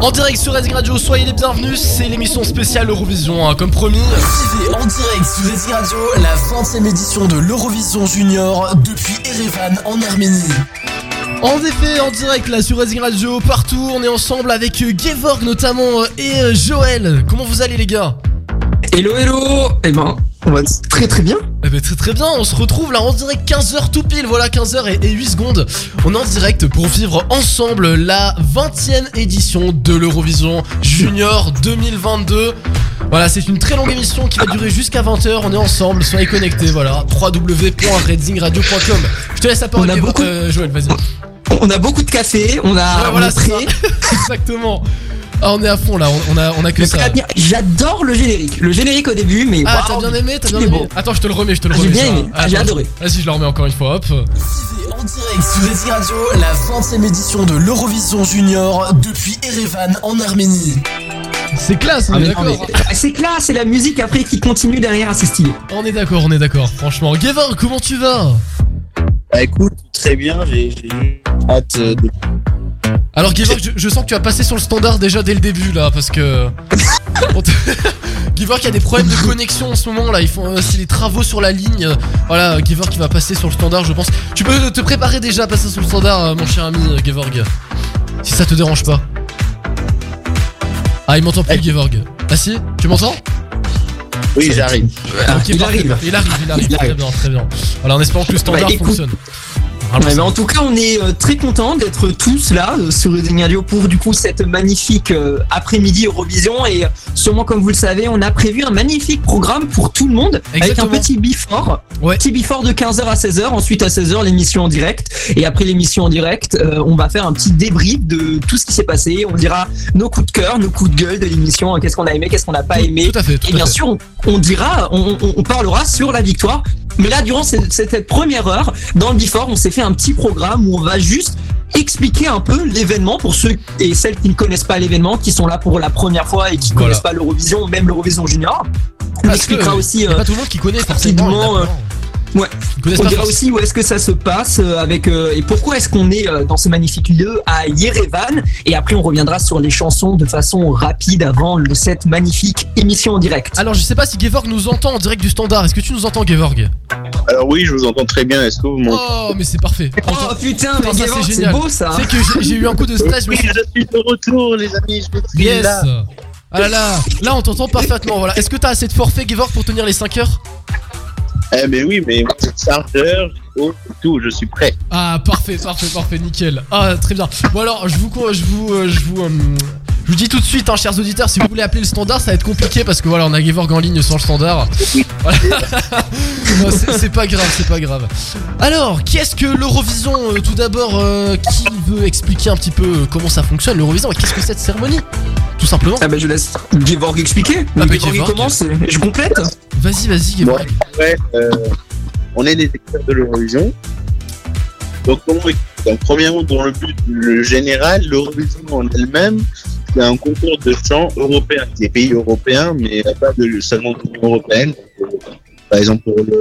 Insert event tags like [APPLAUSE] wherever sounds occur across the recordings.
En direct sur Racing Radio, soyez les bienvenus, c'est l'émission spéciale Eurovision, hein, comme promis. Suivez en direct sur Racing Radio la 20ème édition de l'Eurovision Junior depuis Erevan en Arménie. En effet, en direct là sur Racing Radio, partout, on est ensemble avec Gevorg notamment euh, et euh, Joël. Comment vous allez les gars? Hello hello Eh ben, très très bien. Eh ben très très bien, on se retrouve là en direct 15h tout pile, voilà 15h et, et 8 secondes. On est en direct pour vivre ensemble la 20ème édition de l'Eurovision Junior 2022. Voilà, c'est une très longue émission qui va durer jusqu'à 20h, on est ensemble, soyez connectés, voilà, www.redzingradio.com. Je te laisse la parole, On a beaucoup- euh, Joël, vas-y. On a beaucoup de café, on a Ouais, on voilà, est prêt. [LAUGHS] Exactement. Ah, on est à fond là, on, on a, on a que Mais ça. bien. J'adore le générique. Le générique au début, mais Ah, t'as bien aimé, t'as bien aimé. beau. Attends, je te le remets, je te le Ah, j'ai remets. bien ça. aimé. Ah, j'ai adoré. Vas-y, je le remets encore une fois, hop. En direct sur Radio la 20ème édition de l'Eurovision Junior depuis Erevan en Arménie. C'est classe, on Ah, est d'accord. C'est classe, c'est la musique après qui continue derrière, c'est stylé. On est d'accord, on est d'accord, franchement. Gavin, comment tu vas? Bah écoute, très bien, j'ai j'ai hâte euh, de... Alors, Gavin, je, je sens que tu as passé sur le standard déjà dès le début là, parce que. [LAUGHS] [LAUGHS] Qui a des problèmes de connexion en ce moment là, ils font aussi les travaux sur la ligne. Voilà, Giver qui va passer sur le standard, je pense. Tu peux te préparer déjà à passer sur le standard, euh, mon cher ami euh, Gevorg. Si ça te dérange pas. Ah, il m'entend plus, Gevorg. Ah si Tu m'entends? Oui, j'arrive. Il arrive. Il arrive, il arrive. Il Très bien, très bien. Voilà, en espérant que le standard Bah, écoute. fonctionne. Ouais, mais en tout cas, on est euh, très content d'être tous là euh, sur Reading Radio pour du coup cette magnifique euh, après-midi Eurovision et sûrement comme vous le savez, on a prévu un magnifique programme pour tout le monde Exactement. avec un petit before, Ouais. petit before de 15h à 16h, ensuite à 16h l'émission en direct et après l'émission en direct, euh, on va faire un petit débrief de tout ce qui s'est passé, on dira nos coups de cœur, nos coups de gueule de l'émission, qu'est-ce qu'on a aimé, qu'est-ce qu'on n'a pas Tout- aimé. Tout à fait, tout Et bien à fait. sûr, on, on dira, on, on- on parlera sur la victoire. Mais là, durant cette, cette première heure, dans le Before, on s'est fait un petit programme où on va juste expliquer un peu l'événement pour ceux et celles qui ne connaissent pas l'événement, qui sont là pour la première fois et qui ne Voilà. connaissent pas l'Eurovision, même l'Eurovision Junior. On Parce expliquera que aussi, euh, pas tout le monde qui connaît forcément. Ouais. On dira aussi où est-ce que ça se passe euh, avec euh, et pourquoi est-ce qu'on est euh, dans ce magnifique lieu à Yerevan. Et après, on reviendra sur les chansons de façon rapide avant le, cette magnifique émission en direct. Alors, je sais pas si Gevorg nous entend en direct du standard. Est-ce que tu nous entends, Gevorg? Alors oui, je vous entends très bien, est-ce que vous m'entendez? Oh, mais c'est parfait. Oh putain, Putain, mais Gavin, c'est beau ça. C'est que j'ai- eu un coup de Oui, suis je suis de retour, les amis, je suis Yes là. Ah là là, là on t'entend parfaitement. Voilà. Est-ce que t'as assez de forfait, Gevorg, pour tenir les 5 heures? Eh mais oui, mais j'ai chargeur, tout, je suis prêt. Ah, parfait, parfait, parfait, nickel. Ah, très bien. Bon, alors, je vous, je vous, euh, je vous, euh, je vous dis tout de suite, hein, chers auditeurs, si vous voulez appeler le standard, ça va être compliqué parce que voilà, on a Gevorg en ligne sans le standard. Voilà. [LAUGHS] Non, c'est pas grave, c'est pas grave. Alors, qu'est-ce que l'Eurovision euh, Tout d'abord, euh, qui veut expliquer un petit peu comment ça fonctionne l'Eurovision et qu'est-ce que c'est cette cérémonie Tout simplement? Ah bah je laisse Gevorg expliquer. Ah bah, Gevorg il Gevorg. commence et je complète. Vas-y, vas-y, Gevorg. ouais, euh, on est des experts de l'Eurovision. Donc premièrement, dans le but général, l'Eurovision en elle-même, c'est un concours de chant européen, des pays européens, mais pas de, seulement de l'Union européenne. Par exemple, pour le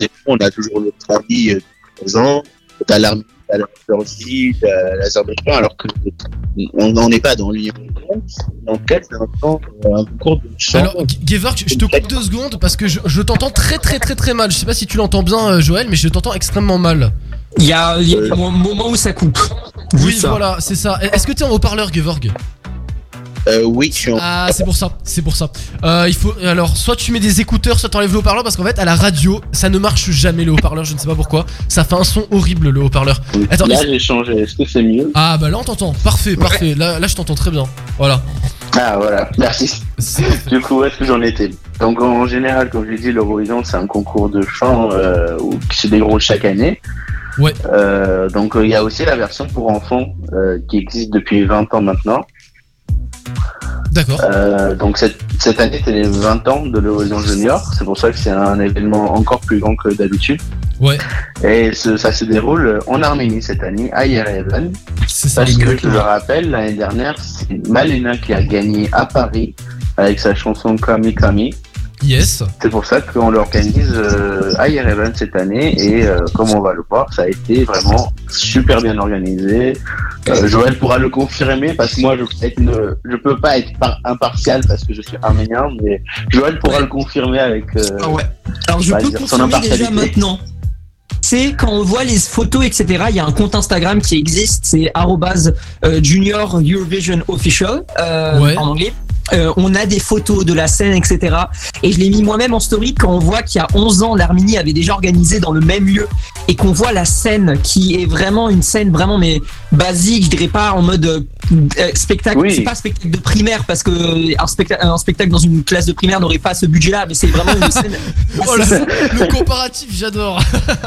des fonds, on a toujours l'Australie euh, présent, t'as l'Arménie, t'as la l'Azerbaïdjan, alors que on n'en est pas dans l'Union européenne. Donc, c'est un, chant, euh, un concours de chant. Alors, je te coupe deux secondes parce que je, je t'entends très très très très mal. Je sais pas si tu l'entends bien, euh, Joël, mais je t'entends extrêmement mal. Il y a, il y a un moment où ça coupe. Oui, ça. voilà, c'est ça. Est-ce que t'es en haut-parleur, Gevorg Euh, oui, je suis en Ah, c'est pour ça, c'est pour ça. Euh, il faut alors soit tu mets des écouteurs, soit t'enlèves le haut-parleur parce qu'en fait à la radio ça ne marche jamais le haut-parleur. Je ne sais pas pourquoi. Ça fait un son horrible le haut-parleur. Attends, Là, j'ai changé. Est-ce que c'est mieux? Ah bah là on t'entend. Parfait, parfait. Là, là je t'entends très bien. Voilà. Ah voilà, merci. Du coup, où est-ce que j'en étais? Donc en général, comme je l'ai dit, l'Eurovision, c'est un concours de chant euh, qui se déroule chaque année. Ouais. Euh, donc euh, il y a aussi la version pour enfants euh, qui existe depuis 20 ans maintenant. D'accord. Euh, donc cette, cette année, c'est les 20 ans de l'Eurovision Junior. C'est pour ça que c'est un événement encore plus grand que d'habitude. Ouais, Et ce- ça se déroule en Arménie cette année, à Yerevan. c'est ça. Parce que je le rappelle, l'année dernière, c'est Malena qui a gagné à Paris avec sa chanson Kami Kami. Yes. C'est pour ça qu'on l'organise euh, à Yerevan cette année et euh, comme on va le voir, ça a été vraiment super bien organisé. Euh, Joël pourra le confirmer parce que moi je, ne- je peux pas être par- impartial parce que je suis arménien, mais Joël pourra Ouais. le confirmer avec. Ah ouais. Alors je Bah, peux dire son déjà impartialité. maintenant. C'est quand on voit les photos, etc. Il y a un compte Instagram qui existe, c'est arrobase, Junior Eurovision Official euh, Ouais. en anglais. Euh, on a des photos de la scène, etc. Et je l'ai mis moi-même en story quand on voit qu'il y a 11 ans, l'Arménie avait déjà organisé dans le même lieu et qu'on voit la scène qui est vraiment une scène vraiment mais basique, je dirais pas en mode euh, euh, spectacle. Oui. C'est pas spectacle de primaire parce que un, spectacle un spectacle dans une classe de primaire n'aurait pas ce budget-là, mais c'est vraiment une scène. [LAUGHS] Oh là, le comparatif, j'adore.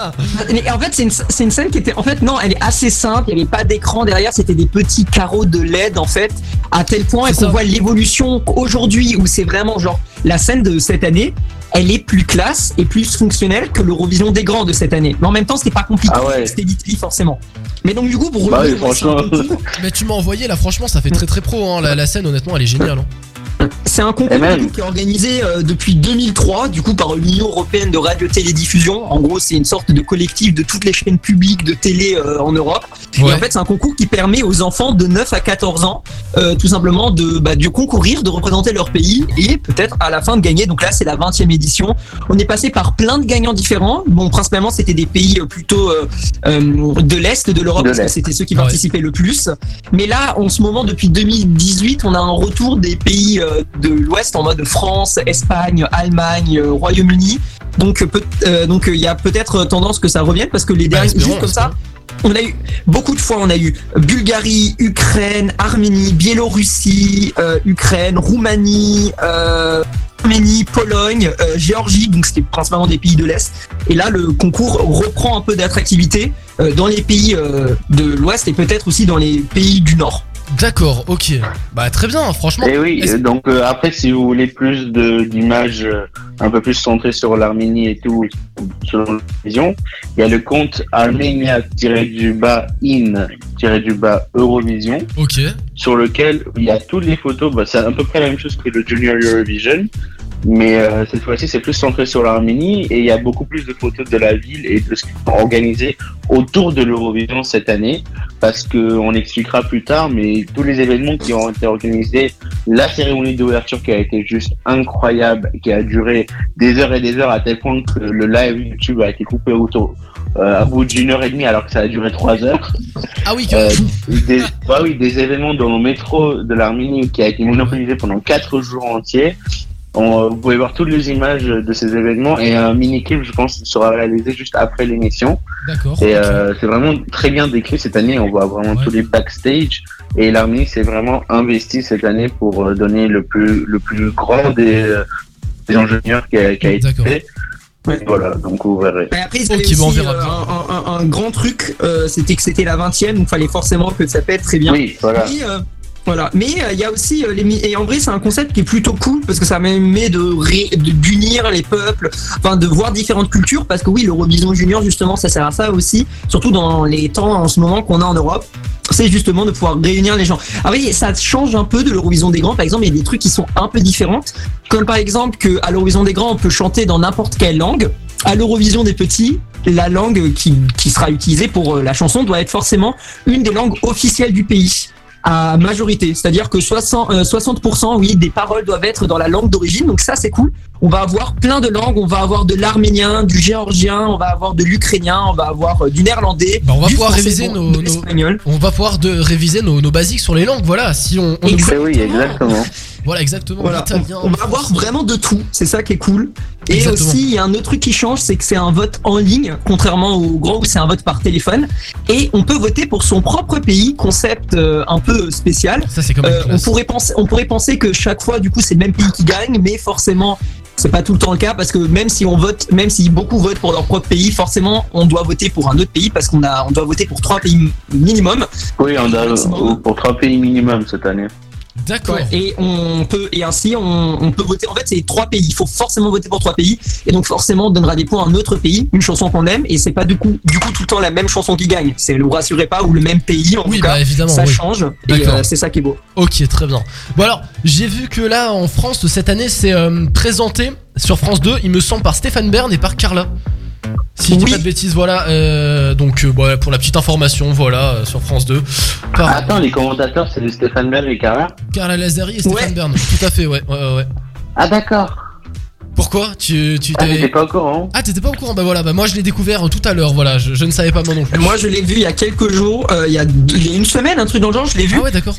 [LAUGHS] Mais en fait, c'est une, c'est une scène qui était. En fait, non, elle est assez simple. Il n'y avait pas d'écran derrière. C'était des petits carreaux de LED, en fait, à tel point qu'on voit l'évolution aujourd'hui où c'est vraiment genre la scène de cette année. Elle est plus classe et plus fonctionnelle que l'Eurovision des grands de cette année. Mais en même temps, c'était pas compliqué. Ah ouais. C'était vite forcément. Mais donc, du coup, pour Bah oui, franchement. Mais tu m'as envoyé là, franchement, ça fait très très pro. Hein. La, la scène, honnêtement, elle est géniale. hein. C'est un concours même- du coup, qui est organisé euh, depuis 2003, du coup par l'Union européenne de radio-télédiffusion. En gros, c'est une sorte de collectif de toutes les chaînes publiques de télé euh, en Europe. Et en fait, c'est un concours qui permet aux enfants de 9 à 14 ans, euh, tout simplement, de, bah, de concourir, de représenter leur pays et peut-être à la fin de gagner. Donc là, c'est la 20e édition. On est passé par plein de gagnants différents. Bon, principalement, c'était des pays plutôt euh, euh, de l'Est de l'Europe, parce que c'était ceux qui Ouais. participaient le plus. Mais là, en ce moment, depuis 2018, on a un retour des pays euh, de l'Ouest en mode France, Espagne, Allemagne, euh, Royaume-Uni. Donc, euh, peut- euh, donc il y a peut-être tendance que ça revienne parce que les Bah, derniers, juste comme ça, on a eu beaucoup de fois, on a eu Bulgarie, Ukraine, Arménie, Biélorussie, euh, Ukraine, Roumanie, euh, Arménie, Pologne, euh, Géorgie, donc c'était principalement des pays de l'Est. Et là, le concours reprend un peu d'attractivité dans les pays de l'Ouest et peut-être aussi dans les pays du Nord. D'accord, ok. Bah très bien, franchement. Et oui, Est-ce- euh, donc euh, après, si vous voulez plus d'images euh, un peu plus centrées sur l'Arménie et tout, selon la vision, il y a le compte Armenia-du-bas in-du-bas Eurovision, Ok. sur lequel il y a toutes les photos, bah, c'est à peu près la même chose que le Junior Eurovision, mais euh, cette fois-ci c'est plus centré sur l'Arménie et il y a beaucoup plus de photos de la ville et de ce qu'ils ont organisé autour de l'Eurovision cette année, parce que on expliquera plus tard, mais tous les événements qui ont été organisés, la cérémonie d'ouverture qui a été juste incroyable, qui a duré des heures et des heures à tel point que le live YouTube a été coupé autour. euh, à bout d'une heure et demie alors que ça a duré trois heures. [LAUGHS] Ah oui, que... Euh, des, bah oui, des événements dans le métro de l'Arménie qui a été monopolisé pendant quatre jours entiers. On, euh, vous pouvez voir toutes les images de ces événements et un mini clip, je pense, sera réalisé juste après l'émission. d'accord. Et euh, c'est vraiment très bien décrit cette année. On voit vraiment Ouais. tous les backstage et l'Arménie s'est vraiment investi cette année pour euh, donner le plus le plus grand des, des ingénieurs qui a, qui a été D'accord. fait. Ouais. Voilà, donc vous verrez. Et après, ils Ok, avaient bon, on aussi, verra euh, bien. un, un- un grand truc, euh, c'était que c'était la 20e, donc fallait forcément que ça pète très bien. Oui, voilà. Euh, voilà. Mais euh, il y a aussi euh, les et en vrai c'est un concept qui est plutôt cool parce que ça permet de d'unir les peuples, enfin de voir différentes cultures parce que oui l'Eurovision Junior justement ça sert à ça aussi, surtout dans les temps en ce moment qu'on a en Europe. C'est justement de pouvoir réunir les gens. Ah oui, ça change un peu de l'Eurovision des grands. Par exemple, il y a des trucs qui sont un peu différents. Comme par exemple que à l'Eurovision des grands, on peut chanter dans n'importe quelle langue. À l'Eurovision des petits, la langue qui, qui sera utilisée pour euh, la chanson doit être forcément une des langues officielles du pays à majorité. C'est-à-dire que 60, euh, 60% oui, des paroles doivent être dans la langue d'origine. Donc ça, c'est cool. On va avoir plein de langues. On va avoir de l'arménien, du géorgien, on va avoir de l'ukrainien, on va avoir euh, du néerlandais. Bah, on va du pouvoir français, réviser bon, nos- nos-. On va pouvoir de réviser nos, nos basiques sur les langues, voilà. Si on, on oui, exactement. [LAUGHS] voilà exactement. Voilà, on, on va avoir vraiment de tout, c'est ça qui est cool. Et Exactement. aussi, il y a un autre truc qui change, c'est que c'est un vote en ligne, contrairement au grand où c'est un vote par téléphone. Et on peut voter pour son propre pays, concept euh, un peu spécial. Ça c'est Euh, on pourrait penser, on pourrait penser que chaque fois, du coup, c'est le même pays qui gagne, mais forcément, c'est pas tout le temps le cas parce que même si on vote, même si beaucoup votent pour leur propre pays, forcément, on doit voter pour un autre pays parce qu'on a, on doit voter pour trois pays minimum. Oui, on a pour trois pays minimum cette année. D'accord. Ouais, et on peut, et ainsi, on, on peut voter. En fait, c'est trois pays. Il faut forcément voter pour trois pays, et donc forcément, on donnera des points à un autre pays, une chanson qu'on aime, et c'est pas du coup, du coup, tout le temps la même chanson qui gagne. C'est le rassurez pas ou le même pays en Oui, tout cas. bah évidemment. ça oui. change, et euh, c'est ça qui est beau. Ok, très bien. Bon alors, j'ai vu que là en France cette année c'est euh, présenté sur France 2, il me semble par Stéphane Bern et par Carla. Si je dis pas de bêtises, voilà. euh, donc, euh, voilà, pour la petite information, voilà, euh, sur France 2. Par Attends, les commentateurs, c'est Stéphane Bern et Carrère Carla Lazari et Stéphane Ouais. Bern. Tout à fait, ouais. ouais, ouais, ouais. Ah, d'accord. Pourquoi Tu tu Ah, t'es- j'étais pas au courant. Ah, t'étais pas au courant Bah voilà, bah moi je l'ai découvert euh, tout à l'heure, voilà. Je, je ne savais pas moi non plus. Moi, je l'ai vu il y a quelques jours, euh, il, y a, il y a une semaine, un truc dans le genre, je l'ai vu. Ah ouais, d'accord.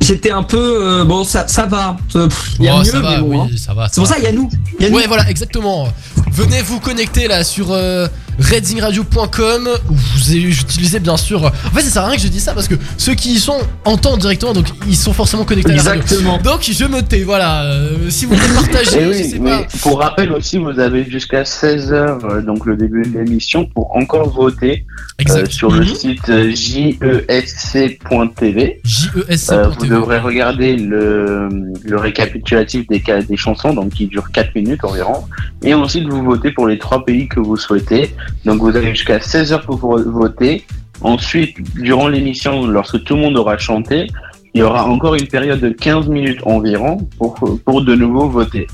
J'étais un peu. euh, bon, ça, ça va. Euh, Il y a Oh, mieux, ça va, mais bon, hein. oui, ça va. C'est pour ça, il y a nous. Y a nous. Ouais, voilà, exactement. Venez vous connecter là sur euh, redzingradio.com où vous utilisez bien sûr. En fait, ça sert à rien que je dise ça parce que ceux qui y sont entendent directement, donc ils sont forcément connectés à la radio. Exactement. Donc je me tais, voilà. euh, si vous voulez partager, Eh je oui, sais pas. pour rappel aussi, vous avez jusqu'à 16h, donc le début de l'émission, pour encore voter euh, sur le Mhm. site euh, jesc.tv. JESC. Euh, vous devrez regarder le, le récapitulatif des, des chansons, donc qui dure 4 minutes environ. Et ensuite, vous votez pour les trois pays que vous souhaitez. Donc vous avez jusqu'à 16 heures pour vo- voter. Ensuite, durant l'émission, lorsque tout le monde aura chanté, il y aura encore une période de 15 minutes environ pour, pour de nouveau voter.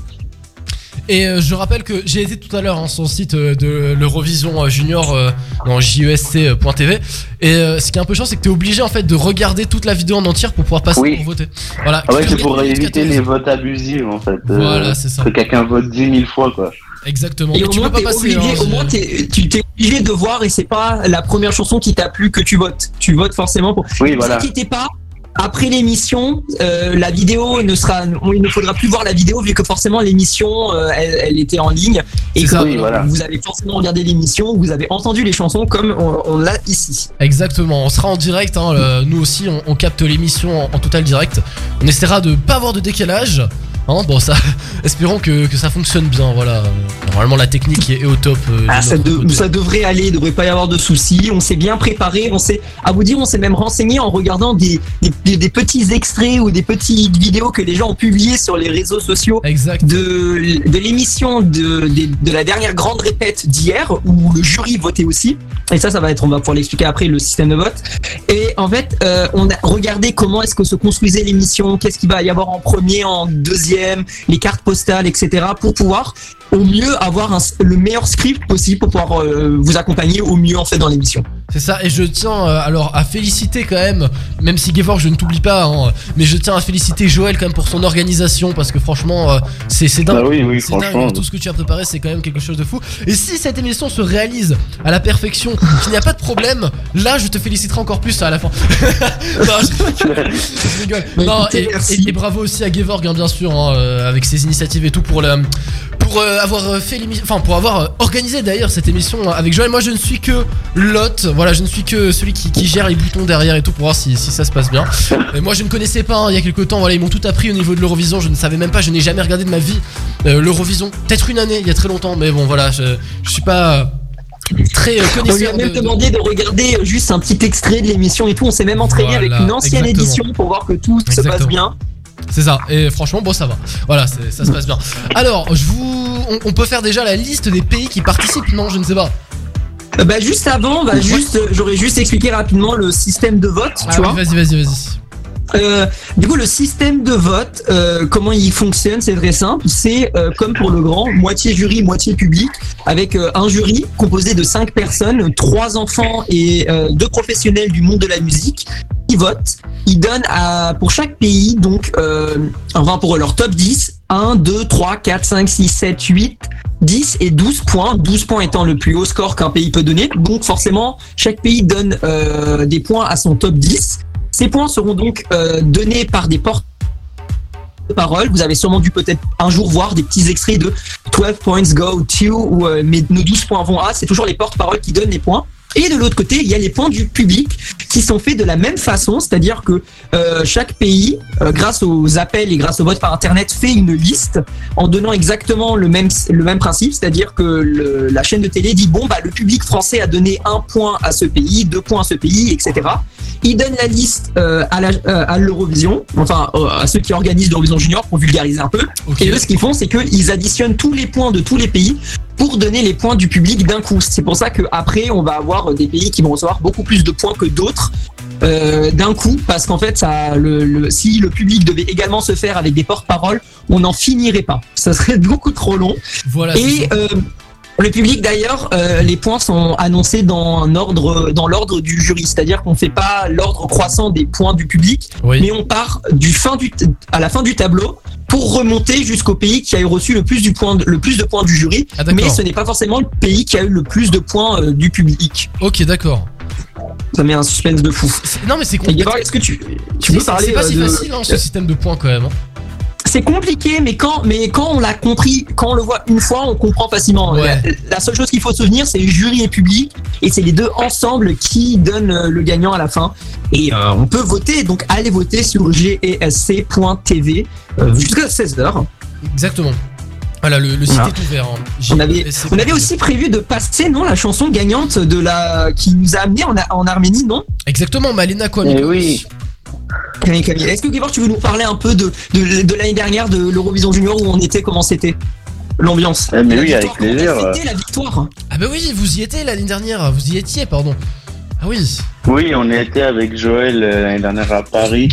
Et euh, je rappelle que j'ai été tout à l'heure hein, sur le site euh, de l'Eurovision euh, Junior euh, dans JESC.tv et euh, ce qui est un peu chiant c'est que t'es obligé en fait de regarder toute la vidéo en entière pour pouvoir passer Oui. pour voter. Voilà. Ah ouais, Tu c'est pour éviter 14. les votes abusifs en fait. Euh, Voilà, c'est ça. Que quelqu'un vote 10 000 fois quoi. Exactement. Et Mais au tu moins, peux pas t'es passer. obligé, hein, au moins tu t'es obligé de voir et c'est pas la première chanson qui t'a plu que tu votes. Tu votes forcément pour. Oui, Ne voilà. inquiétez pas. Après l'émission, euh, la vidéo ne sera, il ne faudra plus voir la vidéo vu que forcément l'émission, euh, elle, elle était en ligne et que ça, oui, voilà. vous avez forcément regardé l'émission, vous avez entendu les chansons comme on, on l'a ici. Exactement, on sera en direct, hein, le- nous aussi on, on capte l'émission en, en total direct. On essaiera de pas avoir de décalage. Hein, bon ça, [LAUGHS] espérons que, que ça fonctionne bien, voilà. Normalement la technique est, est au top. euh, Ah, ça, de- devrait aller, il devrait pas y avoir de soucis. On s'est bien préparé, on s'est, à vous dire, on s'est même renseigné en regardant des, des, des- des petits extraits ou des petites vidéos que les gens ont publiées sur les réseaux sociaux Exact. de, de l'émission de, de, de la dernière grande répète d'hier où le jury votait aussi. Et ça, ça va être, on va pouvoir l'expliquer après, le système de vote. Et en fait, euh, on a regardé comment est-ce que se construisait l'émission, qu'est-ce qu'il va y avoir en premier, en deuxième, les cartes postales, etc. pour pouvoir au mieux avoir le meilleur script possible pour pouvoir euh, vous accompagner au mieux en fait dans l'émission. C'est ça, et je tiens euh, alors à féliciter quand même, même si Gevor je ne t'oublie pas, hein, mais je tiens à féliciter Joël quand même pour son organisation parce que franchement euh, c'est dingue. Bah oui, oui, C'est dingue, franchement. tout ce que tu as préparé, c'est quand même quelque chose de fou. Et si cette émission se réalise à la perfection, qu'il n'y a pas de problème, là je te féliciterai encore plus à la fin. [LAUGHS] non, je, je rigole. Non, écoutez, et, merci. et- et bravo aussi à Gevorg, hein, bien sûr, hein, euh, avec ses initiatives et tout pour le, pour euh, avoir fait l'émission, enfin pour avoir organisé d'ailleurs cette émission avec Joël. Moi, je ne suis que l'hôte, voilà, je ne suis que celui qui, qui gère les boutons derrière et tout pour voir si, si ça se passe bien. Et moi, je ne connaissais pas hein, il y a quelques temps, voilà, ils m'ont tout appris au niveau de l'Eurovision. Je ne savais même pas, je n'ai jamais regardé de ma vie euh, l'Eurovision. Peut-être une année, il y a très longtemps, mais bon, voilà, je, je suis pas euh, très euh, On lui a même de- de- demandé de regarder juste un petit extrait de l'émission et tout. On s'est même entraîné Voilà, avec une ancienne exactement. édition pour voir que tout se passe bien. C'est ça, et franchement, bon, ça va. Voilà, ça se passe bien. Alors, je vous. On, on peut faire déjà la liste des pays qui participent Non, je ne sais pas. Euh, Bah juste avant, bah Ouais. juste, euh, j'aurais juste expliqué rapidement le système de vote, Ah tu oui, vois. Vas-y, vas-y, vas-y. Euh, du coup, le système de vote, euh, comment il fonctionne, c'est très simple. C'est euh, comme pour le grand, moitié jury, moitié public, avec euh, un jury composé de cinq personnes, trois enfants et deux professionnels du monde de la musique qui votent. Ils donnent à, pour chaque pays, donc, euh, enfin pour leur top 10, 1, 2, 3, 4, 5, 6, 7, 8, 10 et 12 points, 12 points étant le plus haut score qu'un pays peut donner. Donc forcément, chaque pays donne euh, des points à son top 10. Ces points seront donc euh, donnés par des porte parole. Vous avez sûrement dû peut-être un jour voir des petits extraits de 12 points go to ou euh, mais nos 12 points vont à. C'est toujours les porte-paroles qui donnent les points. Et de l'autre côté, il y a les points du public qui sont faits de la même façon, c'est-à-dire que euh, chaque pays, euh, grâce aux appels et grâce au vote par internet, fait une liste en donnant exactement le même le même principe, c'est-à-dire que le- la chaîne de télé dit bon bah le public français a donné un point à ce pays, deux points à ce pays, etc. Il donne la liste euh, à l'Eurovision, enfin à ceux qui organisent l'Eurovision Junior pour vulgariser un peu. Et eux, ce qu'ils font, c'est qu'ils additionnent tous les points de tous les pays pour donner les points du public d'un coup. C'est pour ça qu'après, on va avoir des pays qui vont recevoir beaucoup plus de points que d'autres euh, d'un coup, parce qu'en fait, ça, le, le- si le public devait également se faire avec des porte-paroles, on n'en finirait pas. Ça serait [LAUGHS] beaucoup trop long. Voilà. Et euh, Le public d'ailleurs, euh, les points sont annoncés dans un ordre, dans l'ordre du jury, c'est-à-dire qu'on fait pas l'ordre croissant des points du public, Oui. mais on part du fin du à la fin du tableau pour remonter jusqu'au pays qui a eu reçu le plus du point, de- le plus de points du jury. Ah, mais ce n'est pas forcément le pays qui a eu le plus de points euh, du public. Ok, d'accord. Ça met un suspense de fou. Non, mais c'est compliqué. Est-ce que tu, tu peux parler c'est pas euh, si de- facile hein, ce [LAUGHS] système de points quand même. hein. C'est compliqué, mais quand, mais quand on l'a compris, quand on le voit une fois, on comprend facilement. Ouais. La, la seule chose qu'il faut se souvenir, c'est jury et public, et c'est les deux ensemble qui donnent euh, le gagnant à la fin. Et euh, on peut voter, donc allez voter sur gesc.tv euh, jusqu'à 16h. Exactement. Voilà, le, le site Voilà. est ouvert. hein. On avait, JSC. on avait aussi prévu de passer, non, la chanson gagnante de la qui nous a amené en, en Arménie, non? Exactement, Malena Kwame. Eh oui. Camille, Camille. Est-ce que Gabor, tu veux nous parler un peu de, de, de l'année dernière de l'Eurovision Junior où on était, comment c'était L'ambiance? Eh, mais La oui, victoire, avec plaisir. fêté la victoire? Ah bah oui, vous y étiez l'année dernière. Vous y étiez, pardon. Ah oui. Oui, on était avec Joël euh, l'année dernière à Paris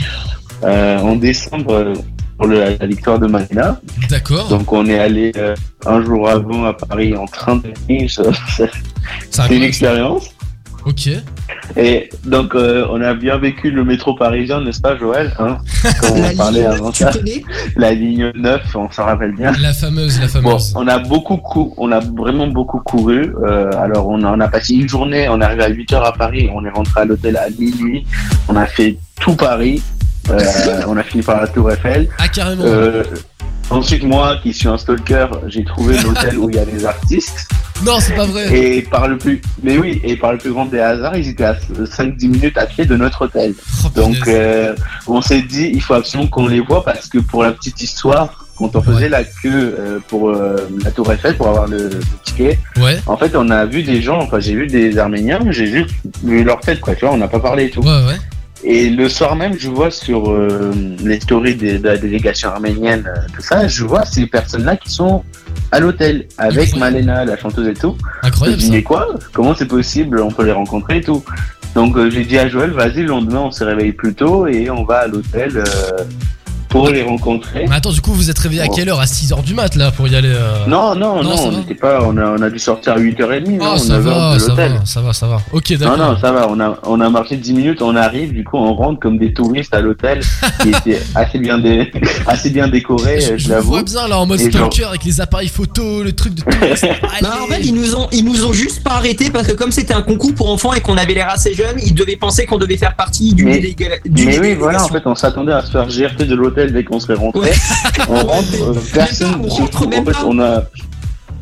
euh, en décembre euh, pour le- la victoire de Marina. D'accord. Donc on est allé euh, un jour avant à Paris en train de [LAUGHS] C'est une expérience. Ok. Et donc euh, on a bien vécu le métro parisien, n'est-ce pas Joël hein Quand [LAUGHS] La on parlait ligne, avant tu ça, la ligne 9, on s'en rappelle bien. La fameuse, la Bon, fameuse. on a beaucoup cou on a vraiment beaucoup couru. Euh, alors on a, on a passé une journée, on est arrivé à 8 heures à Paris, on est rentré à l'hôtel à minuit. On a fait tout Paris. Euh, [LAUGHS] on a fini par la Tour Eiffel. Ah carrément. Euh, ensuite, moi, qui suis un stalker, j'ai trouvé l'hôtel où il y a les artistes. Non, c'est pas vrai. Et par le plus, mais oui, et par le plus grand des hasards, ils étaient à 5-10 minutes à pied de notre hôtel. Oh, Donc, euh, on s'est dit, il faut absolument qu'on les voit parce que pour la petite histoire, quand on faisait Ouais. la queue euh, pour euh, la Tour Eiffel pour avoir le, le ticket, Ouais. en fait, on a vu des gens, enfin, j'ai vu des Arméniens, j'ai juste vu leur tête, quoi, tu vois, on n'a pas parlé et tout. Ouais, ouais. Et le soir même, je vois sur euh, les stories de la délégation arménienne, euh, tout ça, je vois ces personnes-là qui sont à l'hôtel avec Incroyable. Malena, la chanteuse et tout. Je me Incroyable dis, mais quoi? Comment c'est possible? On peut les rencontrer et tout. Donc euh, j'ai dit à Joël, vas-y, le lendemain, on se réveille plus tôt et on va à l'hôtel euh, pour les rencontrer. Mais attends, du coup, vous êtes réveillé à quelle heure? À 6h du mat là pour y aller euh... Non, non, Non, non, on n'était pas, on a, on a dû sortir à 8h30, Ah, non, ça 9h va, ça va, ça va, ça va. Ok, Non, d'accord. non, ça va, on a, on a marché 10 minutes, on arrive, du coup on rentre comme des touristes à l'hôtel, qui [LAUGHS] était assez bien, dé- assez bien décoré, Je, je vois bien là en mode Et genre- stalker avec les appareils photo, le truc de touriste. Non, [LAUGHS] en fait, ils nous ont, ils nous ont juste pas arrêté parce que comme c'était un concours pour enfants et qu'on avait l'air assez jeunes, ils devaient penser qu'on devait faire partie du Mais- du Mais oui, délégation. voilà, en fait, on s'attendait à se faire GRT de l'hôtel dès qu'on serait rentré. Ouais. On rentre, euh, personne. on rentre même en fait, pas. on a.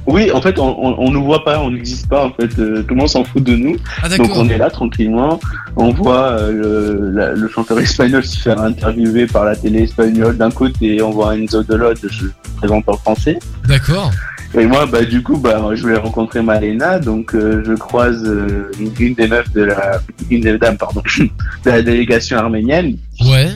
Oui, en fait, on, on, on nous voit pas, on n'existe pas, en fait, euh, tout le monde s'en fout de nous. Ah Donc on est là tranquillement, on voit euh, le, la- le chanteur espagnol se faire interviewer par la télé espagnole d'un côté, on voit Enzo de l'autre, je le présente en français. D'accord. Et moi, bah, du coup, bah, je voulais rencontrer Malena, donc euh, je croise euh, une, une des meufs de la, une des dames, pardon, [LAUGHS] de la délégation arménienne. Ouais.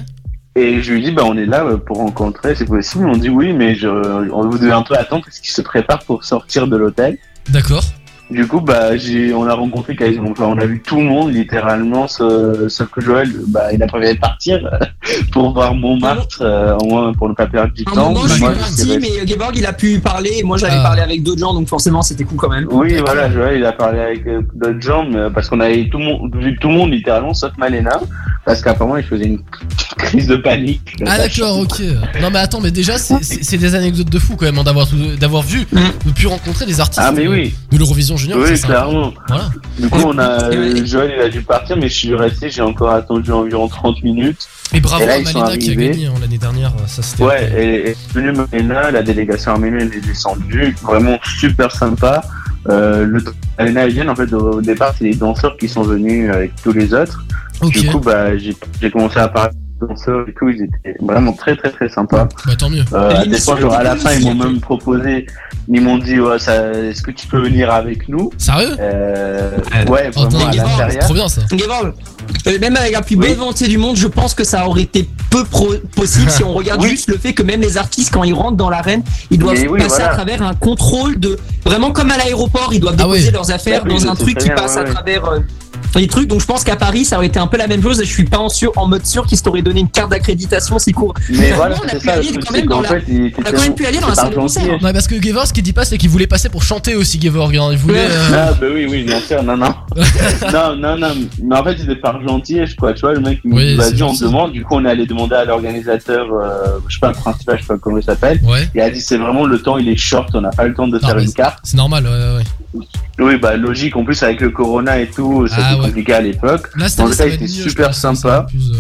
Et je lui dis, bah, on est là euh, pour rencontrer, c'est possible. On dit oui, mais je, on vous devait un peu attendre parce qu'il se prépare pour sortir de l'hôtel. D'accord. Du coup, bah, j'ai, on a rencontré quasiment, enfin, on a vu tout le monde, littéralement, sauf, sauf que Joël, bah, il a prévu de partir [LAUGHS] pour voir Montmartre, euh, au moins pour ne pas perdre du un temps. moment, je suis Moi, parti, j'étais mais Geborg, il a pu parler. et Moi, j'avais Ah. parlé avec d'autres gens, donc forcément, c'était cool quand même. Oui, voilà, Joël, il a parlé avec euh, d'autres gens, mais, euh, parce qu'on avait tout le monde, vu tout le monde littéralement, sauf Malena, parce qu'apparemment, il faisait une [LAUGHS] crise de panique. Ah d'accord, ok. Non mais attends, mais déjà c'est- c'est c'est des anecdotes de fou quand même hein, d'avoir d'avoir vu, Mm. de pu rencontrer des artistes Ah, mais de- oui, de l'Eurovision Junior. oui, ça, clairement. Voilà. Du coup, on a, Joël, il a dû partir, mais je suis resté, j'ai encore attendu environ 30 minutes. Et bravo Et là, à ils sont Malena qui a arrivés. gagné hein, l'année dernière. Ça c'était. Ouais, et, et venu Malena, la délégation arménienne est descendue, vraiment super sympa. Euh, le et Vienne, en fait, au, départ, c'est les danseurs qui sont venus avec tous les autres. Du coup, bah, j'ai j'ai commencé à parler danseurs et tout, ils étaient vraiment très, très, très sympas. Bah tant mieux. Euh, des fois, genre, à la fin, ils m'ont même proposé, ils m'ont dit, ouais, ça, est-ce que tu peux venir avec nous? Sérieux? Euh, Ouais. Oh, vraiment à l'intérieur. Trop bien ça. Euh, même avec la plus Oui. bonne volonté du monde, je pense que ça aurait été peu pro- possible si on regarde Oui. juste le fait que même les artistes, quand ils rentrent dans l'arène, ils doivent oui, passer voilà. à travers un contrôle de. Vraiment comme à l'aéroport, ils doivent Ah déposer leurs affaires Ah dans un truc qui bien, passe ouais, à ouais. travers. Les trucs. Donc je pense qu'à Paris, ça aurait été un peu la même chose. Et je suis pas en, sûr, en mode sûr qu'ils t'auraient donné une carte d'accréditation si court. Mais voilà, on a c'est pu aller quand c'est même dans qu'en la- fait, il était on a quand même pu aller dans la salle de concert. gentil. Ouais, parce que Gevorg, ce qu'il dit pas, c'est qu'il voulait passer pour chanter aussi, Gevorg. hein. Il voulait. Euh, Ah bah oui, oui, bien sûr, non, non. [LAUGHS] non, non, non. Mais en fait, c'était par gentillesse, quoi. Tu vois, le mec, Oui, dit, c'est vas-y, on demande. Du coup, on est allé demander à l'organisateur, euh, je sais pas, le principal, je sais pas comment il s'appelle. Ouais, Il a dit, c'est vraiment le temps, il est short, on n'a pas le temps de faire une carte. c'est normal, ouais, ouais. Oui, bah, logique. En plus, avec le corona et tout, Ah, ouais. compliqué à l'époque. En tout cas, il était super sympa. euh.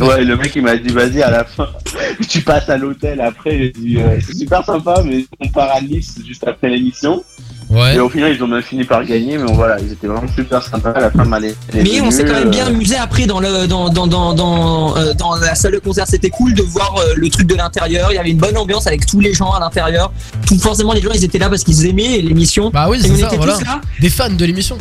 Ouais, le mec, il m'a dit, vas-y, à la fin, [LAUGHS] tu passes à l'hôtel après. J'ai dit, euh, c'est super sympa, mais on part à Nice juste après l'émission. Ouais. Et au final, ils ont même fini par gagner, mais bon, voilà, ils étaient vraiment super sympas. À la fin, m'allait. Mais on s'est quand même bien amusé après dans le dans dans dans dans, euh, dans la salle de concert. C'était cool de voir euh, le truc de l'intérieur. Il y avait une bonne ambiance avec tous les gens à l'intérieur. Tout forcément les gens ils étaient là parce qu'ils aimaient l'émission. Bah oui, Et on c'est ça, était voilà. tous là. Des fans de l'émission.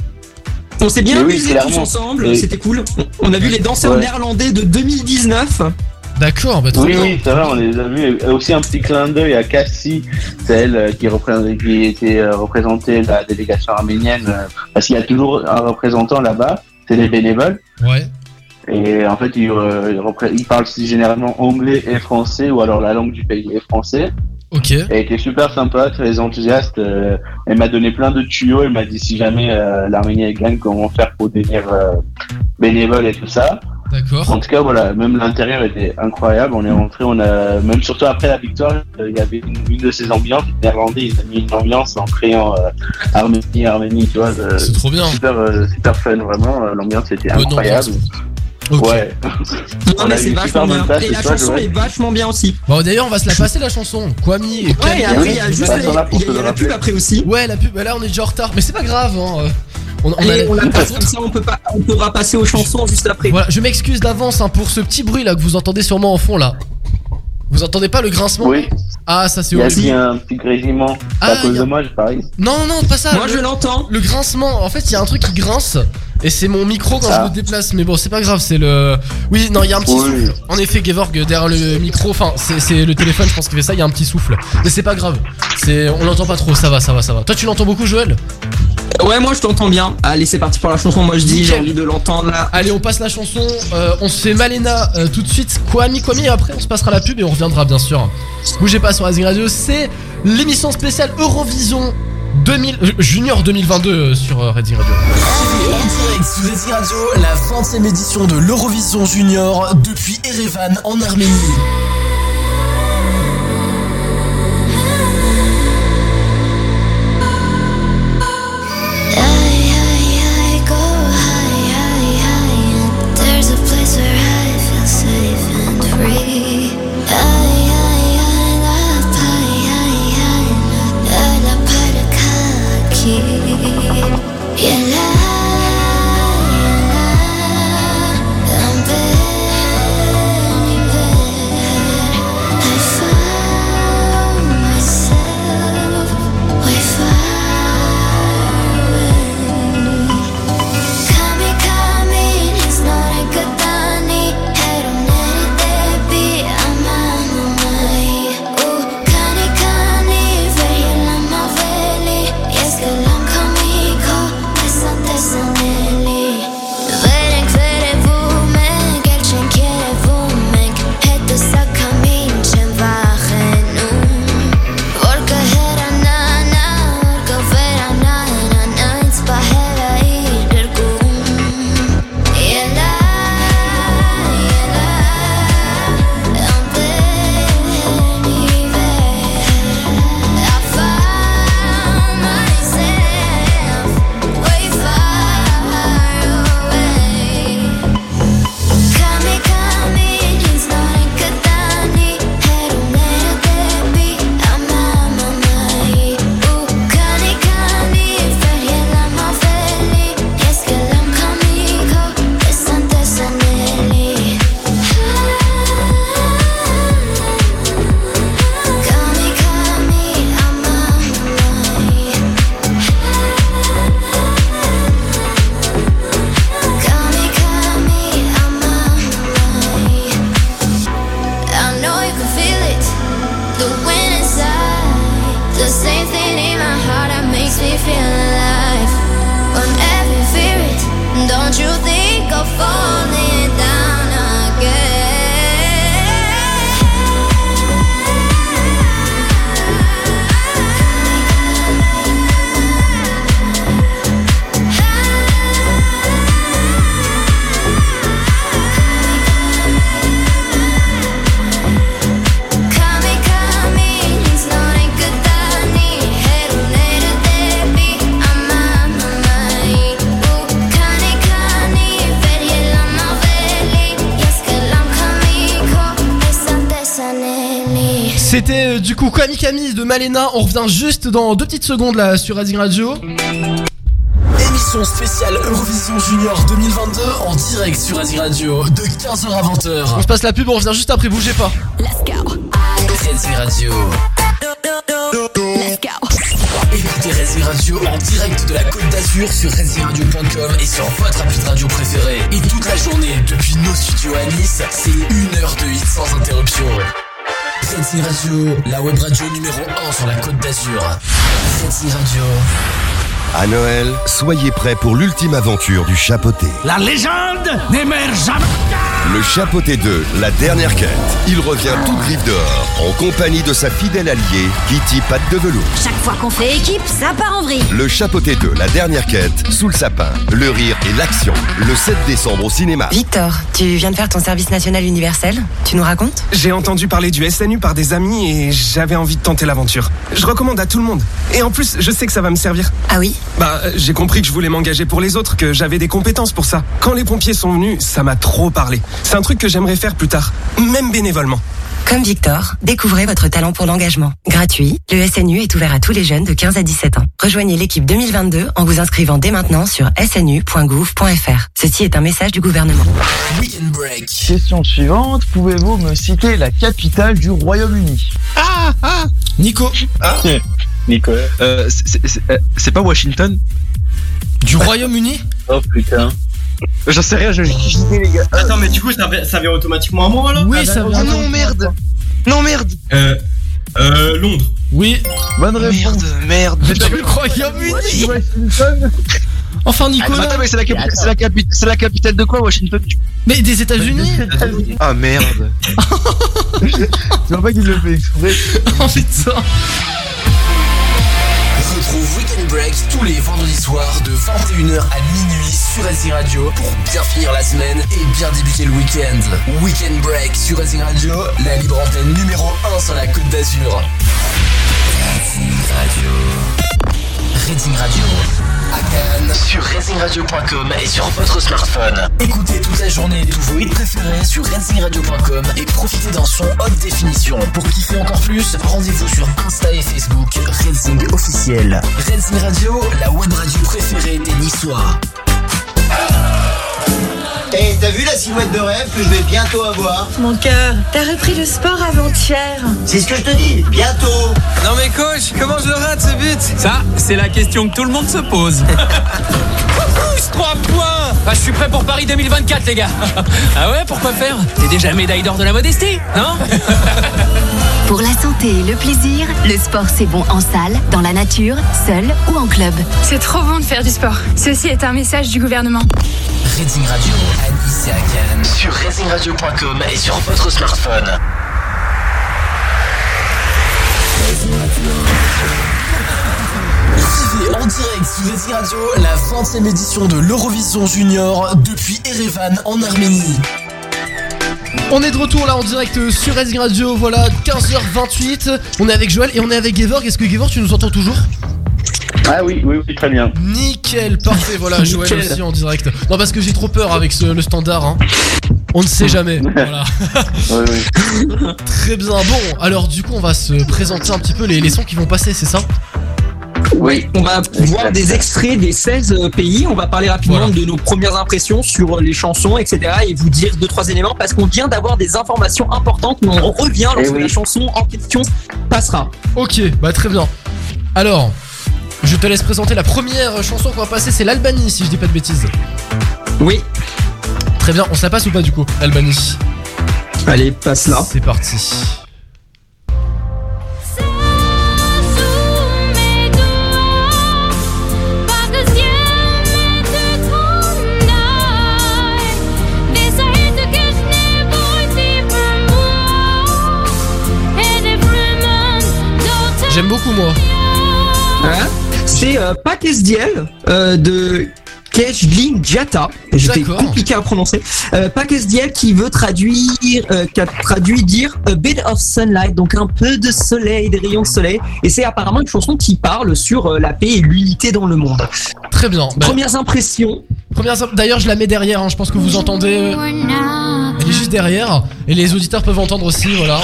On s'est bien oui, amusés tous ensemble. C'était cool. On a vu les danseurs Ouais. néerlandais de 2019. D'accord, bah trop Oui, bien. oui, c'est vrai, on les a vus. Aussi un petit clin d'œil à Cassie, c'est elle euh, qui, qui était euh, représentée la délégation arménienne, euh, parce qu'il y a toujours un représentant là-bas, c'est les bénévoles. Ouais. Et en fait, ils, ils parlent généralement anglais et français, ou alors la langue du pays est français. Ok. Elle était super sympa, très enthousiaste. euh, elle m'a donné plein de tuyaux. Elle m'a dit si jamais euh, l'Arménie gagne, comment faire pour devenir euh, bénévole et tout ça. D'accord. En tout cas, voilà, même l'intérieur était incroyable. On est rentré, on a même surtout après la victoire, euh, il y avait une, une de ces ambiances. Les Néerlandais, ils ont mis une ambiance en créant Arménie, Arménie, tu vois. C'est trop bien. super, super fun, vraiment. L'ambiance était incroyable. Ouais. Non On mais c'est vachement bien. place, Et la chanson est vachement bien aussi. Bon, d'ailleurs, on va se la passer la chanson. Kwami et Ouais, et Camille. après il y a oui, juste la, y a- y la pub après aussi. Ouais, la pub, bah là on est déjà en retard, mais c'est pas grave. Hein. On, on a- Allez, on la passe comme ça, on peut pas, on pourra passer aux chansons juste après. Voilà, je m'excuse d'avance hein, pour ce petit bruit là que vous entendez sûrement en fond là. Vous entendez pas le grincement Oui, Ah, ça c'est il y a horrible. un petit grésillement. Ah, à cause a- de moi, je parie. Non, non, non, pas ça. Moi le, je l'entends. le grincement, en fait, il y a un truc qui grince et c'est mon micro quand je me déplace. Mais bon, c'est pas grave, c'est le. Oui, non, il y a un petit Oui. souffle. En effet, Gevorg derrière le micro, enfin, c'est le téléphone, je pense qu'il fait ça. Il y a un petit souffle, mais c'est pas grave. C'est, on l'entend pas trop. Ça va, ça va, ça va. Toi, tu l'entends beaucoup, Joël? Ouais, moi je t'entends bien. Allez, c'est parti pour la chanson. Moi je dis, j'ai envie de l'entendre là. Allez, on passe la chanson. euh, on se fait Malena euh, tout de suite. Kwami, Kwami, et après on se passera la pub et on reviendra bien sûr. Bougez pas sur Rising Radio, c'est l'émission spéciale Eurovision 2000, Junior 2022 euh, sur euh, Rising Radio. En direct sous Lazy Radio, la 20e édition de l'Eurovision Junior depuis Erevan en Arménie. De Malena. On revient juste dans deux petites secondes là sur Rising Radio. Émission spéciale Eurovision Junior 2022 en direct sur Asie Radio de 15h à 20h. On se passe la pub, on revient juste après, bougez pas. Let's go Asie Radio. Let's go Écoutez Racing Radio en direct de la Côte d'Azur sur RacingRadio.com et sur votre appli de radio préférée. Et toute la journée depuis nos studios à Nice, c'est une heure de hit sans interruption. Racing Radio, la web radio numéro 1 sur la Côte d'Azur. Racing Radio. À Noël, soyez prêts pour l'ultime aventure du chapeauté. La légende n'émerge jamais. Le chapeauté 2, la dernière quête. Il revient toute griffe dehors, en compagnie de sa fidèle alliée, Kitty Patte de Velours. Chaque fois qu'on fait équipe, ça part en vrille. Le chapeauté 2, la dernière quête, sous le sapin. Le rire et l'action. Le 7 décembre au cinéma. Victor, tu viens de faire ton service national universel Tu nous racontes? J'ai entendu parler du SNU par des amis et j'avais envie de tenter l'aventure. Je recommande à tout le monde. Et en plus, je sais que ça va me servir. Ah oui? Bah, j'ai compris que je voulais m'engager pour les autres, que j'avais des compétences pour ça. Quand les pompiers sont venus, ça m'a trop parlé. C'est un truc que j'aimerais faire plus tard, même bénévolement. Comme Victor, découvrez votre talent pour l'engagement. Gratuit, le SNU est ouvert à tous les jeunes de 15 à 17 ans. Rejoignez l'équipe 2022 en vous inscrivant dès maintenant sur snu.gouv.fr. Ceci est un message du gouvernement. Weekend Break. Question suivante, pouvez-vous me citer la capitale du Royaume-Uni? Ah ah Nico Nicolas. Euh, c'est- c'est euh, c'est pas Washington Du Royaume-Uni Oh putain. J'en sais rien, je les gars. Attends, mais du coup, ça, vient- ça vient automatiquement à moi là Oui, ça Oh vient. non, merde Non, merde Euh. Euh. Londres. Oui. Bonne réponse. Merde, merde Du Royaume-Uni Washington Enfin, Ah, mais Nicolas attends, mais c'est la, capi- la, capi- la capitale de quoi, Washington? Mais des États-Unis Ah merde [LAUGHS] [LAUGHS] Tu vois pas qu'il le fait exprès [LAUGHS] Oh putain Retrouve Weekend Break tous les vendredis soirs de 21h à minuit sur Racing Radio pour bien finir la semaine et bien débuter le week-end. Weekend Break sur Racing Radio, la libre antenne numéro 1 sur la Côte d'Azur. Racing Radio. Racing Radio. Sur racingradio.com et sur votre smartphone. Écoutez toute la journée tous vos hits préférés sur racingradio.com et profitez d'un son haute définition. Pour kiffer encore plus, rendez-vous sur Insta et Facebook Racing officiel. Racing Radio, la web radio préférée des Niçois. Et t'as vu la silhouette de rêve que je vais bientôt avoir Mon cœur, t'as repris le sport avant-hier. C'est ce que je te dis, bientôt Non mais coach, comment je le rate ce but Ça, c'est la question que tout le monde se pose. [LAUGHS] Pousse 3 points bah, Je suis prêt pour Paris 2024 les gars [LAUGHS] Ah ouais, pourquoi faire T'es déjà médaille d'or de la modestie, non [LAUGHS] Pour la santé et le plaisir, le sport c'est bon en salle, dans la nature, seul ou en club. C'est trop bon de faire du sport. Ceci est un message du gouvernement. Reading Radio à Cannes sur racingradio.com et sur votre smartphone. Vivez en direct sur Racing Radio la 20e édition de l'Eurovision Junior depuis Erevan en Arménie. On est de retour là en direct sur Radio, voilà 15h28. On est avec Joël et on est avec Gevorg. Est-ce que Gevorg tu nous entends toujours? Ah oui, oui, oui, très bien. Nickel, parfait, voilà [LAUGHS] Joël aussi en direct. Non parce que j'ai trop peur avec ce- le standard. hein. On ne sait jamais. [LAUGHS] Voilà. [LAUGHS] Très bien. Bon, alors du coup on va se présenter un petit peu les, les sons qui vont passer, c'est ça? Oui, on va voir des extraits des 16 euh, pays. On va parler rapidement de nos premières impressions sur les chansons, etc. Et vous dire deux, trois éléments parce qu'on vient d'avoir des informations importantes, mais on revient Eh lorsque la chanson en question passera. Ok, bah très bien. Alors, je te laisse présenter la première chanson qu'on va passer, c'est l'Albanie, si je dis pas de bêtises. Oui. Très bien, on se la passe ou pas du coup, Albanie. Allez, passe là. C'est parti. J'aime beaucoup moi. Hein c'est euh, SDL euh, de Kejlin Jata. J'étais compliqué à prononcer. Euh, SDL qui veut traduire, euh, qui a traduit dire a bit of sunlight, donc un peu de soleil, des rayons de soleil. Et c'est apparemment une chanson qui parle sur euh, la paix et l'unité dans le monde. Très bien. Bah, Premières impressions. première imp- D'ailleurs, je la mets derrière. hein, Je pense que vous entendez. Elle est juste derrière. Et les auditeurs peuvent entendre aussi. Voilà.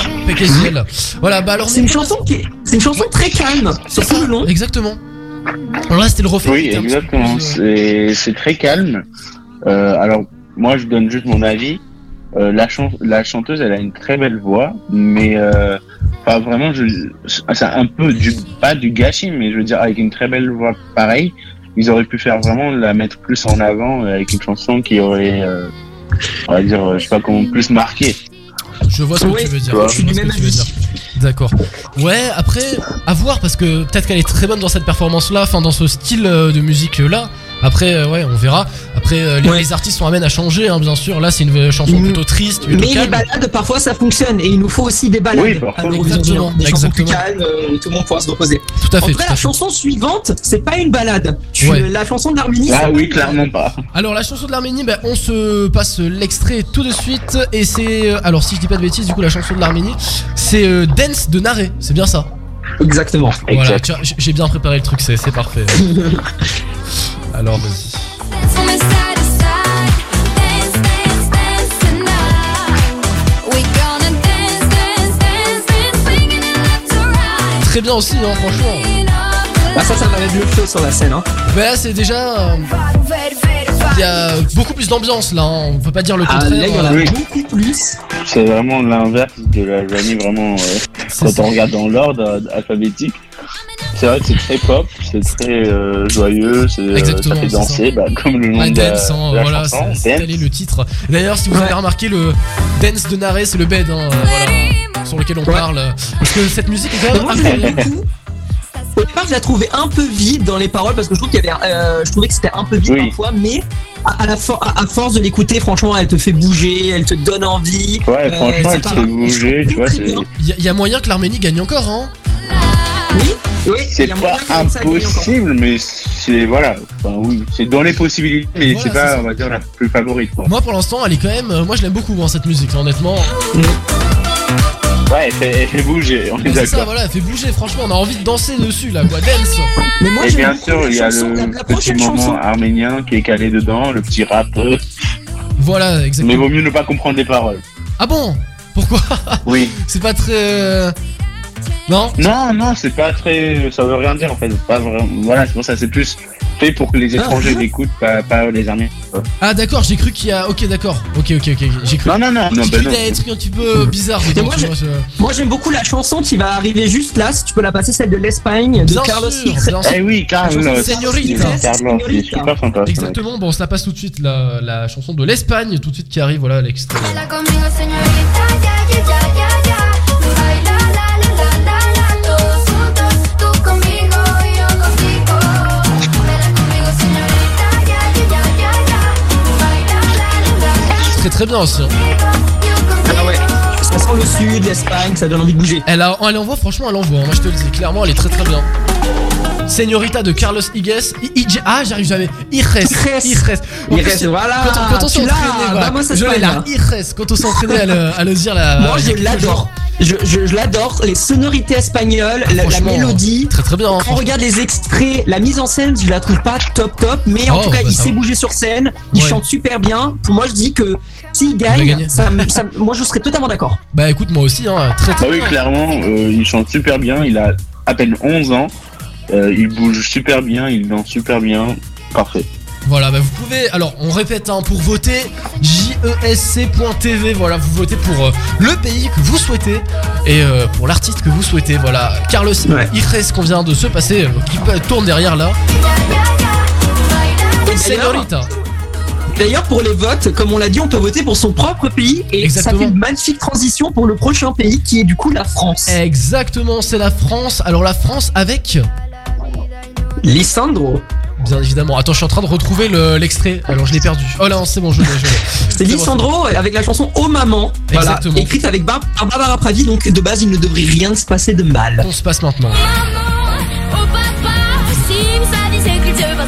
Voilà. Bah alors. C'est une chanson qui est, c'est une chanson très calme sur tout le long. Exactement. Alors là, c'était le refrain. Oui, exactement. euh, C'est très calme. Euh, alors, moi, je donne juste mon avis. Euh, la, chan la chanteuse, elle a une très belle voix, mais euh, pas vraiment. C'est un peu du pas du gâchis, mais je veux dire avec une très belle voix pareille, ils auraient pu faire vraiment la mettre plus en avant avec une chanson qui aurait, on va dire, je sais pas comment plus marqué. Je vois ce que Oui, tu veux dire. Je que tu veux dire. D'accord. Ouais, après, à voir parce que peut-être qu'elle est très bonne dans cette performance-là, enfin dans ce style euh, de musique-là. Après, euh, ouais, on verra. Après, euh, les, Ouais. les artistes sont amènes à changer, hein, bien sûr. Là, c'est une euh, chanson plutôt triste, plutôt Mais les balades, parfois, ça fonctionne. Et il nous faut aussi des balades. Oui, parfois. l'Eurovision. Exactement, Des chansons plus exactement. calmes, euh, où tout le monde pourra se reposer. Tout à En fait. à la fait. chanson suivante, c'est pas une balade. Tu- Ouais. La chanson de l'Arménie, Ah oui, clairement pas. Alors, la chanson de l'Arménie, ben, on se passe l'extrait tout de suite. Et c'est. euh, alors, si je dis pas de bêtises, du coup, la chanson de l'Arménie, c'est euh, Dance de Naré. C'est bien ça? Exactement. Voilà, Exact. tu vois, j- j'ai bien préparé le truc, c'est parfait. [LAUGHS] alors, vas-y. Très bien aussi, hein, franchement. Bah, ça, ça va mettre le feu sur la scène. Hein. Ben là, c'est déjà. Il y a beaucoup plus d'ambiance là, hein. on peut pas dire le Ah, contraire. là, il y en a Oui. beaucoup plus. C'est vraiment l'inverse de la Joanie, vraiment. euh, c'est quand ça. on regarde dans l'ordre euh, alphabétique, c'est vrai que c'est très pop, c'est très euh, joyeux, c'est, euh, Exactement, ça fait danser, bah, comme le nom Ouais, de la, dance, hein, de la voilà, chanson, dance. le titre. D'ailleurs, si vous avez remarqué, le dance de Naré, c'est le bed, hein, euh, voilà, sur lequel on parle. Parce que cette musique est quand même. Au départ, je la trouvais un peu vide dans les paroles parce que je trouve qu'il y avait, euh, je trouvais que c'était un peu vide Oui. parfois, mais à, à la for- à, à force de l'écouter, franchement, elle te fait bouger, elle te donne envie. Ouais, Euh, franchement, elle te fait bouger, tu vois, y, il y a moyen que l'Arménie gagne encore, hein. Oui, oui, c'est pas impossible, mais c'est, voilà, enfin, oui, c'est dans les possibilités, mais Voilà, c'est pas, ça. on va dire, la plus favorite, quoi. Moi, pour l'instant, elle est quand même. euh, Moi, je l'aime beaucoup, hein, cette musique, honnêtement. Ouais, elle fait, elle fait bouger, on est Mais C'est ça, d'accord. voilà, elle fait bouger, franchement, on a envie de danser dessus, là, quoi. Dance. Mais moi, Et bien sûr, il y a chanson, le la petit moment chanson. arménien qui est calé dedans, le petit rap, euh, Voilà, mais exactement. vaut mieux ne pas comprendre les paroles. Ah bon? Pourquoi? Oui. [LAUGHS] C'est pas très. Non Non, non, c'est pas très. Ça veut rien dire en fait. Pas vraiment. Voilà, c'est pour ça, c'est plus fait pour que les étrangers l'écoutent, pas, pas les Arméniens. Ah, d'accord, j'ai cru qu'il y a. Ok, d'accord. Ok, ok, ok. J'ai cru. Non, non, non, non, J'ai cru non. qu'il y avait des trucs un petit peu dedans, moi, j'aime beaucoup la chanson qui va arriver juste là. Si tu peux la passer, celle de l'Espagne, de Bien Carlos sûr. Eh oui, Carlos. Señorita. Carlos, il est super sympa. Exactement, bon, on se la passe tout de suite, la, la chanson de l'Espagne, tout de suite qui arrive, voilà. Baila très bien aussi. hein. Ah ouais. Ça sent le sud, l'Espagne, ça donne envie de bouger. Elle, a, elle envoie, franchement, elle envoie, hein, moi je te le dis, clairement, elle est très très bien. Señorita de Carlos Higues. Ah, j'arrive jamais. Ijes. Ijes. Ijes. En Ijes, plus, voilà, Quand on, entraîné, voilà. Je l'ai là. Ijes. Quand on s'est entraîné à le, à le dire là. Moi, je l'adore. Je, je, je l'adore. Les sonorités espagnoles, la, mélodie. Très très bien. hein, Quand on regarde les extraits, la mise en scène, je la trouve pas top top, mais en Oh, tout cas, bah, il sait bouger sur scène, il Ouais. chante super bien. Pour moi, je dis que s'il gagne, ça, ça moi, je serais totalement d'accord. Bah écoute, moi aussi, hein, très très Bah oui, bien. clairement, euh, il chante super bien. Il a à peine 11 ans. Euh, il bouge super bien, il danse super bien. Parfait. Voilà, bah vous pouvez. Alors, on répète, hein, pour voter, jesc.tv. Voilà, vous votez pour euh, le pays que vous souhaitez et euh, pour l'artiste que vous souhaitez. Voilà, Carlos Ouais. Ijes qu'on vient de se passer, euh, qui peut- tourne derrière là. Et d'ailleurs- Señorita. D'ailleurs, pour les votes, comme on l'a dit, on peut voter pour son propre pays et Exactement. ça fait une magnifique transition pour le prochain pays qui est du coup la France. Exactement, c'est la France. Alors, la France avec. Lissandro. bien évidemment. Attends, je suis en train de retrouver le- l'extrait. Alors, je l'ai perdu. Oh là, non, c'est bon, je l'ai. [LAUGHS] C'est bon, Lissandro avec la chanson Oh Maman, voilà, Exactement. écrite avec Bar- par Barbara Pravi, donc de base il ne devrait rien se passer de mal. On se passe maintenant. Oh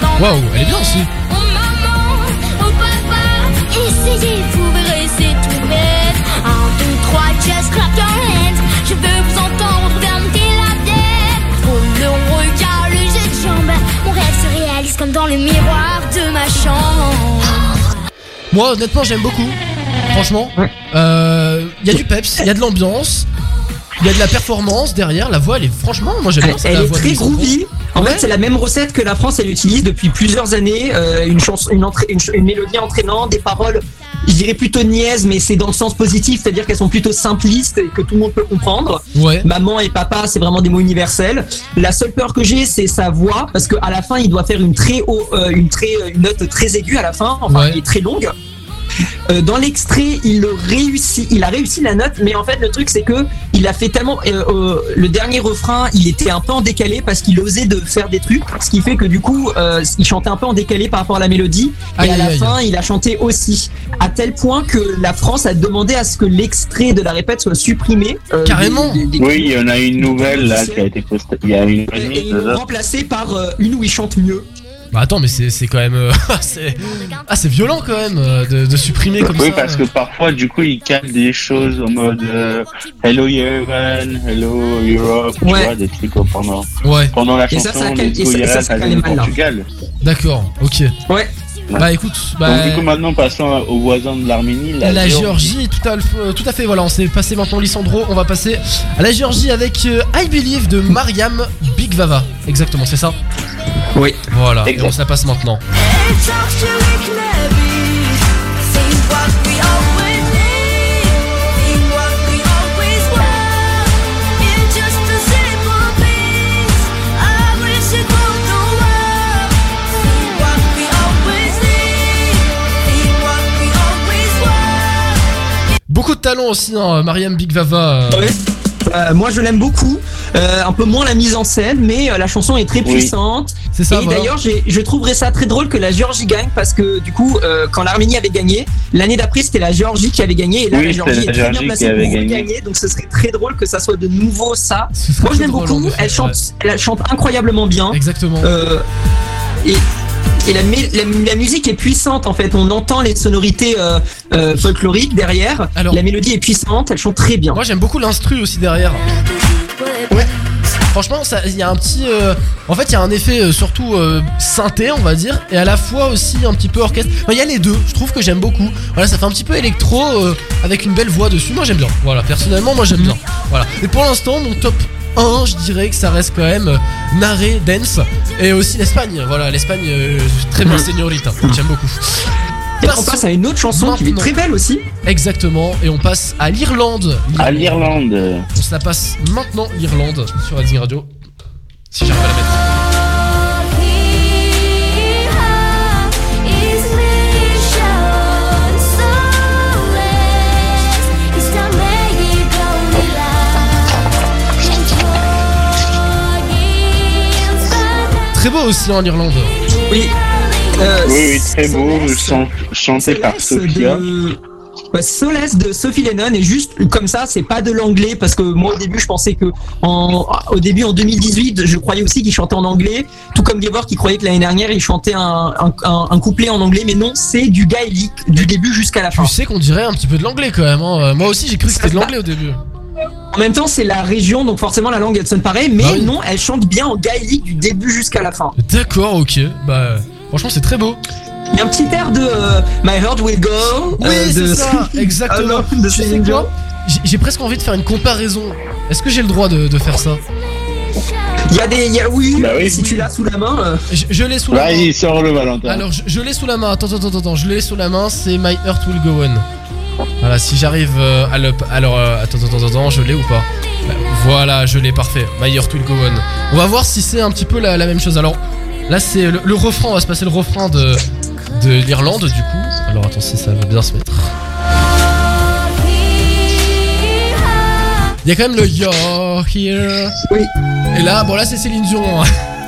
dans Waouh, elle est bien aussi. Oh maman, oh papa, essayez, vous verrez, c'est tout bête. Un, deux, trois, just clap your hands. Comme dans le miroir de ma chambre. Moi, honnêtement, j'aime beaucoup. Franchement, il y a du peps, il y a de l'ambiance, il y a de la performance derrière. La voix, elle est franchement, moi j'aime bien. c'est elle la est voix très groovy. En Ouais. fait, c'est la même recette que la France, elle utilise depuis plusieurs années. euh, une, chanson, une, entrée- une ch- une mélodie entraînante, des paroles, je dirais plutôt niaises, mais c'est dans le sens positif, c'est-à-dire qu'elles sont plutôt simplistes et que tout le monde peut comprendre. Ouais. Maman et papa, c'est vraiment des mots universels. La seule peur que j'ai, c'est sa voix, parce qu'à la fin, il doit faire une très haut, euh, une très, une note très aiguë à la fin, enfin, Ouais. qui est très longue. Euh, dans l'extrait, il le réussit, il a réussi la note, mais en fait le truc c'est que il a fait tellement euh, euh, le dernier refrain, il était un peu en décalé parce qu'il osait de faire des trucs, ce qui fait que du coup euh, il chantait un peu en décalé par rapport à la mélodie et Aïe, à la aïe, aïe. fin il a chanté aussi, à tel point que la France a demandé à ce que l'extrait de la répète soit supprimé. euh, Carrément. des- des- des- Oui, il y en a une nouvelle là qui a été postée il y a une et et ils l'ont remplacé par euh, une où il chante mieux. Bah attends, mais c'est c'est quand même. euh, [LAUGHS] ah, c'est violent quand même euh, de, de supprimer comme Oui, ça. parce que parfois, du coup, ils calent des choses en mode euh, Hello Yemen, Hello Europe, tu vois, des trucs euh, pendant, Ouais. pendant la Et ça, chanson, ça cal- et ça- et. Portugal. D'accord, ok. Ouais. Bah écoute, bah. Donc, du coup, maintenant, passons aux voisins de l'Arménie, la, La Géorgie. Géorgie, tout à, euh, tout à fait, voilà, on s'est passé maintenant Lissandro, on va passer à la Géorgie avec euh, I Believe de Mariam Big Vava. Exactement, c'est ça? Oui. Voilà, et on se la passe maintenant. Beaucoup de talent aussi, hein, Mariam Big Vava. euh, Ouais. Euh, moi je l'aime beaucoup, Euh, un peu moins la mise en scène, mais euh, la chanson est très Oui. puissante. C'est ça, Et voilà. d'ailleurs, je trouverais ça très drôle que la Géorgie gagne parce que du coup, euh, quand l'Arménie avait gagné, l'année d'après c'était la Géorgie qui avait gagné et là Oui, la Géorgie est la très bien placée qui avait pour gagné. gagner, donc ce serait très drôle que ça soit de nouveau ça. Moi je l'aime beaucoup, elle chante, elle chante incroyablement bien. Exactement. Euh, et et la, mé- la, la musique est puissante en fait, on entend les sonorités euh, euh, folkloriques derrière. Alors- la mélodie est puissante, elle chante très bien. Moi j'aime beaucoup l'instru aussi derrière. Ouais. Franchement, ça- il y a un petit. euh, en fait, il y a un effet euh, surtout euh, synthé, on va dire, et à la fois aussi un petit peu orchestre. Enfin, il y a les deux. Je trouve que j'aime beaucoup. Voilà, ça fait un petit peu électro euh, avec une belle voix dessus. Moi, j'aime bien. Voilà, personnellement, moi, j'aime bien. Voilà. Et pour l'instant, mon top 1, je dirais que ça reste quand même euh, Nare Dance et aussi l'Espagne. Voilà, l'Espagne, euh, très bien, Señorita. J'aime beaucoup. Et on passe à une autre chanson qui est très belle aussi. Exactement, et on passe à l'Irlande. À l'Irlande. On se la passe maintenant l'Irlande sur Rising Radio. Si j'arrive à la mettre. Très beau aussi en Irlande. Oui. Euh, Oui, oui, très beau, chan- chanté par Sophia. de... Ouais, Solace de Sophie Lennon et juste comme ça, c'est pas de l'anglais parce que moi au début je pensais que en, au début en 2018 je croyais aussi qu'il chantait en anglais, tout comme Gavor qui croyait que l'année dernière il chantait un, un, un- un couplet en anglais, mais non c'est du gaélique du début jusqu'à la fin. Tu sais qu'on dirait un petit peu de l'anglais quand même. hein. Moi aussi j'ai cru que c'était de l'anglais au début. En même temps c'est la région donc forcément la langue elle sonne pareil, mais oui. non elle chante bien en gaélique du début jusqu'à la fin. D'accord, ok. Bah franchement c'est très beau. Il y a un petit air de euh, My Heart Will Go. Oui, euh, c'est de- ça, exactement. Ah non, de Tu sais Dion. quoi J'ai- presque envie de faire une comparaison. Est-ce que j'ai le droit de, de faire ça? Il y a des, il y a, oui, Bah oui. si tu l'as sous la main. euh, Je, je l'ai sous la main. Vas-y, sors le Valentin. Alors je, je l'ai sous la main, attends, attends, attends, attends, je l'ai sous la main, c'est My Heart Will Go On. Voilà, si j'arrive euh, à le... Alors, euh, attends, attends, attends, attends, je l'ai ou pas Bah, Voilà, je l'ai, parfait. My Heart Will Go On. On va voir si c'est un petit peu la, la même chose. Alors, là c'est le, le refrain, on va se passer le refrain de, de l'Irlande du coup. Alors attends, si ça va bien se mettre. Il y a quand même le You're Here. Oui. Et là, bon là c'est Céline Dion. hein. [LAUGHS]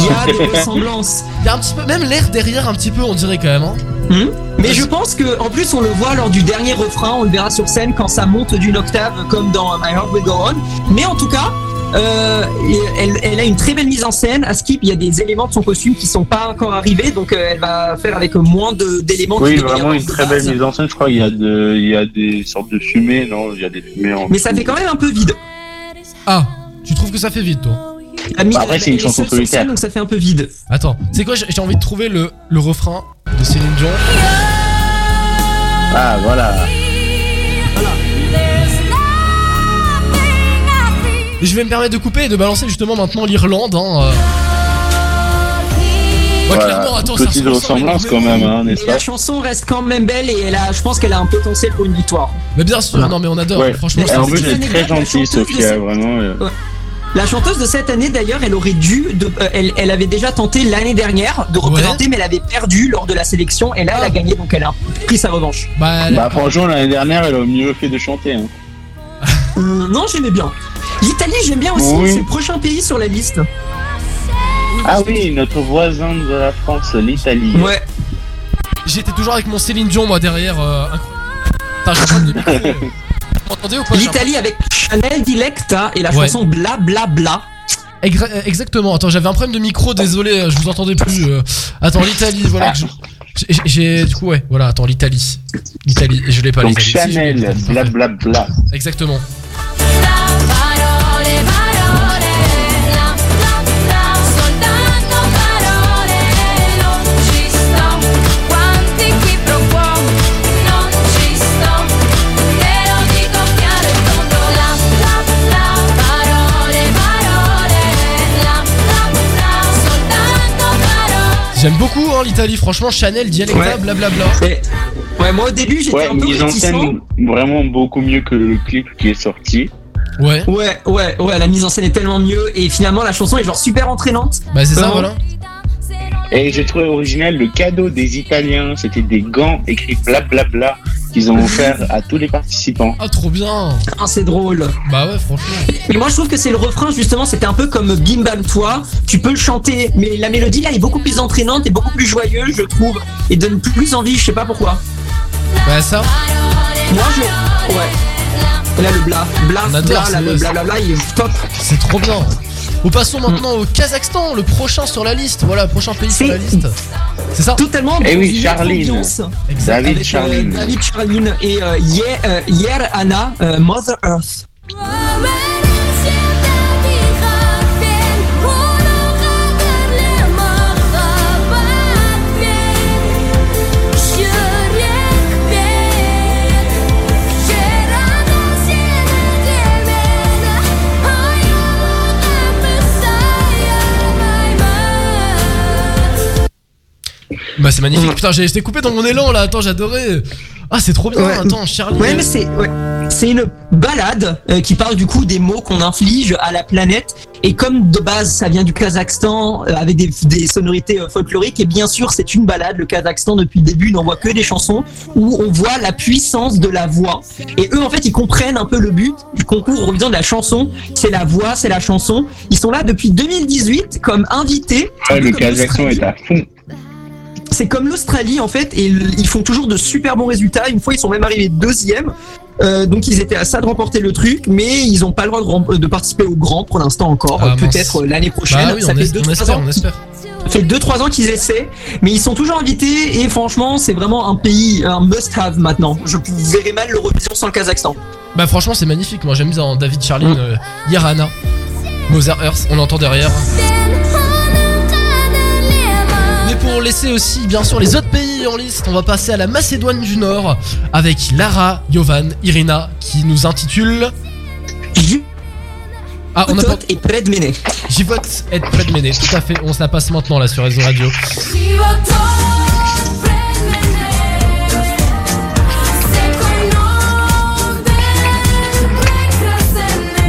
Il y a des [LAUGHS] ressemblances. Il y a un petit peu, même l'air derrière un petit peu, on dirait quand même. Hein. Hmm. Mais je pense que en plus on le voit lors du dernier refrain, on le verra sur scène quand ça monte d'une octave comme dans My Heart Will Go On. Mais en tout cas, euh, elle, elle a une très belle mise en scène. À Skip, il y a des éléments de son costume qui sont pas encore arrivés, donc euh, elle va faire avec moins de- d'éléments. Oui, vraiment une très base. belle mise en scène. Je crois qu'il y a de, il y a des sortes de fumées, non? Il y a des fumées en. Mais ça fait quand même un peu vide. Ah, tu trouves que ça fait vite, toi? Bah, après, c'est une chanson solitaire. donc ça fait un peu vide. Attends, c'est quoi J'ai envie de trouver le, le refrain de Céline Dion. Ah, voilà. Je vais me permettre de couper et de balancer justement maintenant l'Irlande. Hein, euh. Ouais, Voilà. clairement, attends, ça Petite ressemblance quand même, hein, n'est-ce Et la pas chanson reste quand même belle et elle a, je pense qu'elle a un potentiel pour une victoire. Mais bien sûr, non mais on adore, Ouais. franchement. Et c'est- en plus, c'est elle une est très gentille, Sophia, vraiment. euh. Ouais. La chanteuse de cette année d'ailleurs, elle aurait dû, de- euh, elle, elle avait déjà tenté l'année dernière de représenter, mais elle avait perdu lors de la sélection et là elle a gagné donc elle a pris sa revanche. Bah, Bah, franchement, l'année dernière, elle a mieux fait de chanter. Hein. [LAUGHS] Euh, non, j'aimais bien. L'Italie, j'aime bien aussi. Oui. C'est le prochain pays sur la liste. Ah oui, notre voisin de la France, l'Italie. Ouais. J'étais toujours avec mon Céline Dion, moi derrière. Euh... Putain, j'ai pas de micro. [LAUGHS] Vous m'entendez ou j'ai L'Italie avec Chanel Dilecta et la Ouais. chanson Bla Bla Bla. Euh, Exactement, attends, j'avais un problème de micro, désolé, euh, je vous entendais plus. euh. Attends, l'Italie, voilà. que je- j'ai-. Du coup, ouais, voilà, attends, l'Italie. L'Italie, je l'ai pas Donc Chanel, l'Italie, parfait. blablabla. Exactement. J'aime beaucoup hein, l'Italie, franchement, Chanel, Dialecta, Ouais. blablabla. Et- Ouais, moi au début j'étais Ouais, un peu mise en réticent. scène vraiment beaucoup mieux que le clip qui est sorti. Ouais. Ouais, ouais, ouais, la mise en scène est tellement mieux et finalement la chanson est genre super entraînante. Bah, c'est ça, voilà. Et j'ai trouvé original le cadeau des Italiens. C'était des gants écrits blablabla qu'ils ont offert à tous les participants. Ah, trop bien. Ah, c'est drôle. Bah, ouais, franchement. Et moi je trouve que c'est le refrain justement, c'était un peu comme Gimbal toi, tu peux le chanter, mais la mélodie là est beaucoup plus entraînante et beaucoup plus joyeuse je trouve, et donne plus envie, je sais pas pourquoi. Bah, ça. Moi je... Ouais. Et là le bla, bla, bla, là, le blablabla il est top. C'est trop bien. Nous passons maintenant au Kazakhstan, le prochain sur la liste. Voilà, prochain pays sur la liste. C'est ça Totalement Eh dans oui, Charline. ambiance. David euh, Charline. David Charline et euh, Yer, euh, Yer Anna, euh, Mother Earth. Bah, c'est magnifique. Putain, j'ai été coupé dans mon élan là. Attends, j'adorais. Ah, c'est trop bien. Ouais. Attends, Charlie. Ouais, mais c'est ouais. c'est une balade euh, qui parle du coup des mots qu'on inflige à la planète. Et comme de base ça vient du Kazakhstan euh, avec des, des sonorités euh, folkloriques, et bien sûr c'est une balade. Le Kazakhstan depuis le début n'envoie que des chansons où on voit la puissance de la voix. Et eux en fait ils comprennent un peu le but du concours Eurovision de la chanson. C'est la voix, c'est la chanson. Ils sont là depuis 2018 comme invités. Ouais, le comme Kazakhstan est à fond. C'est comme l'Australie en fait, et ils font toujours de super bons résultats. Une fois, ils sont même arrivés deuxième. Euh, donc ils étaient à ça de remporter le truc, mais ils n'ont pas le droit de, de participer au grand pour l'instant encore. Ah. Peut-être euh, l'année prochaine. Bah oui, ça fait es- deux, on trois espère, ans on espère. ça fait 2-3 ans qu'ils essaient, mais ils sont toujours invités et franchement, c'est vraiment un pays, un must-have maintenant. Je verrais mal l'Eurovision sans le Kazakhstan. Bah, franchement, c'est magnifique. Moi, j'aime bien David. Charline, euh, Yarana, Mother Earth. On entend derrière. Mais pour laisser aussi, bien sûr, les autres pays en liste, on va passer à la Macédoine du Nord avec Lara, Jovan, Irina qui nous intitule. Ah, on a pas. Et près de Méné. Jivote et près de Méné, tout à fait. On se la passe maintenant là sur Réseau Radio.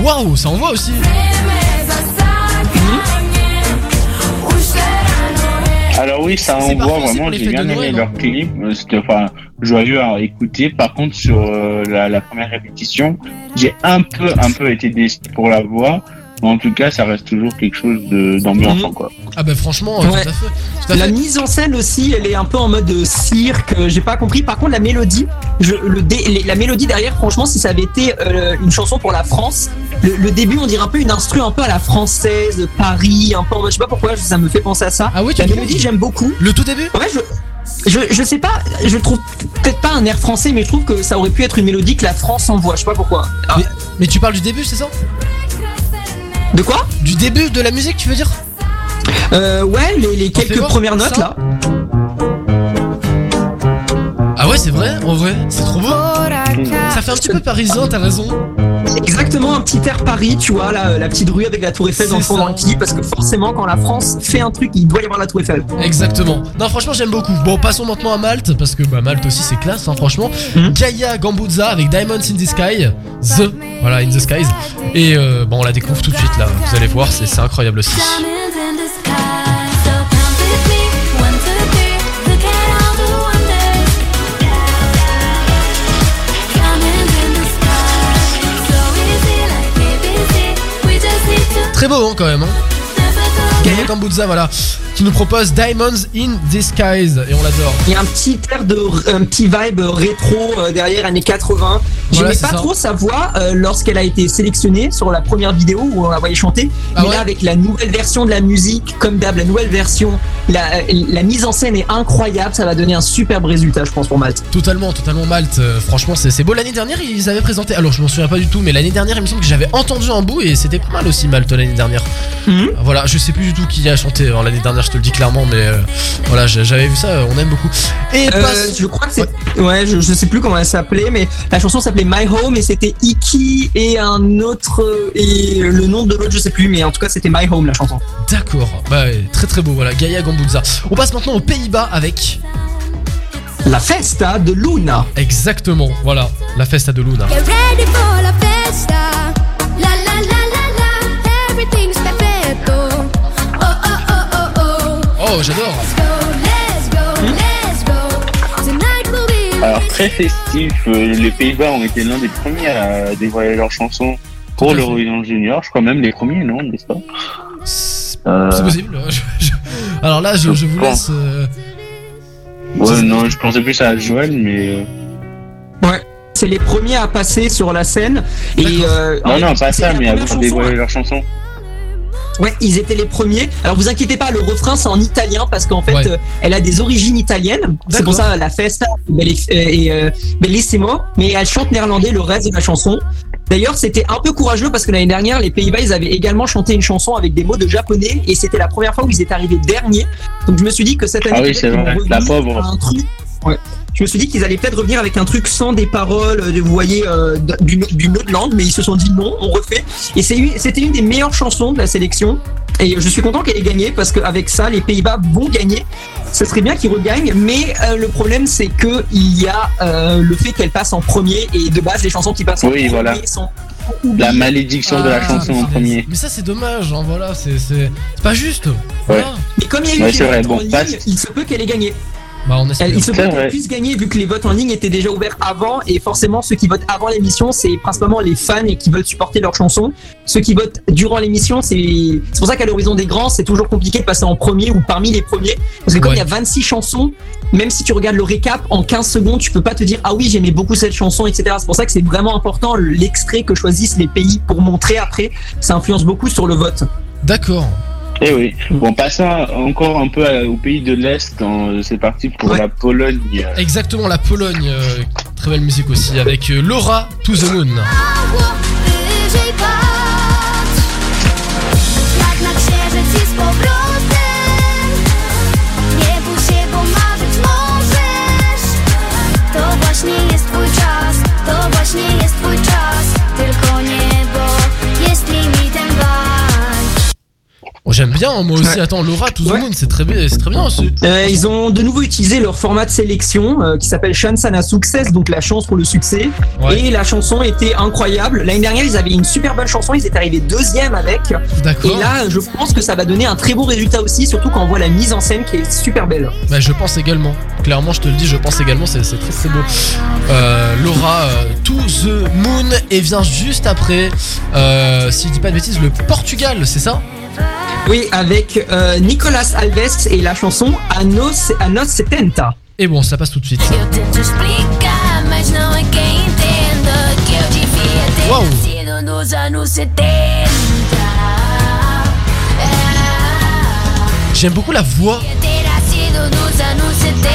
Waouh, ça envoie aussi. Alors oui, ça envoie vraiment, j'ai bien aimé leur hein. clip, euh, c'était enfin joyeux à écouter. Par contre, sur euh, la, la première répétition, j'ai un peu, un peu été déçu pour la voix. En tout cas, ça reste toujours quelque chose de- d'ambiançant, quoi. Ah bah franchement, euh, Ouais. tout à fait. Tout à La fait. mise en scène aussi, elle est un peu en mode euh, cirque. euh, J'ai pas compris. Par contre, la mélodie, je, le dé- les- la mélodie derrière, franchement, si ça avait été euh, une chanson pour la France, le, le début, on dirait un peu une instru un peu à la française, Paris, un peu. en mode- Je sais pas pourquoi, ça me fait penser à ça. Ah oui, tu La mélodie, j'aime beaucoup. Le tout début? Ouais, je. Je, je sais pas, je trouve peut-être pas un air français, mais je trouve que ça aurait pu être une mélodie que la France envoie. Je sais pas pourquoi. Ah, Mais, mais tu parles du début, c'est ça? De quoi? Du début de la musique, tu veux dire? Euh, Ouais, les, quelques premières notes ça là. Ouais, c'est vrai, en vrai, c'est trop beau. Ça fait un petit peu parisien, t'as raison. Exactement un petit air Paris, tu vois, la, la petite rue avec la Tour Eiffel dans le fond clip, parce que forcément, quand la France fait un truc, il doit y avoir la Tour Eiffel. Exactement. Non, franchement, j'aime beaucoup. Bon, passons maintenant à Malte, parce que bah, Malte aussi, c'est classe, hein, franchement. Mhm. Gaia Gambuzza avec Diamonds in the Sky. The, voilà, in the skies. Et euh, bon, on la découvre tout de suite là. Vous allez voir, c'est incroyable aussi. Très beau, hein, quand même. Hein. Gaia Gambuzza, voilà, qui nous propose Diamonds in Skies. Et on l'adore. Il y a un petit air de, un petit vibe rétro euh, derrière années 80. Voilà, J'aimais c'est pas ça. trop sa voix euh, lorsqu'elle a été sélectionnée sur la première vidéo où on la voyait chanter. Ah Mais ouais là, avec la nouvelle version de la musique, comme d'hab, la nouvelle version, la, la mise en scène est incroyable. Ça va donner un superbe résultat, je pense, pour Malte. Totalement, totalement Malte. Euh, franchement, c'est beau. L'année dernière, ils avaient présenté. Alors, je m'en souviens pas du tout, mais l'année dernière, il me semble que j'avais entendu un bout et c'était pas mal aussi Malte l'année dernière. Mhm. Voilà, je sais plus tout qui a chanté hein, l'année dernière, je te le dis clairement, mais euh, voilà, j'avais vu ça. euh, On aime beaucoup. Et Euh, passe- je crois que c'est. Ouais, je, je sais plus comment elle s'appelait, mais la chanson s'appelait My Home et c'était Iki et un autre. euh, Et le nom de l'autre, je sais plus, mais en tout cas, c'était My Home la chanson. D'accord, bah très très beau. Voilà, Gaia Gambuzza. On passe maintenant aux Pays-Bas avec. La Festa de Luna. Exactement, voilà, la festa de Luna. Get ready for la festa. Oh. J'adore. Let's go, let's go. Tonight will be. Alors, très festif, euh, les Pays-Bas ont été l'un des premiers à dévoiler leurs chansons pour l'Eurovision Junior. Je crois même les premiers, non, n'est-ce pas? C'est Euh, c'est possible. [LAUGHS] je- je- Alors là, je, je vous laisse. euh, Ouais, non, je pensais plus à Joël, mais. euh, Ouais. C'est les premiers à passer sur la scène. Et euh, Non, non, pas ça, mais à dévoiler leurs chansons. Ouais, ils étaient les premiers. Alors vous inquiétez pas, le refrain c'est en italien parce qu'en fait Ouais. euh, elle a des origines italiennes. C'est pour ça la festa euh, et euh, bellissimo, mais elle chante néerlandais le reste de la chanson. D'ailleurs, c'était un peu courageux parce que l'année dernière, les Pays-Bas, ils avaient également chanté une chanson avec des mots de japonais et c'était la première fois où ils étaient arrivés derniers. Donc je me suis dit que cette année, Ah oui, c'est vrai, la pauvre. un truc. Ouais. Je me suis dit qu'ils allaient peut-être revenir avec un truc sans des paroles, euh, vous voyez, euh, d'une autre langue, mais ils se sont dit non, on refait. Et c'était une des meilleures chansons de la sélection. Et je suis content qu'elle ait gagné parce qu'avec ça, les Pays-Bas vont gagner. Ce serait bien qu'ils regagnent, mais euh, le problème c'est que il y a euh, le fait qu'elle passe en premier et de base les chansons qui passent en Oui, premier voilà. sont La malédiction de la Ah, chanson en premier. Mais ça, c'est dommage, hein, voilà, c'est pas juste. Voilà. Mais comme il y a eu Ouais, vrai, bon, ligne, passe. il se peut qu'elle ait gagné. Bah, on espère. Elle- il se puisse gagner vu que les votes en ligne étaient déjà ouverts avant et forcément ceux qui votent avant l'émission c'est principalement les fans et qui veulent supporter leur chanson. Ceux qui votent durant l'émission c'est c'est pour ça qu'à l'horizon des grands c'est toujours compliqué de passer en premier ou parmi les premiers parce que comme Ouais. il y a 26 chansons même si tu regardes le récap en 15 secondes tu peux pas te dire ah oui j'aimais beaucoup cette chanson etc. C'est pour ça que c'est vraiment important l'extrait que choisissent les pays pour montrer après ça influence beaucoup sur le vote. D'accord. Eh oui. Bon, passons encore un peu au pays de l'Est. hein. C'est parti pour Ouais. la Pologne. Exactement, la Pologne. euh, très belle musique aussi, avec euh, Laura to the Moon. Bon, j'aime bien, hein, moi aussi. Attends, Laura, To the Moon, c'est très, bien- c'est très bien aussi. Euh, ils ont de nouveau utilisé leur format de sélection euh, qui s'appelle Chansana Success, donc la chance pour le succès. Ouais. Et la chanson était incroyable. L'année dernière, ils avaient une super bonne chanson, ils étaient arrivés deuxième avec. D'accord. Et là, je pense que ça va donner un très beau résultat aussi, surtout quand on voit la mise en scène qui est super belle. Bah, je pense également. Clairement, je te le dis, je pense également, c'est c'est très très beau. Euh, Laura, euh, To the Moon, et vient juste après, euh, si je dis pas de bêtises, le Portugal, c'est ça? Oui, avec euh, Nicolas Alves et la chanson Anos, Anos 70. Et bon, ça passe tout de suite. Nos 70. J'aime beaucoup la voix. Ter nascido nos anos 70.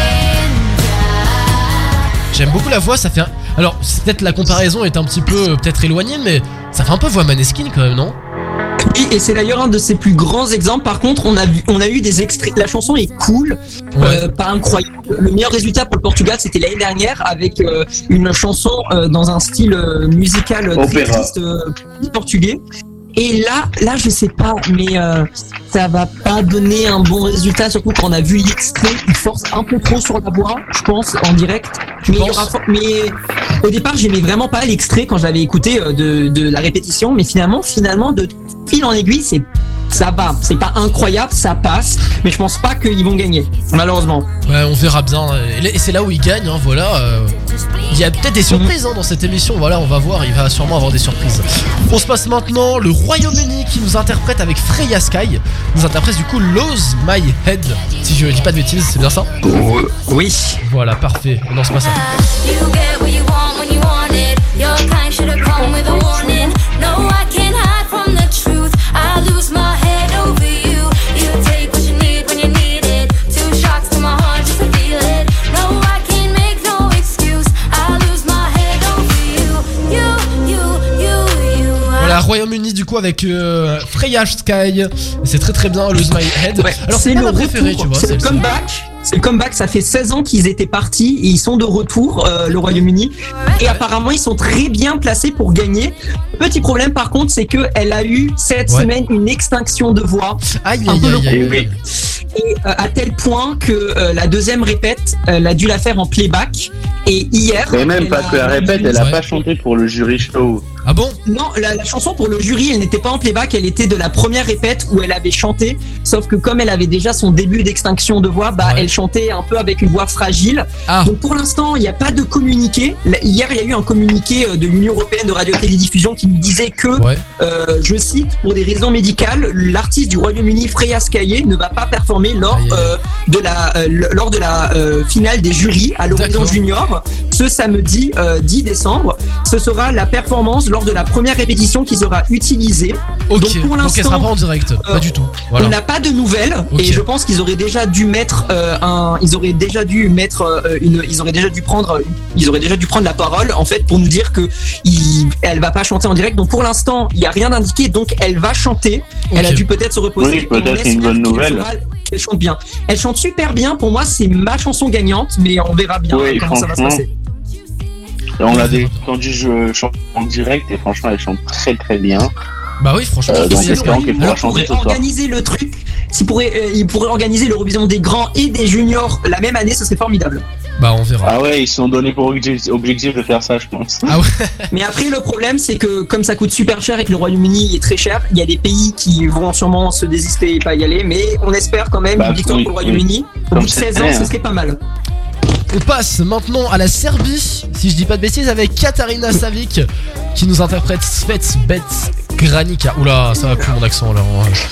J'aime beaucoup la voix, ça fait un... Alors, peut-être la comparaison est un petit peu euh, peut-être éloignée, mais ça fait un peu voix Maneskin quand même, non? Oui, et c'est d'ailleurs un de ses plus grands exemples. Par contre, on a, vu, on a eu des extraits. La chanson est cool, euh, pas incroyable. Le meilleur résultat pour le Portugal, c'était l'année dernière avec euh, une chanson euh, dans un style musical très triste portugais. Et là, là, je sais pas, mais euh, ça va pas donner un bon résultat, surtout quand on a vu l'extrait, il force un peu trop sur la voix, je pense, en direct. Mais, il y aura mais au départ, j'aimais vraiment pas l'extrait quand je l'avais écouté euh, de, de la répétition, mais finalement, finalement, de fil en aiguille, c'est ça va, c'est pas incroyable, ça passe, mais je pense pas qu'ils vont gagner, malheureusement. Ouais, on verra bien. Et c'est là où il gagne, hein, voilà. euh, Il y a peut-être des surprises hein, dans cette émission, voilà, on va voir, il va sûrement avoir des surprises. On se passe maintenant le Royaume-Uni qui nous interprète avec Freya Sky, nous interprète du coup Lose My Head, si je dis pas de bêtises, c'est bien ça? Oui. Voilà, parfait, on lance pas ça. Royaume-Uni du coup avec euh, Freya Sky, c'est très très bien, Lose My Head. Alors c'est pas ma préférée, tu vois. C'est le comeback. C'est le comeback. Ça fait 16 ans qu'ils étaient partis et ils sont de retour, euh, le Royaume-Uni. Et apparemment, ils sont très bien placés pour gagner. Petit problème, par contre, c'est que elle a eu cette Ouais. semaine une extinction de voix. Aïe, Un aïe, peu aïe, le aïe. Et euh, à tel point que euh, la deuxième répète, elle a dû la faire en playback. Et hier. Et même parce a- que la répète, elle a pas chanté pour le jury show. Ah bon? Non, la, la chanson pour le jury, elle n'était pas en playback, elle était de la première répète où elle avait chanté. Sauf que comme elle avait déjà son début d'extinction de voix, bah elle chantait un peu avec une voix fragile. Ah. Donc pour l'instant, il n'y a pas de communiqué. Hier, il y a eu un communiqué euh, de l'Union européenne de radio-télédiffusion qui nous disait que, euh, je cite, pour des raisons médicales, l'artiste du Royaume-Uni, Freya Skyé, ne va pas performer lors euh, de la euh, lors de la finale des jurys à l'horizon junior ce samedi euh, 10 décembre. Ce sera la performance lors de la première répétition qui sera utilisée. Donc pour donc elle sera l'instant, pas en direct, euh, pas du tout. Voilà. on n'a pas de nouvelles et je pense qu'ils auraient déjà dû mettre euh, un, ils auraient déjà dû mettre euh, une, ils auraient déjà dû prendre, ils auraient déjà dû prendre la parole en fait pour nous dire que il, elle va pas chanter en direct. Donc pour l'instant, il y a rien d'indiqué. Donc elle va chanter. Elle a dû peut-être se reposer. Oui, peut-être une bonne nouvelle. Qu'elle chante bien. Elle chante super bien. Pour moi, c'est ma chanson gagnante, mais on verra bien Oui, comment ça va se passer. On l'a entendu je chante en direct et franchement, elle chante très très bien. Bah oui, franchement. Euh, donc espérons qu'elle pourra chanter soir. organiser le truc. S'il pourrait, euh, il pourrait organiser l'Eurovision des grands et des juniors la même année, ce serait formidable. Bah on verra. Ah ouais, ils se sont donnés pour objectif, de faire ça, je pense. Ah ouais. [LAUGHS] Mais après, le problème, c'est que comme ça coûte super cher et que le Royaume-Uni est très cher, il y a des pays qui vont sûrement se désister et pas y aller. Mais on espère quand même Bah, une victoire oui, pour le Royaume-Uni. oui. Au Comme bout de 16 cette ans, ce hein. serait pas mal. On passe maintenant à la Serbie, si je dis pas de bêtises, avec Katarina Savic qui nous interprète Svets Bet Granica. Oula, ça va plus mon accent là.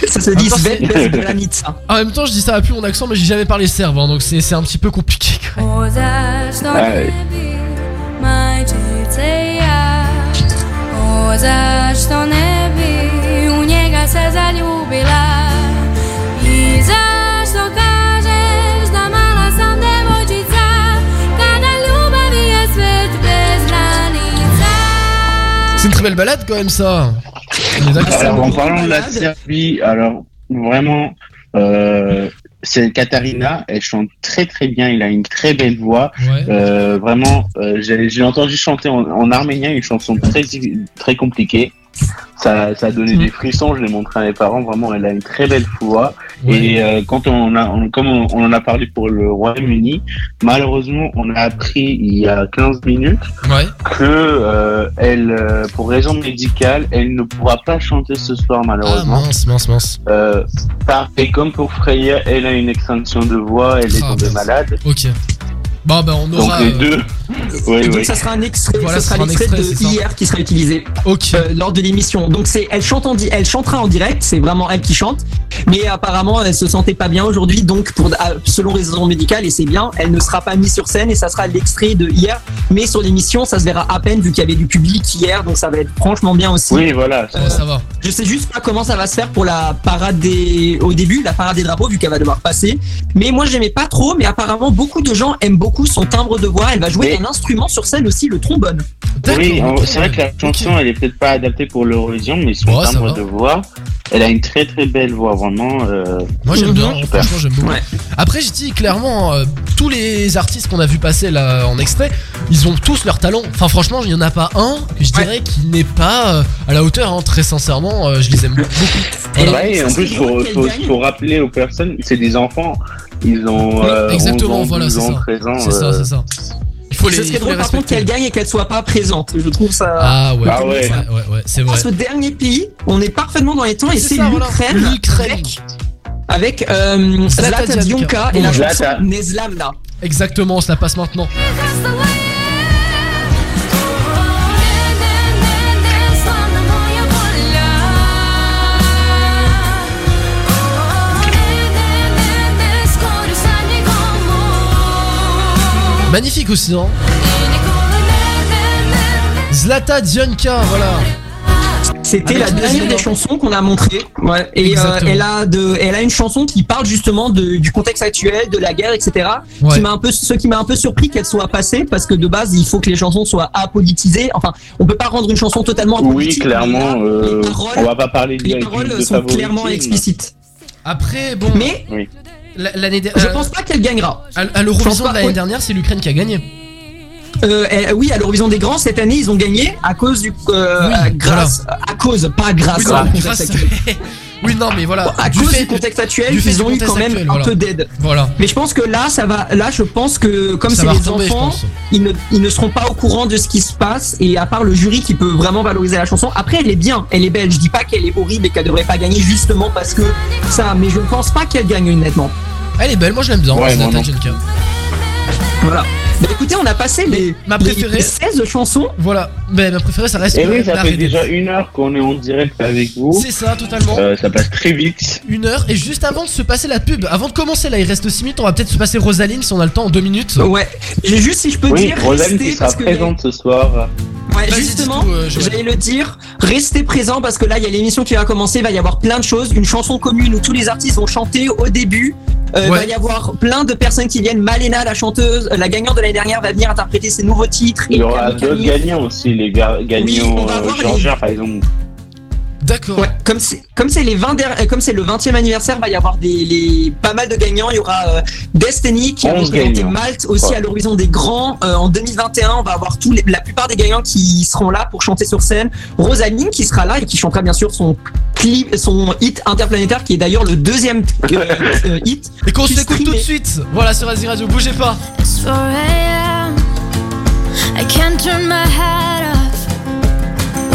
Ça se dit Svet Bet Granica. En même temps, je dis ça va plus mon accent, mais j'ai jamais parlé serbe, hein, donc c'est c'est un petit peu compliqué. Ouais. nie być, majczycy ja. Możesz to nie być, u niego se zaljubila. Très belle balade quand même ça. Alors, en parlant de la Serbie, alors vraiment, euh, c'est Katarina, elle chante très très bien, il a une très belle voix. Euh, vraiment, euh, j'ai j'ai entendu chanter en, en arménien une chanson très très compliquée. Ça, ça a donné Mm. des frissons. Je l'ai montré à mes parents. Vraiment, elle a une très belle voix. Ouais. Et euh, quand on a, on- comme on, on en a parlé pour le Royaume-Uni, malheureusement, on a appris il y a 15 minutes Ouais. que euh, elle, euh, pour raison médicale, elle ne pourra pas chanter ce soir Ah malheureusement. mince, mince, mince. Euh, et comme pour Freya, elle a une extinction de voix, elle est Ah, tombée malade. Ok. Bon, bah, on Donc aura. les euh, deux. Donc oui. ça sera un extrait, Voilà, ça ce sera sera un l'extrait extrait, de hier qui sera utilisé Ok. euh, lors de l'émission. Donc c'est, elle chante en, di- elle chantera en direct, c'est vraiment elle qui chante. Mais apparemment elle se sentait pas bien aujourd'hui, donc pour selon raison médicale et c'est bien, elle ne sera pas mise sur scène et ça sera l'extrait de hier. Mais sur l'émission, ça se verra à peine vu qu'il y avait du public hier, donc ça va être franchement bien aussi. Oui, voilà. Ça va. Je sais juste pas comment ça va se faire pour la parade des au début, la parade des drapeaux vu qu'elle va devoir passer. Mais moi j'aimais pas trop, mais apparemment beaucoup de gens aiment beaucoup son timbre de voix. Elle va jouer Mais- un instrument sur scène aussi, le trombone. Oui, c'est vrai que la chanson, elle est peut-être pas adaptée pour l'Eurovision, mais son timbre de voix, elle a une très très belle voix, vraiment. euh, Moi j'aime Mhm. bien, Super. franchement j'aime beaucoup. Ouais. Après je dis clairement, euh, tous les artistes qu'on a vu passer là en extrait, ils ont tous leur talent. Enfin franchement il y en a pas un que je dirais qui n'est pas euh, à la hauteur. hein. Très sincèrement, euh, je les aime beaucoup. Voilà. Ouais, et en plus, faut, faut rappeler aux personnes, c'est des enfants. Ils ont euh, exactement, 11 ans, voilà, 12 c'est ça. 13 ans. C'est ça, euh, c'est ça. Il faut les, Ce il serait drôle par contre qu'elle gagne et qu'elle soit pas présente. Je trouve ça. Ah ouais, Ah ouais. ouais, ouais, ouais, c'est vrai. Grâce au dernier pays, on est parfaitement dans les temps et C'est ça, l'Ukraine. L'Ukraine. Avec, avec euh, Zlatan et la chanson Nezlamna. Exactement, on se la passe maintenant. Magnifique aussi, hein. Zlata Dionka, voilà. C'était la les dernière des chansons qu'on a montrées. Ouais. Et euh, elle a de, elle a une chanson qui parle justement de, du contexte actuel, de la guerre, etc. Ouais. Qui m'a un peu, ce qui m'a un peu surpris qu'elle soit passée parce que de base il faut que les chansons soient apolitisées. Enfin, on peut pas rendre une chanson totalement Oui, clairement. là, euh, les paroles, on va pas parler les direct paroles de sont clairement explicites. Après, bon, Mais Oui. Je dernière. pense pas qu'elle gagnera. À, à l'Eurovision de l'année dernière, c'est l'Ukraine qui a gagné. Euh, elle- oui, à l'horizon des grands cette année ils ont gagné à cause du, euh, Oui, grâce, à cause, pas grâce. Oui, non, grâce- actuel. Oui, non, mais voilà. À du cause fait- du contexte actuel, du fait ils ont eu quand même actuel, un voilà. peu d'aide. Voilà. Mais je pense que là, ça va. Là, je pense que comme c'est les enfants, ils ne, ils ne seront pas au courant de ce qui se passe. Et à part le jury qui peut vraiment valoriser la chanson, après, elle est bien, elle est belle. Je dis pas qu'elle est horrible et qu'elle devrait pas gagner justement parce que ça. Mais je ne pense pas qu'elle gagne honnêtement. Elle est belle, moi je l'aime bien. Ouais. Voilà. Bah écoutez, on a passé les, Ma préférée- les 16 chansons. Voilà. Mais ma préférée, ça reste. Et oui, ça la fait Reine. déjà une heure qu'on est en direct avec vous. C'est ça, totalement. Euh, ça passe très vite. Une heure. Et juste avant de se passer la pub, avant de commencer là, il reste 6 minutes. On va peut-être se passer Rosaline si on a le temps en 2 minutes. Ouais. J'ai juste si je peux Oui, dire. Rosaline restez qui sera que- présente ce soir. Ouais, justement, euh, j'allais le dire, restez présents parce que là, il y a l'émission qui va commencer, il va y avoir plein de choses, une chanson commune où tous les artistes vont chanter au début. Euh, Il Ouais. va y avoir plein de personnes qui viennent. Malena, la chanteuse, la gagnante de l'année dernière, va venir interpréter ses nouveaux titres. Il y aura d'autres gagnants aussi, les ga- gagnants va euh, les- par exemple. D'accord. Ouais, comme c'est comme c'est les 20 der- euh, comme c'est le 20e anniversaire, va y avoir des les pas mal de gagnants. Il y aura euh, Destiny qui a 11 représenté. Malte aussi Ouais. à l'horizon des grands. Euh, en 2021, on va avoir tous les, la plupart des gagnants qui seront là pour chanter sur scène. Rosaline qui sera là et qui chantera bien sûr son clip, son hit interplanétaire qui est d'ailleurs le deuxième [LAUGHS] euh, euh, hit. Et qu'on s'écoute tout de suite. Voilà sur Asie Radio, bougez pas. It's 4 a.m. I can't turn my head off.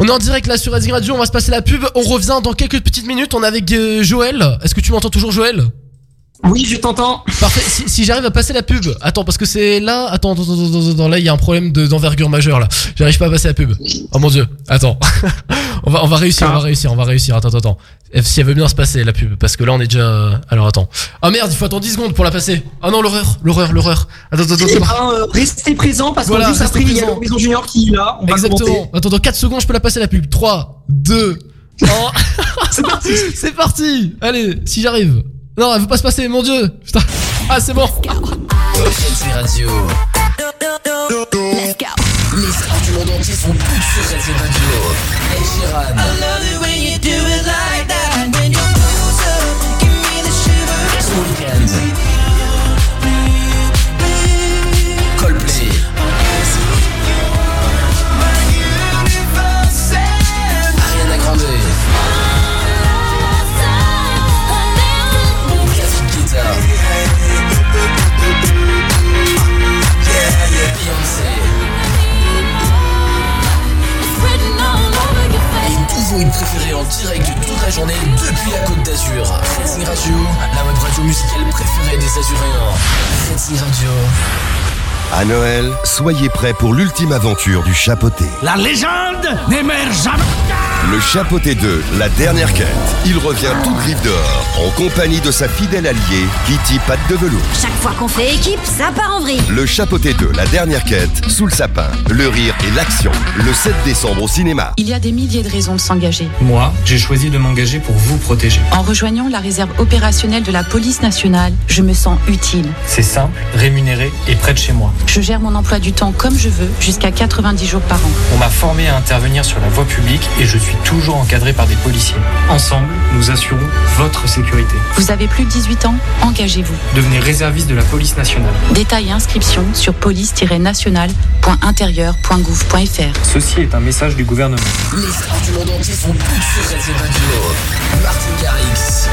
On est en direct là sur Racing Radio, on va se passer la pub. On revient dans quelques petites minutes. On est avec euh, Joël. Est-ce que tu m'entends toujours, Joël? Oui, je t'entends. Parfait. Si, si j'arrive à passer la pub, attends, parce que c'est là. Attends, attends, attends, attends, attends, là, il y a un problème de- d'envergure majeure là. J'arrive pas à passer la pub. Oh mon dieu. Attends. [LAUGHS] on va, on va réussir, on va réussir, on va réussir. Attends, attends, attends. Eh, Si elle veut bien se passer la pub, parce que là, on est déjà. Alors attends. Ah merde, il faut attendre 10 secondes pour la passer. Ah non, l'horreur, l'horreur, l'horreur. Attends, attends, Eh attends. ben, euh, restez présent parce Voilà, après, il y a présent. l'Horizon Junior qui est là. On va Exactement. commenter. Attends, dans 4 secondes, je peux la passer la pub. 3, 2, 1. C'est parti. [LAUGHS] C'est parti. Allez, si j'arrive. Non, elle veut pas se passer, mon dieu. Putain. Ah, c'est bon. Radio. Les stars du monde entier sont toutes sur Radio. Hits préférés en direct toute la journée depuis la Côte d'Azur. Racing Radio, la web radio musicale préférée des Azuréens. Racing Radio. À Noël, soyez prêts pour l'ultime aventure du chapeauté. La légende n'émerge jamais. Le chapeauté 2, la dernière quête. Il revient toute griffe dehors, en compagnie de sa fidèle alliée, Kitty Patte de Velours. Chaque fois qu'on fait équipe, ça part en vrille. Le chapeauté 2, la dernière quête, sous le sapin. Le rire et l'action. Le 7 décembre au cinéma. Il y a des milliers de raisons de s'engager. Moi, j'ai choisi de m'engager pour vous protéger. En rejoignant la réserve opérationnelle de la police nationale, je me sens utile. C'est simple, rémunéré et près de chez moi. Je gère mon emploi du temps comme je veux, jusqu'à 90 jours par an. On m'a formé à intervenir sur la voie publique et je suis toujours encadré par des policiers. Ensemble, nous assurons votre sécurité. Vous avez plus de 18 ans Engagez-vous. Devenez réserviste de la police nationale. Détails et inscriptions sur police-nationale.intérieur.gouv.fr. Ceci est un message du gouvernement. Les stars du monde entier sont toutes sur Radio. Martin Garrix.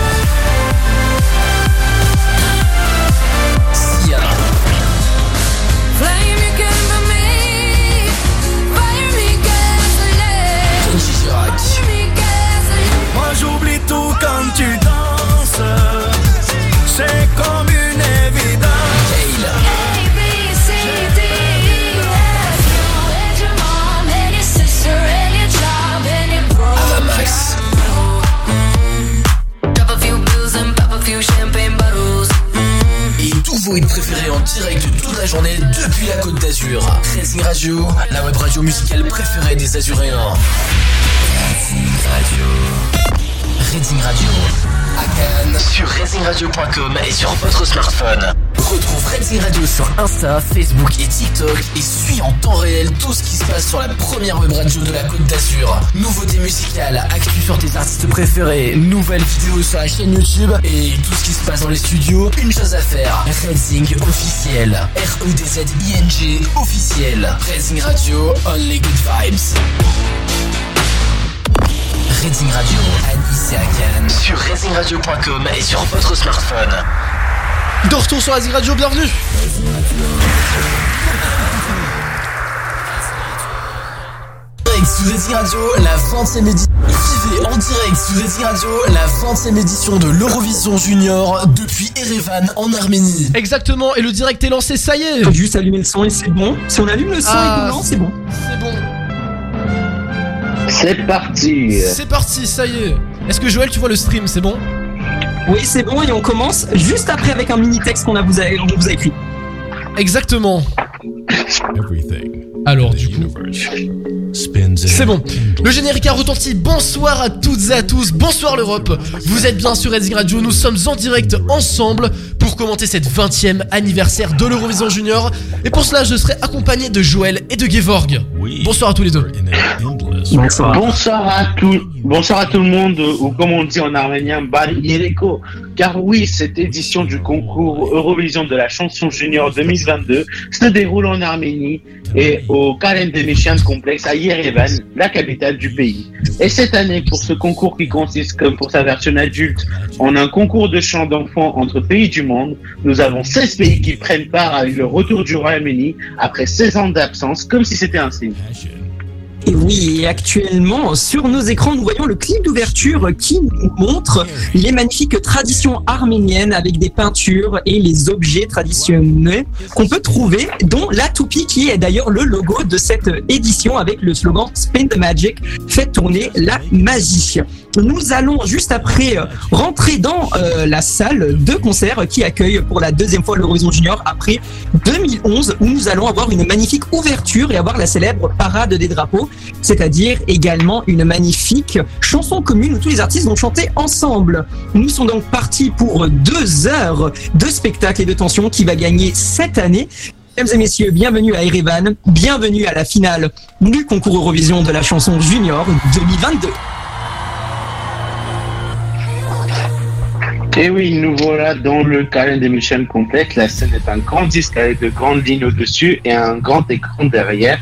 Vos hits préférés en direct toute la journée depuis la Côte d'Azur. Racing Radio, la web radio musicale préférée des Azuréens. Racing Radio. Racing Radio. À Cannes, sur racingradio.com et sur votre smartphone. Retrouve Redzing Radio sur Insta, Facebook et TikTok et suis en temps réel tout ce qui se passe sur la première web radio de la Côte d'Azur. Nouveautés musicales, actu sur tes artistes préférés, nouvelles vidéos sur la chaîne YouTube et tout ce qui se passe dans les studios. Une chose à faire, Redzing officiel. R-E-D-Z-I-N-G officiel. Redzing Radio, only good vibes. Redzing Radio, Akan sur redzingradio.com et sur votre smartphone. De retour sur Azig Radio, bienvenue direct sur Redzing Radio, la 20ème édition. Vivez en direct sur Redzing Radio, la 20ème édition de l'Eurovision Junior depuis Erevan en Arménie. Exactement, et le direct est lancé, ça y est Faut juste allumer le son et c'est bon. Si on allume le son Ah, et qu'on lance, c'est bon. C'est bon. C'est parti. C'est parti, ça y est. Est-ce que Joël, tu vois le stream, c'est bon? Oui, c'est bon et on commence juste après avec un mini texte qu'on a vous a, on vous a écrit. Exactement. Alors du coup, c'est bon. Le générique a retenti. Bonsoir à toutes et à tous. Bonsoir l'Europe. Vous êtes bien sur Redzing Radio. Nous sommes en direct ensemble pour commenter cette 20e anniversaire de l'Eurovision Junior. Et pour cela, je serai accompagné de Joël et de Gevorg. Bonsoir à tous les deux. Bonsoir à tout, bonsoir à tout le monde, ou comme on dit en arménien, Bar Yereko. Car oui, cette édition du concours Eurovision de la chanson junior 2022 se déroule en Arménie et au Karen Demishian Complex à Yerevan, la capitale du pays. Et cette année, pour ce concours qui consiste, comme pour sa version adulte, en un concours de chant d'enfants entre pays du monde, nous avons 16 pays qui prennent part avec le retour du Royaume-Uni après 16 ans d'absence, comme si c'était un signe. Et oui, actuellement, sur nos écrans, nous voyons le clip d'ouverture qui nous montre les magnifiques traditions arméniennes avec des peintures et les objets traditionnels qu'on peut trouver, dont la toupie qui est d'ailleurs le logo de cette édition avec le slogan Spin the Magic, fait tourner la magie. Nous allons juste après euh, rentrer dans euh, la salle de concert qui accueille pour la deuxième fois l'Eurovision Junior après 2011 où nous allons avoir une magnifique ouverture et avoir la célèbre parade des drapeaux, c'est-à-dire également une magnifique chanson commune où tous les artistes vont chanter ensemble. Nous sommes donc partis pour deux heures de spectacle et de tension qui va gagner cette année. Mesdames et messieurs, bienvenue à Erevan, bienvenue à la finale du concours Eurovision de la chanson Junior 2022. Et oui, nous voilà dans le Karen des Michel complète. La scène est un grand disque avec de grandes lignes au-dessus et un grand écran derrière.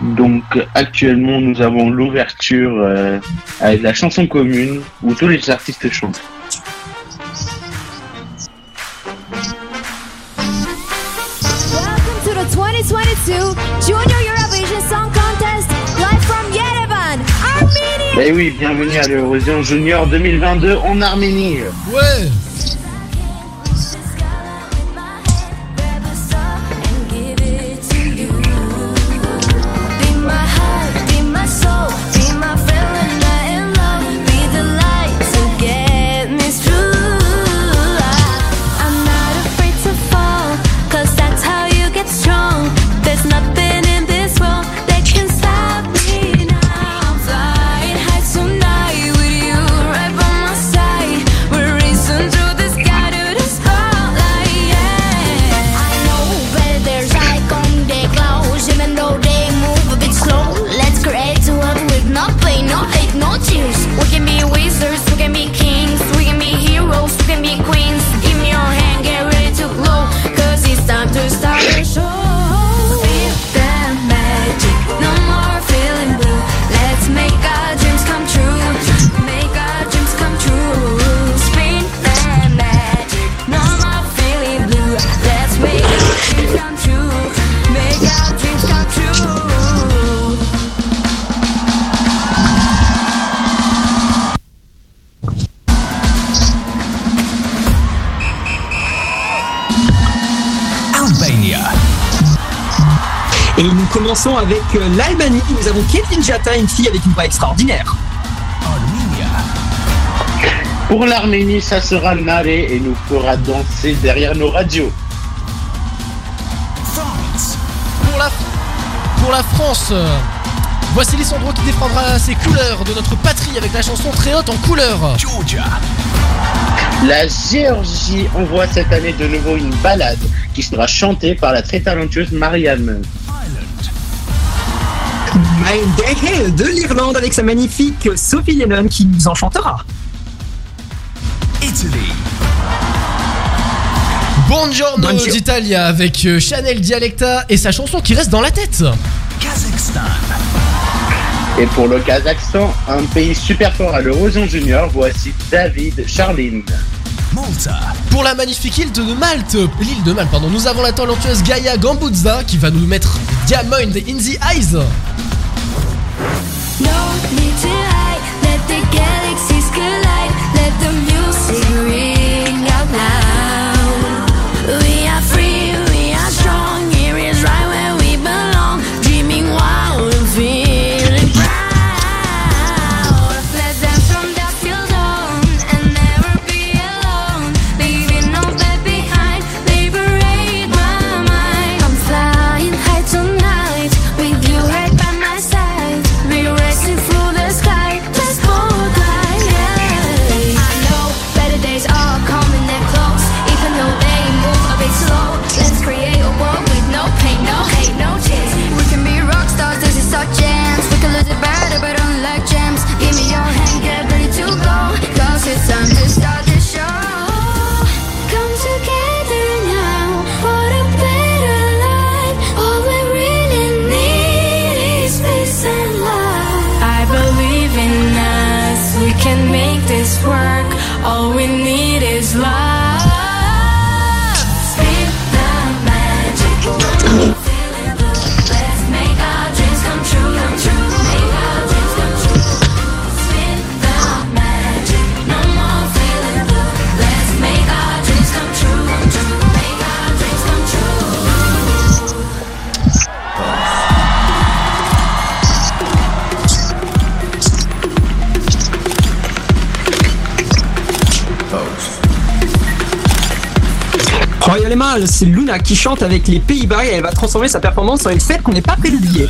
Donc actuellement, nous avons l'ouverture euh, avec la chanson commune où tous les artistes chantent. Welcome to the 2022 Junior Et oui, bienvenue à l'Eurovision Junior 2022 en Arménie. Ouais Fille avec une voix extraordinaire. Pour l'Arménie, ça sera Nare et nous fera danser derrière nos radios. Pour la, pour la France, euh, Voici Lissandro qui défendra ses couleurs de notre patrie avec la chanson très haute en couleur. La Géorgie envoie cette année de nouveau une balade qui sera chantée par la très talentueuse Marianne. My Day de l'Irlande avec sa magnifique Sophie Lennon qui nous en chantera. Buongiorno Buongiorno. d'Italia avec euh, Chanel Dialecta et sa chanson qui reste dans la tête. Et pour le Kazakhstan, un pays super fort à l'Eurovision Junior, voici David Charline. Pour la magnifique île de Malte, l'île de Malte, pardon, nous avons la talentueuse Gaia Gambuzza qui va nous mettre Diamond in the Eyes. Need to C'est Luna qui chante avec les Pays-Bas et elle va transformer sa performance en une fête qu'on n'est pas prêt d'oublier.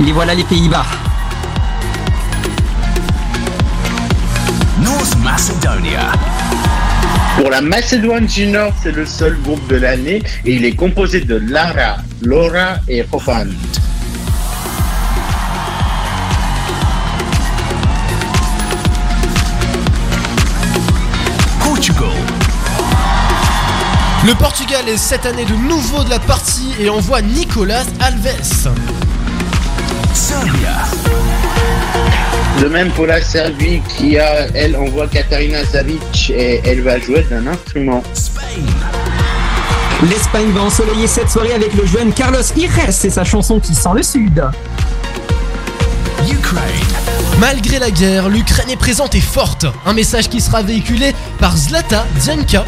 Les voilà les Pays-Bas. North Macedonia. Pour la Macédoine du Nord, c'est le seul groupe de l'année et il est composé de Lara, Laura et Fofan. Le Portugal est cette année de nouveau de la partie et envoie Nicolas Alves. Serbia. De même pour la Serbie qui a, elle, envoie Katarina Savic et elle va jouer d'un instrument. L'Espagne va ensoleiller cette soirée avec le jeune Carlos Ires et sa chanson qui sent le sud. Malgré la guerre, l'Ukraine est présente et forte. Un message qui sera véhiculé par Zlata Dianka.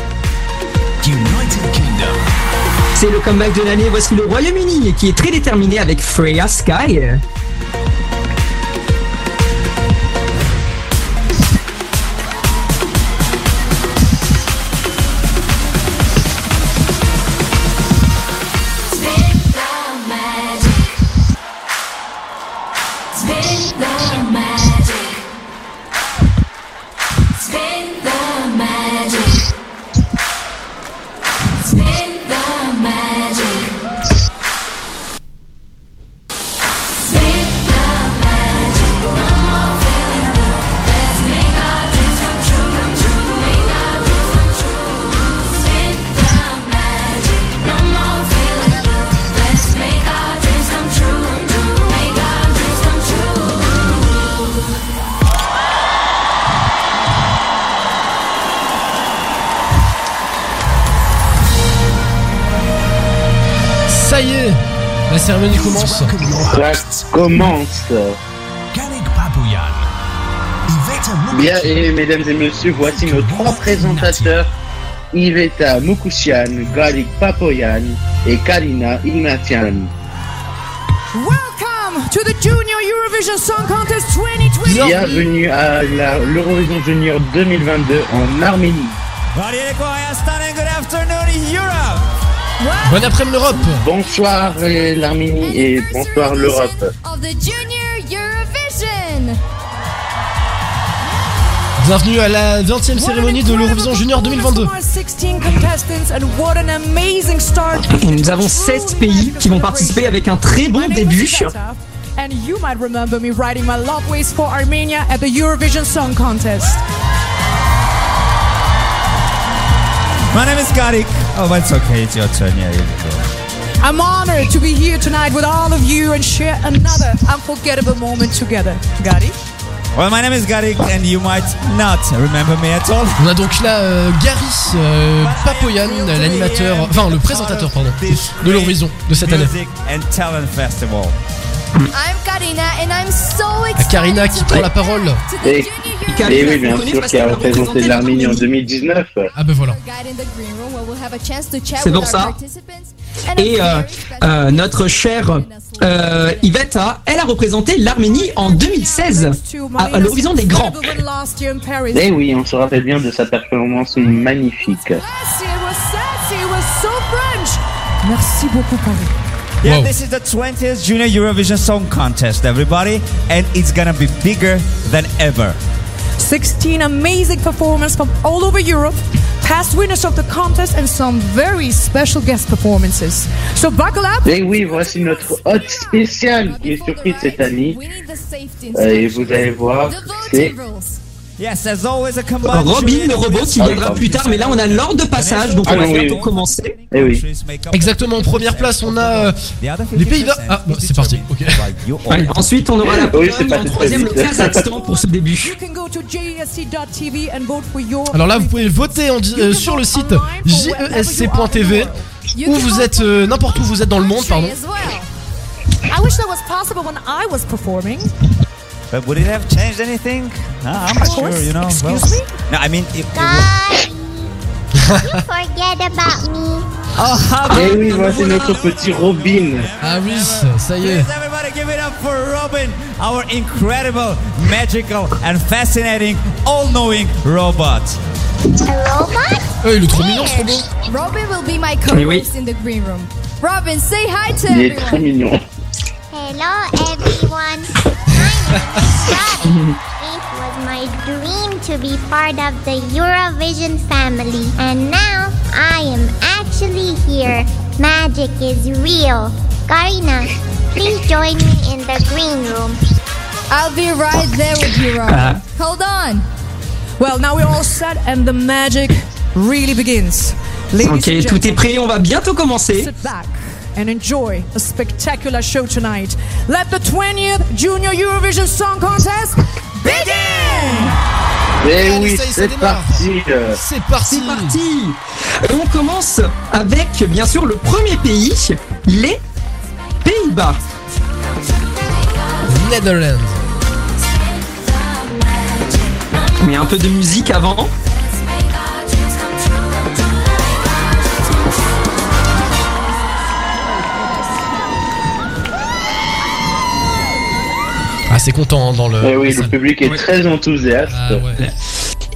C'est le comeback de l'année, voici le Royaume-Uni qui est très déterminé avec Freya Sky. Commence. Bien, et mesdames et messieurs, voici nos trois présentateurs. Iveta Mukushian, Galik Papoyan et Karina Ignatian. Welcome to the Junior Eurovision Song Contest 2020. Bienvenue à la- l'Eurovision Junior 2022 en Arménie. Good afternoon, Europe. Bon après-midi l'Europe. Bonsoir euh, l'Arménie et bonsoir l'Europe. Bienvenue à la 20e cérémonie de l'Eurovision Junior 2022. 16 contestants and what an amazing start. Et nous avons 16 pays qui vont participer avec un très bon début. And you might remember me writing my love ways for Armenia at the Eurovision Song Contest. My name is Garik. Oh, it's okay. It's your turn. Yeah, you go. I'm honored to be here tonight with all of you and share another unforgettable moment together. Gary? Well, my name is Garik, and you might not remember me at all. On a donc là euh, Gary euh, Papoyan, l'animateur, enfin le présentateur pardon, de l'Eurovision de cette année. And Talent Festival. I'm Karina and I'm so À excited. Karina qui prend la parole. Et, et oui, bien sûr, qui a représenté l'Arménie en 2019. Ah ben voilà. C'est pour ça. Et euh, euh, notre chère euh, Yvette, a- elle a représenté l'Arménie en 2016 à, à l'Eurovision des Grands. Et oui, on se rappelle bien de sa performance magnifique. Merci beaucoup, Paris. Yeah, this is the 20th Junior Eurovision Song Contest, everybody, and it's gonna be bigger than ever. 16 amazing performers from all over Europe, past winners of the contest, and some very special guest performances. So buckle up. Et oui, voici notre hôte spécial qui est surprise cette année. Euh, et vous allez voir, c'est Yes, there's always a combined Robin, le robot, qui viendra plus tard, mais là on a l'ordre de passage, donc on Ah va oui, bientôt commencer. Eh oui. Exactement, en première place on a euh, les Pays-Bas. Ah bon, c'est parti, ok. Ouais, ensuite on aura la Oui, en troisième le. Kazakhstan pour ce début. Your Alors là vous pouvez voter en euh, sur le site jesc.tv où vous êtes euh, n'importe où vous êtes dans le monde, pardon. as well. I wish that was possible when I was performing. But would it have changed anything? Uh, I'm not Of course. sure, you know. Excuse well, me? No, I mean, it, it You forget about me. Oh, how Et oui, voici notre petit Robin. Ah oui, ça y est. Everybody give it up for Robin, our incredible, magical, and fascinating, all-knowing robot. A robot? Euh, il est trop mignon ce robot. Robin will be my Oui, oui. co-host in the green room. Robin, say hi to Il est everyone. très mignon. Hello, everyone. It [LAUGHS] was my dream to be part of the Eurovision family, and now I am actually here. Magic is real. Karina, please join me in the green room. I'll be right there with you, Robin. Ah. Hold on. Well, now we're all set and the magic really begins. Ladies Ok, tout est prêt, on va bientôt commencer. sit back and enjoy a spectacular show tonight. Let the 20th Junior Eurovision Song Contest begin! Et Allez, oui, c'est parti. euh. C'est parti. C'est parti Et on commence avec bien sûr le premier pays, les Pays-Bas. Netherlands. Mais un peu de musique avant. Ah c'est content hein, dans le. Eh oui, le public est très enthousiaste. Ah ouais.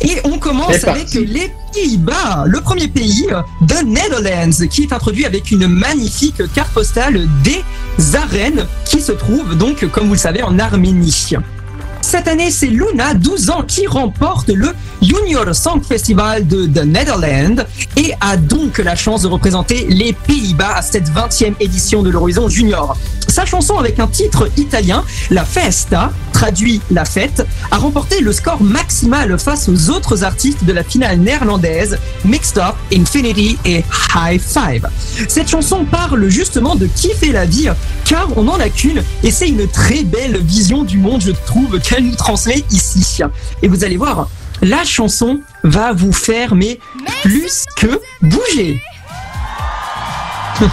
Et on commence avec les Pays-Bas, le premier pays, The Netherlands, qui est introduit avec une magnifique carte postale des arènes qui se trouve donc, comme vous le savez, en Arménie. Cette année, c'est Luna, 12 ans, qui remporte le Junior Song Festival de The Netherlands et a donc la chance de représenter les Pays-Bas à cette 20e édition de l'Horizon Junior. Sa chanson avec un titre italien, La Festa, traduit La Fête, a remporté le score maximal face aux autres artistes de la finale néerlandaise, Mixed Up, Infinity et High Five. Cette chanson parle justement de kiffer la vie, car on n'en a qu'une, et c'est une très belle vision du monde, je trouve, qu'elle nous transmet ici. Et vous allez voir, la chanson va vous faire, mais plus que bouger. [LAUGHS]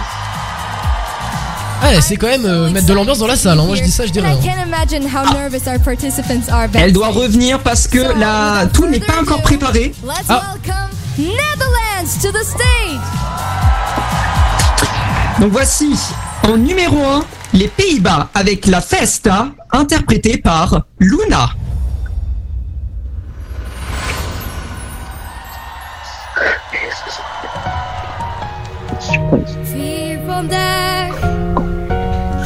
Ouais, c'est quand même euh, mettre de l'ambiance dans la salle. hein. Moi je dis ça, je dis And rien. I can't imagine how nervous our participants are back. Elle doit revenir parce que la, tout n'est pas encore préparé. Let's Ah. welcome Netherlands to the stage. Donc voici, en numéro 1, les Pays-Bas avec la Festa, interprétée par Luna. vandaag.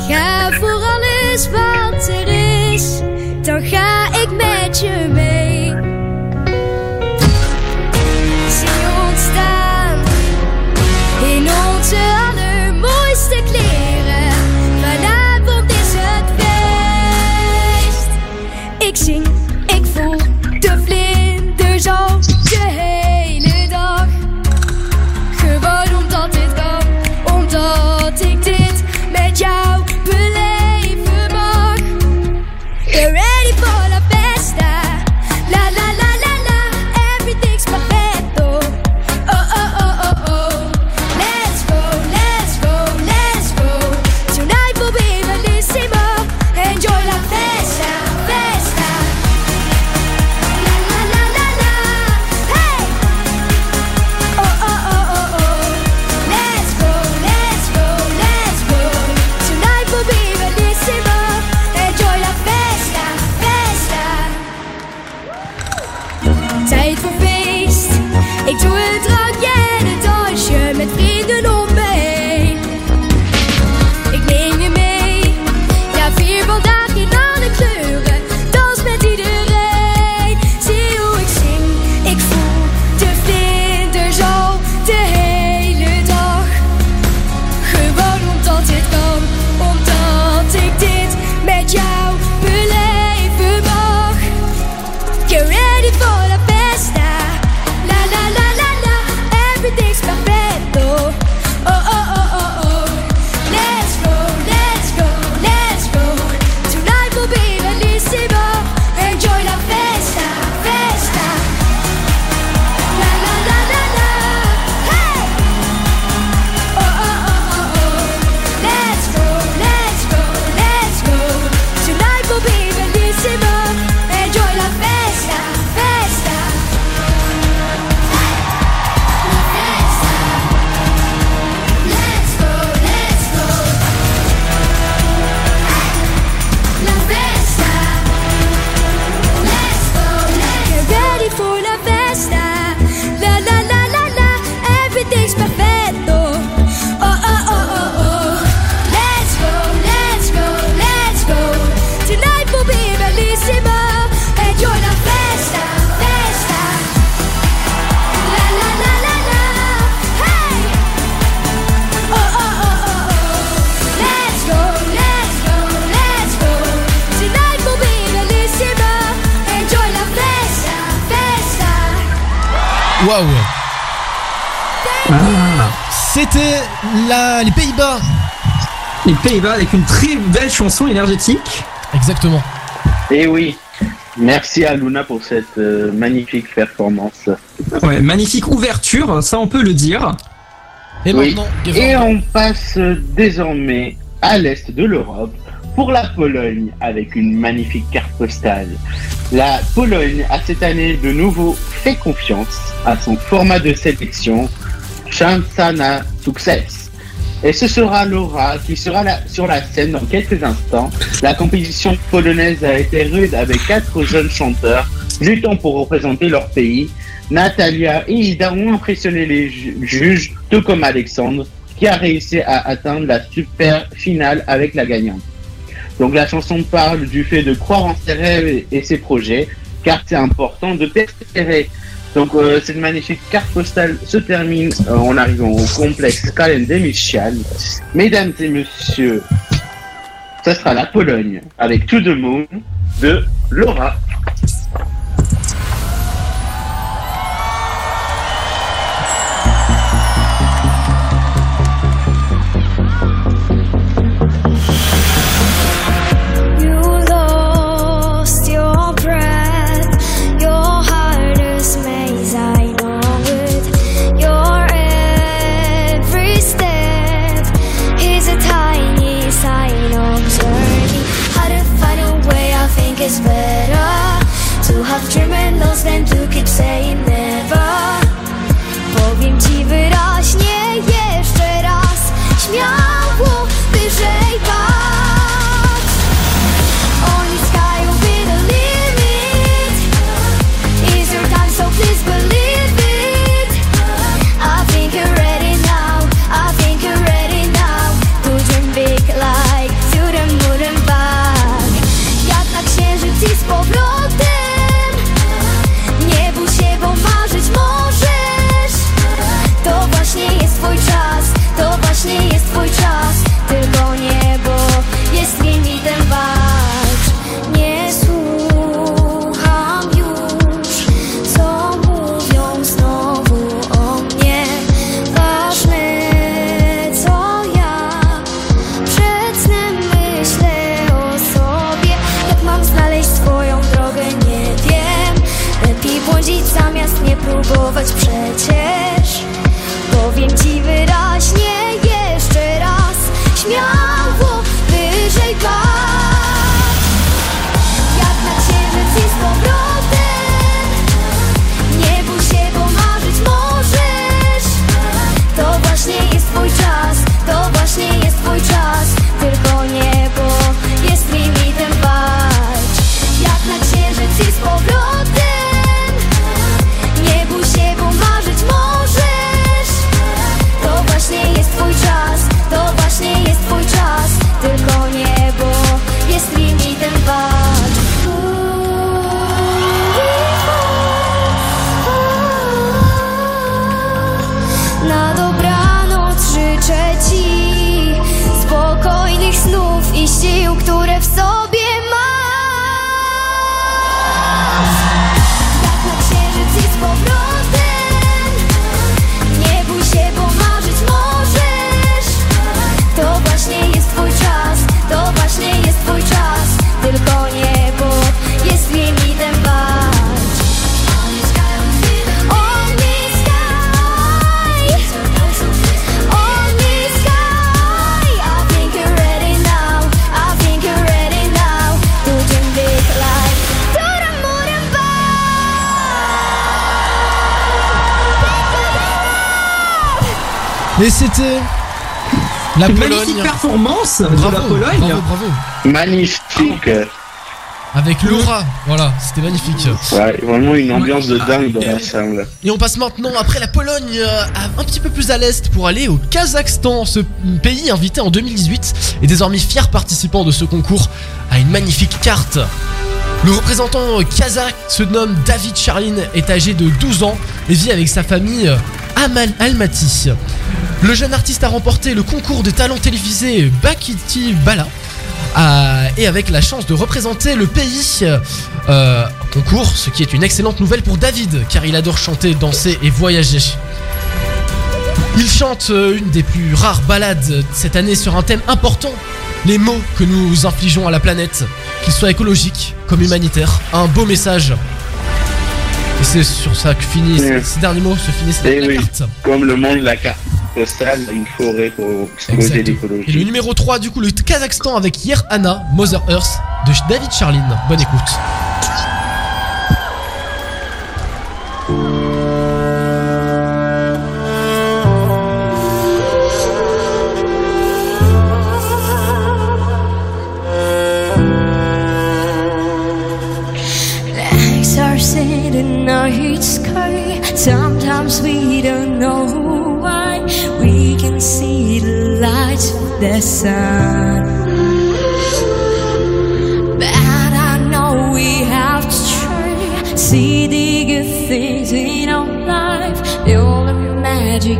Ga voor alles wat er is, dan ga ik met je mee. Waouh C'était la... les Pays-Bas. Les Pays-Bas avec une très belle chanson énergétique. Exactement. Et oui. Merci à Luna pour cette euh, magnifique performance. Ouais, magnifique ouverture, ça on peut le dire. Et Oui. Et on passe désormais à l'est de l'Europe pour la Pologne avec une magnifique carte postale. La Pologne a cette année de nouveau fait confiance à son format de sélection Chansa na Success. Et ce sera Laura qui sera sur la scène dans quelques instants. La compétition polonaise a été rude avec quatre jeunes chanteurs luttant pour représenter leur pays. Natalia et Ida ont impressionné les ju- juges, tout comme Alexandre, qui a réussi à atteindre la super finale avec la gagnante. Donc la chanson parle du fait de croire en ses rêves et, ses projets, car c'est important de persévérer. Donc euh, cette magnifique carte postale se termine euh, en arrivant au complexe Michial. Mesdames et messieurs, ça sera la Pologne avec To the Moon de Laura. Et c'était la Magnifique Pologne. performance de Bravo, la Pologne. Bravo, bravo. Magnifique. Avec Laura, voilà, c'était magnifique. Ouais, vraiment une ambiance de dingue dans la salle. Et on passe maintenant, après la Pologne, euh, un petit peu plus à l'est pour aller au Kazakhstan. Ce pays invité en 2018 est désormais fier participant de ce concours à une magnifique carte. Le représentant kazakh se nomme David Charlin, est âgé de 12 ans et vit avec sa famille euh, à Mal- Almaty. Le jeune artiste a remporté le concours de talent télévisé Bakiti Bala et avec la chance de représenter le pays euh, concours, ce qui est une excellente nouvelle pour David, car il adore chanter, danser et voyager. Il chante euh, une des plus rares ballades cette année sur un thème important, les mots que nous infligeons à la planète, qu'ils soient écologiques comme humanitaires, un beau message. Et c'est sur ça que finissent ces derniers mots se finissent la oui, carte. comme le monde de la carte postale, une forêt pour causer Exact. Et le l'écologie. numéro 3 du coup le Kazakhstan avec Yer Anna, Mother Earth de David Charlin. Bonne écoute. The sun. But I know we have to try. See the good things in our life. The magic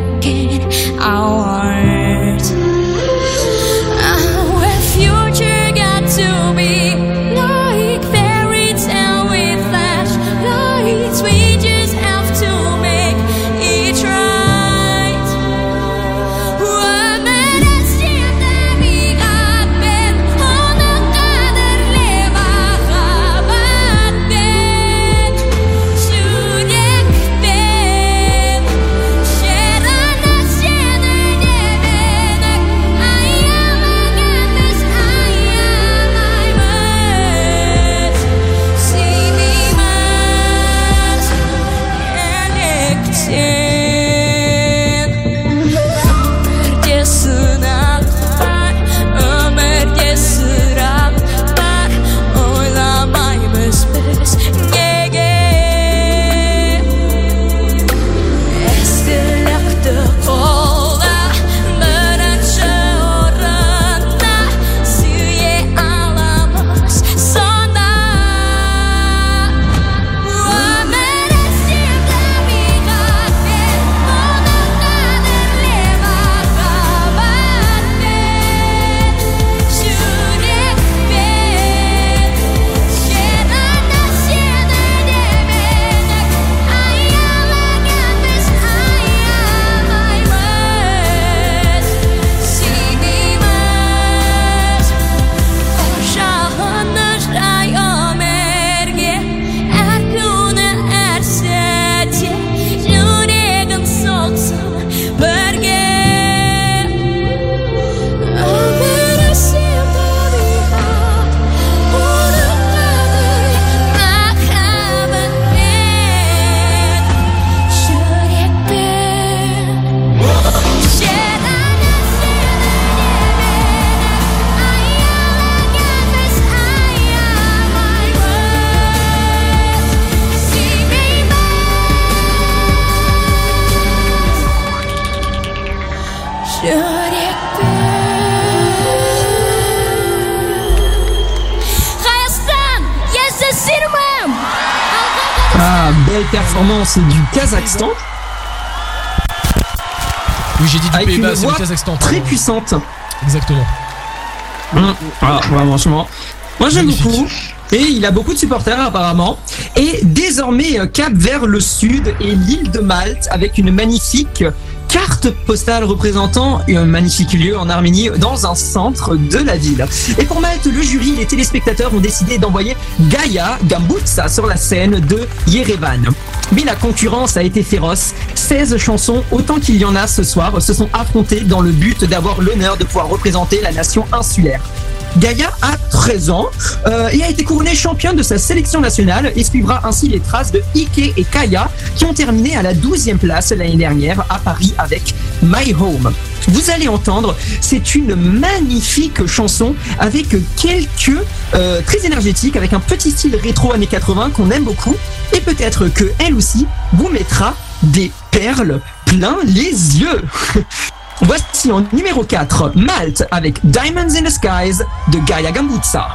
performance du Kazakhstan. Oui, j'ai dit du Avec Pays-Bas, une c'est le voix Kazakhstan. très puissante. Exactement. Hum, Ah, franchement. Moi j'aime beaucoup. Et il a beaucoup de supporters apparemment. Et désormais euh, cap vers le sud et l'île de Malte avec une magnifique carte postale représentant un magnifique lieu en Arménie dans un centre de la ville. Et pour Malte, le jury, les téléspectateurs ont décidé d'envoyer Gaia Gambutsa sur la scène de Yerevan. Mais la concurrence a été féroce. 16 chansons, autant qu'il y en a ce soir, se sont affrontées dans le but d'avoir l'honneur de pouvoir représenter la nation insulaire. Gaïa a 13 ans euh, et a été couronnée championne de sa sélection nationale et suivra ainsi les traces de Ike et Kaya qui ont terminé à la 12e place l'année dernière à Paris avec My Home. Vous allez entendre, c'est une magnifique chanson avec quelques euh, très énergétique, avec un petit style rétro années 80 qu'on aime beaucoup et peut-être que elle aussi vous mettra des perles plein les yeux. [LAUGHS] Voici en numéro 4 Malte avec Diamonds in the Skies de Gaia Gambuzza.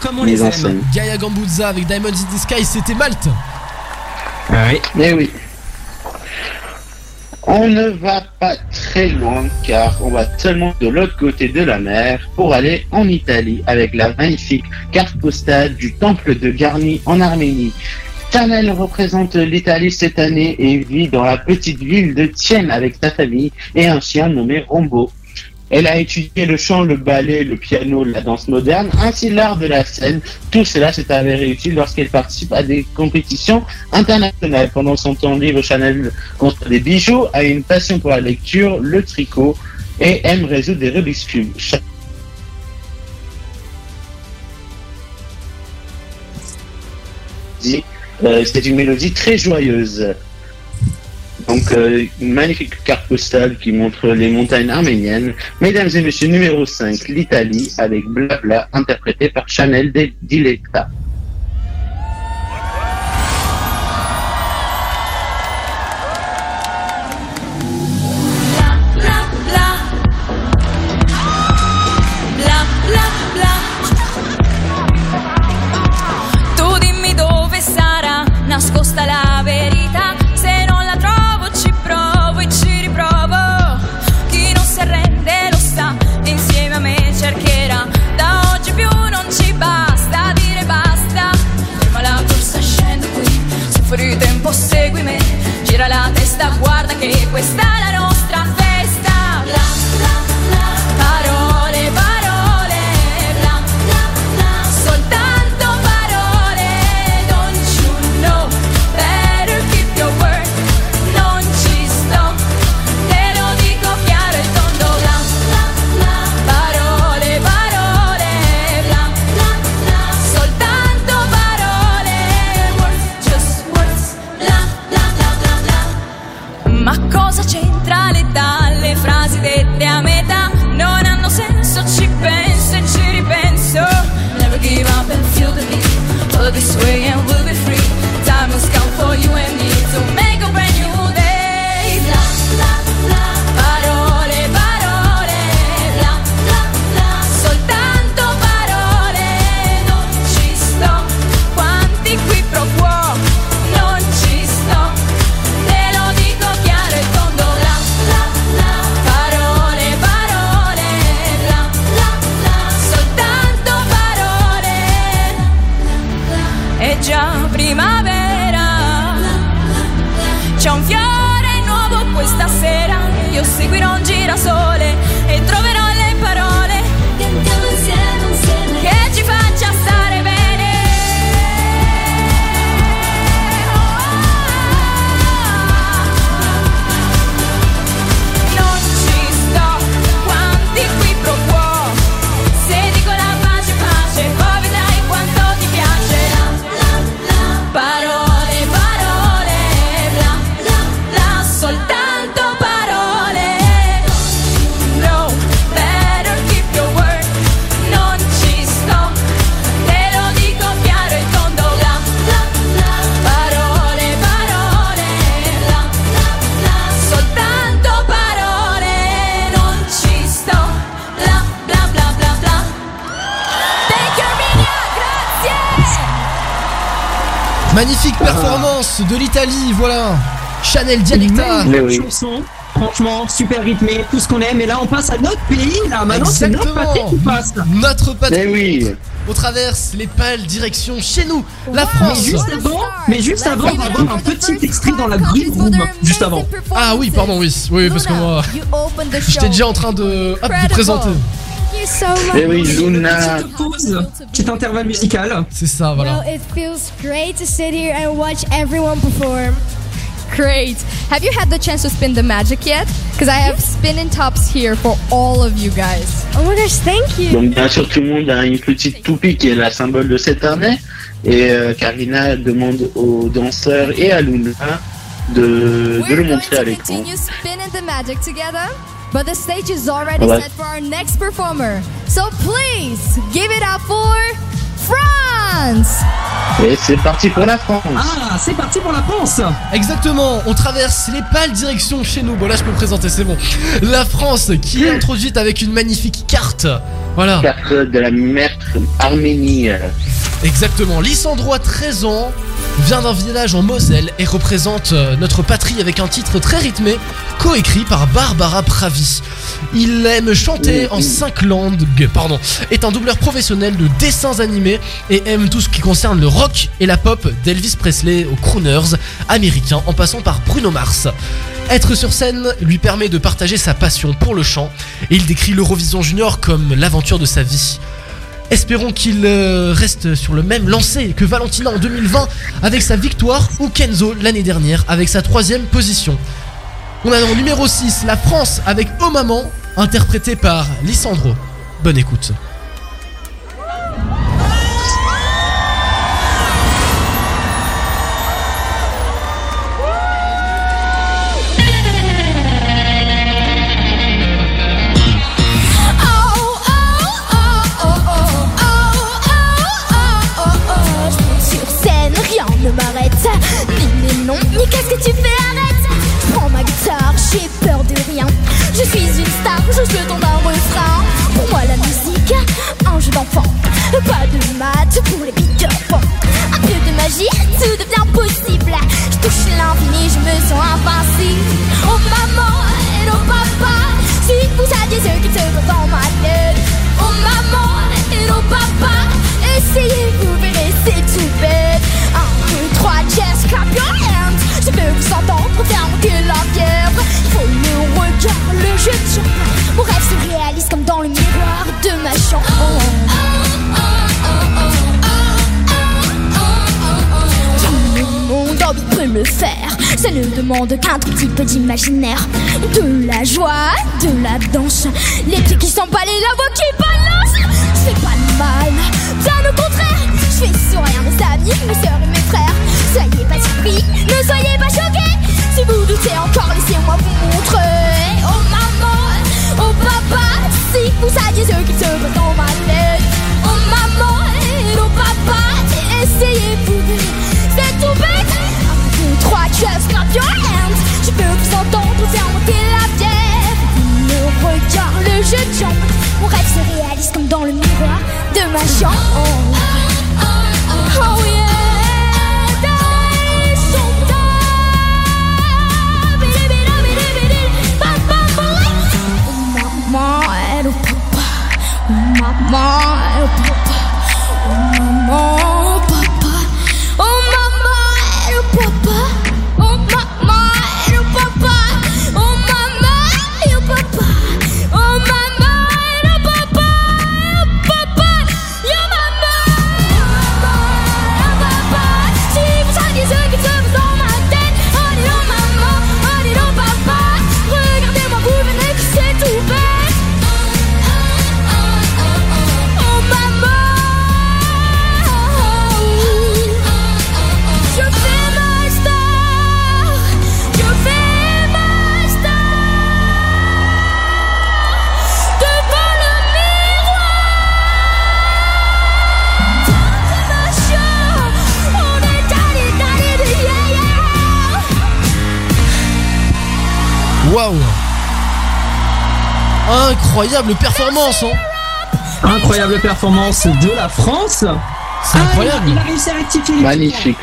Comme on les aime. Gaia Gambuzza avec Diamonds in the Sky, c'était Malte. Oui. Eh oui. On ne va pas très loin car on va seulement de l'autre côté de la mer pour aller en Italie avec la magnifique carte postale du temple de Garni en Arménie. Chanel représente l'Italie cette année et vit dans la petite ville de Thienne avec sa famille et un chien nommé Rombo. Elle a étudié le chant, le ballet, le piano, la danse moderne, ainsi l'art de la scène. Tout cela s'est avéré utile lorsqu'elle participe à des compétitions internationales. Pendant son temps libre, Chanel construit des bijoux, a une passion pour la lecture, le tricot et aime résoudre des Rubik's Cube. Euh, C'est une mélodie très joyeuse. Donc, euh, une magnifique carte postale qui montre les montagnes arméniennes. Mesdames et messieurs, numéro 5, l'Italie, avec Blabla, interprété par Chanel Diletta. Già primavera. C'è un fiore nuovo questa sera Io seguirò un girasole E troverò Magnifique performance de l'Italie, voilà. Chanel Dialecta. Chanson. Franchement, super rythmé, tout ce qu'on aime. Et là, on passe à notre pays. Là, maintenant, c'est notre Exactement. patrie qui passe. Notre patrie. Eh oui. On traverse les pales direction chez nous, la Mais France. juste avant, mais juste avant, on va avoir un petit extrait dans la green room. Juste avant. Ah oui, pardon, oui. Oui, parce que moi, j'étais déjà en train de, hop, de présenter. Much. Eh oui, Luna. Petite pause, petit intervalle musical. C'est ça, Well, it feels great to sit here and watch everyone perform. Great. Have you had the chance to spin the magic yet? Because I have spinning tops here for all of you guys. Oh my gosh, thank you. Donc bien sûr tout le monde a une petite toupie qui est la symbole de cette année et euh, Karina demande aux danseurs et à Luna de, de le montrer à l'écran. Continue spinning the magic together. But the stage is already set for our next performer. So please give it up for France. Et c'est parti pour la France. Ah, c'est parti pour la France. Exactement, on traverse les pales direction chez nous. Bon là je peux me présenter, c'est bon. La France qui est introduite avec une magnifique carte. Voilà. Carte de la maître Arménie. Exactement. Lysandro a 13 ans, vient d'un village en Moselle et représente euh, notre patrie avec un titre très rythmé, coécrit par Barbara Pravi. Il aime chanter en cinq langues, pardon, est un doubleur professionnel de dessins animés et aime tout ce qui concerne le rock et la pop d'Elvis Presley aux crooners américains en passant par Bruno Mars. Être sur scène lui permet de partager sa passion pour le chant et il décrit l'Eurovision Junior comme l'aventure de sa vie. Espérons qu'il euh, reste sur le même lancé que Valentina en 2020 avec sa victoire ou Kenzo l'année dernière avec sa troisième position. On a en numéro 6 la France avec Oh Maman interprété par Lisandro. Bonne écoute. Noms, ni qu'est-ce que tu fais, arrête? Prends ma guitare, j'ai peur de rien. Je suis une star, je te donne un refrain. Pour moi, la musique, un jeu d'enfant. Pas de maths pour les Peter Pan. Un peu de magie, tout devient possible. Je touche l'infini, je me sens invincible. Oh maman, et oh papa, si vous saviez ce qui se passe dans ma tête. Oh maman, et oh papa, essayez, vous verrez, c'est tout bête. Un, deux, trois, just clap your Je veux vous entendre faire monter la fièvre. Faut le regard, le jeu de champ. Mon rêve se réalise comme dans le miroir de ma chambre. Tout le monde en peut le faire. Ça ne demande qu'un tout petit peu d'imaginaire. De la joie, de la danse. Les pieds qui s'emballent et la voix qui balance. Fais pas de mal, bien au contraire. Je fais sourire mes amis, mes soeurs et mes frères. Soyez pas surpris, ne soyez pas choqués. Si vous doutez encore, laissez-moi vous montrer. Oh maman, oh papa, si vous saviez ce qui se passe dans ma tête. Oh maman, oh papa, essayez vous c'est tout bête. Un, deux, trois, just clap your hands. Je peux vous entendre faire monter la bière. Le regard, le jeu de jambes. Mon rêve se réalise comme dans le miroir de ma chambre. Oh yeah, maman, Incroyable performance hein Incroyable performance de la France. C'est incroyable. Il a réussi à rectifier les Magnifique.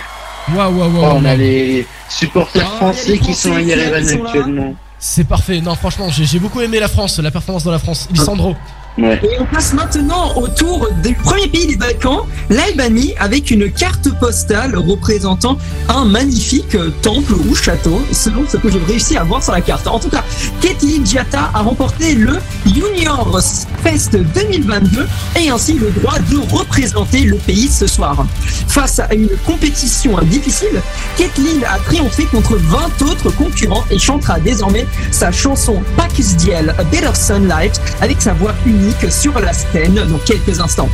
Waouh, waouh, Oh, waouh. on a les supporters français qui sont à là. actuellement. C'est parfait. Non, franchement, j'ai beaucoup aimé la France, la performance dans la France. Lisandro. Et on passe maintenant au tour du premier pays des Balkans, l'Albanie, avec une carte postale représentant un magnifique temple ou château, selon ce que j'ai réussi à voir sur la carte. En tout cas, Ketli Djata a remporté le Junior Fest 2022 et ainsi le droit de représenter le pays ce soir. Face à une compétition difficile, Kathleen a triomphé contre 20 autres concurrents et chantera désormais sa chanson Pakisdiel A Better Sunlight avec sa voix unique sur la scène dans quelques instants.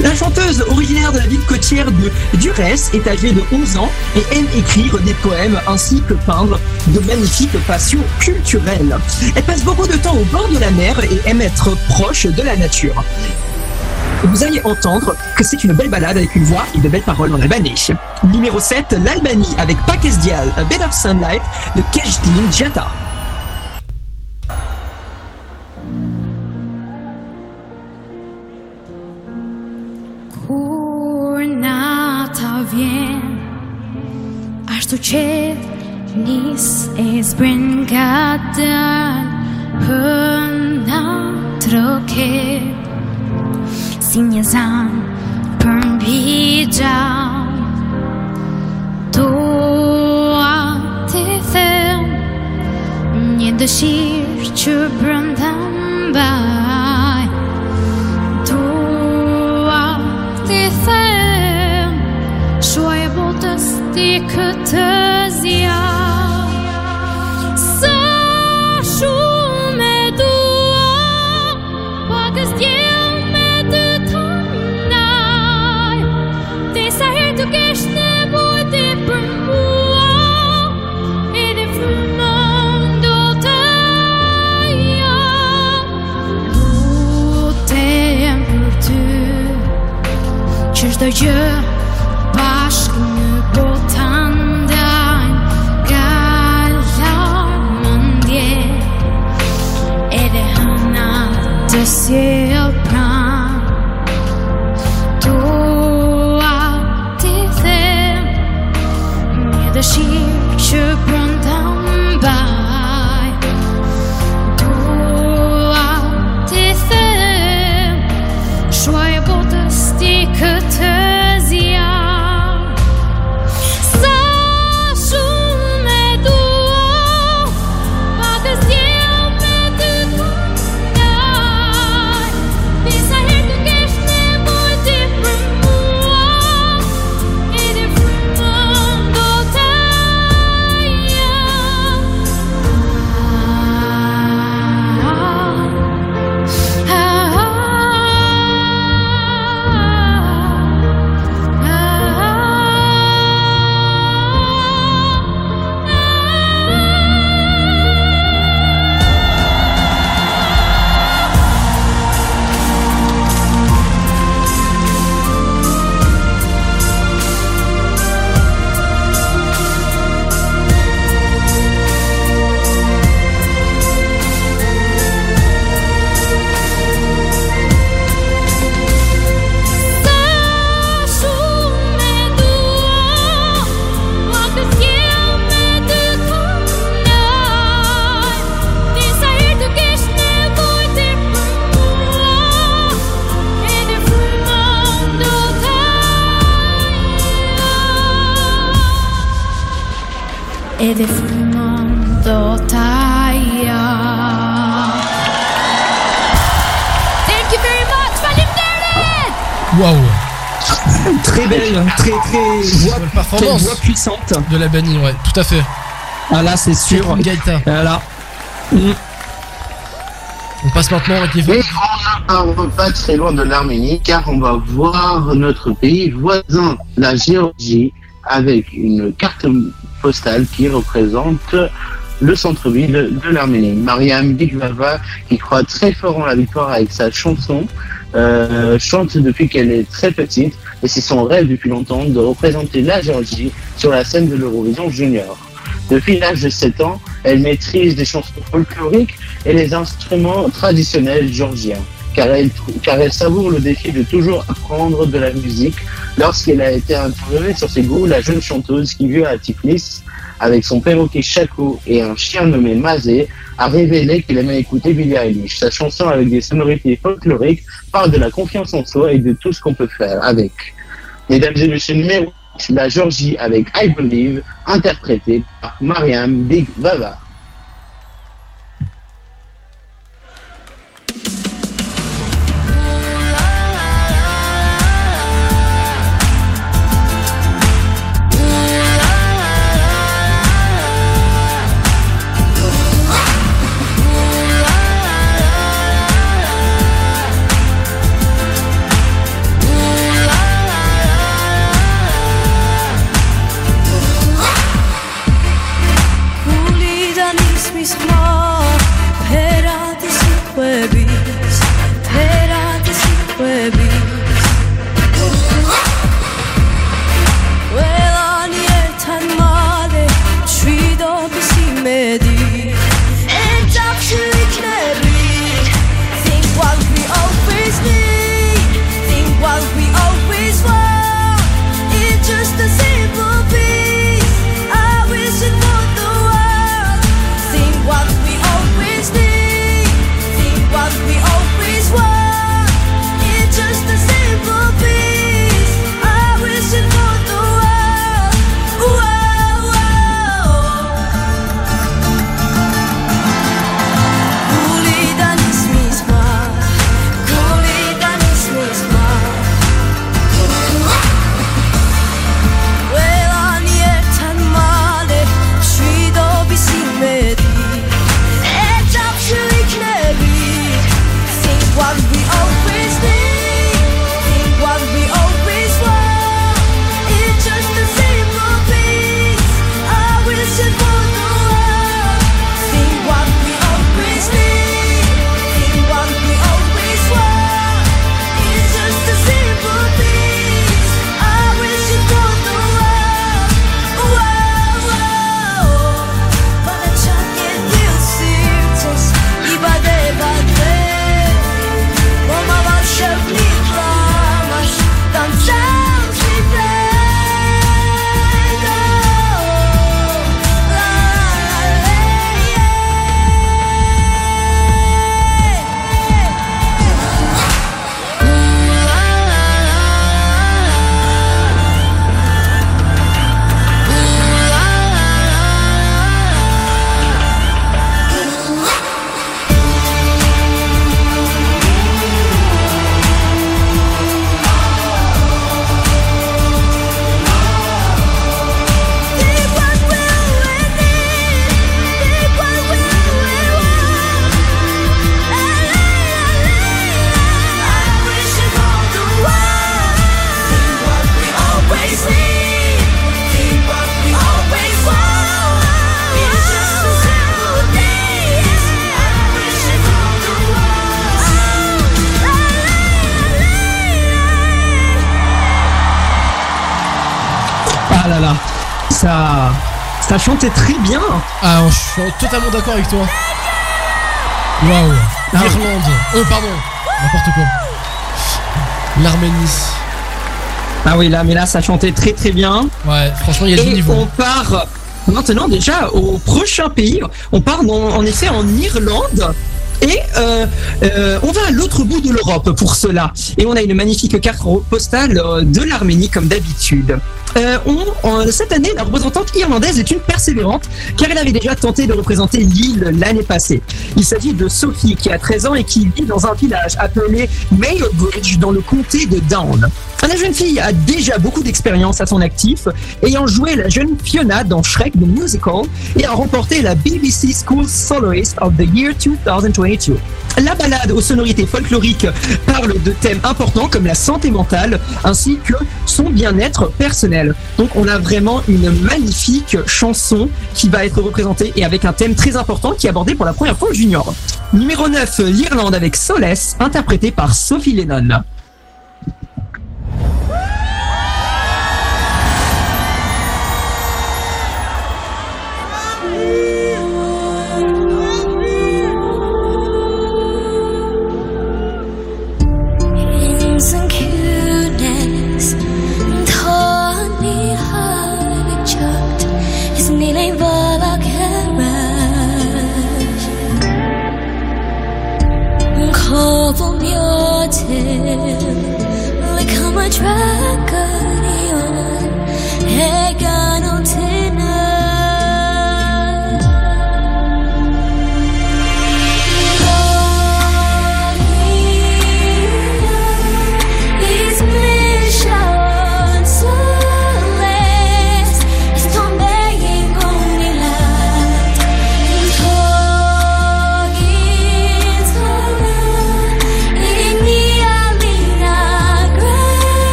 La chanteuse originaire de la ville côtière de Durès est âgée de 11 ans et aime écrire des poèmes ainsi que peindre de magnifiques passions culturelles. Elle passe beaucoup de temps au bord de la mer et aime être proche de la nature. Vous allez entendre que c'est une belle balade avec une voix et de belles paroles en albanais. Numéro 7, l'Albanie avec Pakesdial, A Bit of Sunlight de Kejtin Djata. Vjen. Ashtu qet nis e zbrin nga dal Hëna troket Si një zan për mbi gjall Dua të them Një dëshirë që brënda Dieu. Voix, quelle performance. voix puissante. De l'Albanie, ouais, tout à fait. Ah là, c'est sûr. Gaïta. Voilà. On passe maintenant à Kevin. Et on va pas très loin de l'Arménie car on va voir notre pays voisin, la Géorgie, avec une carte postale qui représente le centre-ville de l'Arménie. Mariam Bigvava, qui croit très fort en la victoire avec sa chanson, euh, chante depuis qu'elle est très petite et c'est son rêve depuis longtemps de représenter la Géorgie sur la scène de l'Eurovision Junior. Depuis l'âge de 7 ans, elle maîtrise des chansons folkloriques et les instruments traditionnels géorgiens, car elle, car elle savoure le défi de toujours apprendre de la musique. Lorsqu'elle a été interviewée sur ses goûts, la jeune chanteuse qui vit à Tiflis avec son perroquet Chaco et un chien nommé Mazé a révélé qu'il aimait écouter Billie Eilish. Sa chanson avec des sonorités folkloriques parle de la confiance en soi et de tout ce qu'on peut faire avec. Mesdames et messieurs, numéro la Georgie avec I Believe, interprétée par Mariam Big Vava. Chantait très bien. Ah, je suis totalement d'accord avec toi. Waouh. L'Irlande. Oh, pardon. N'importe quoi. L'Arménie. Ah oui, là, mais là, ça chantait très très bien. Ouais, franchement, il y a du niveau. on part maintenant déjà au prochain pays. On part dans- en effet en Irlande euh, euh, on va à l'autre bout de l'Europe pour cela. Et on a une magnifique carte postale euh, de l'Arménie comme d'habitude. Cette année, la représentante irlandaise est une persévérante car elle avait déjà tenté de représenter l'île l'année passée. Il s'agit de Sophie qui a 13 ans et qui vit dans un village appelé Mailbridge dans le comté de Down. La jeune fille a déjà beaucoup d'expérience à son actif, ayant joué la jeune Fiona dans Shrek the Musical et a remporté la BBC School Soloist of the Year 2022. La balade aux sonorités folkloriques parle de thèmes importants comme la santé mentale ainsi que son bien-être personnel. Donc on a vraiment une magnifique chanson qui va être représentée et avec un thème très important qui est abordé pour la première fois au junior. Numéro 9, l'Irlande avec Solace, interprété par Sophie Lennon. Like I'm a dragon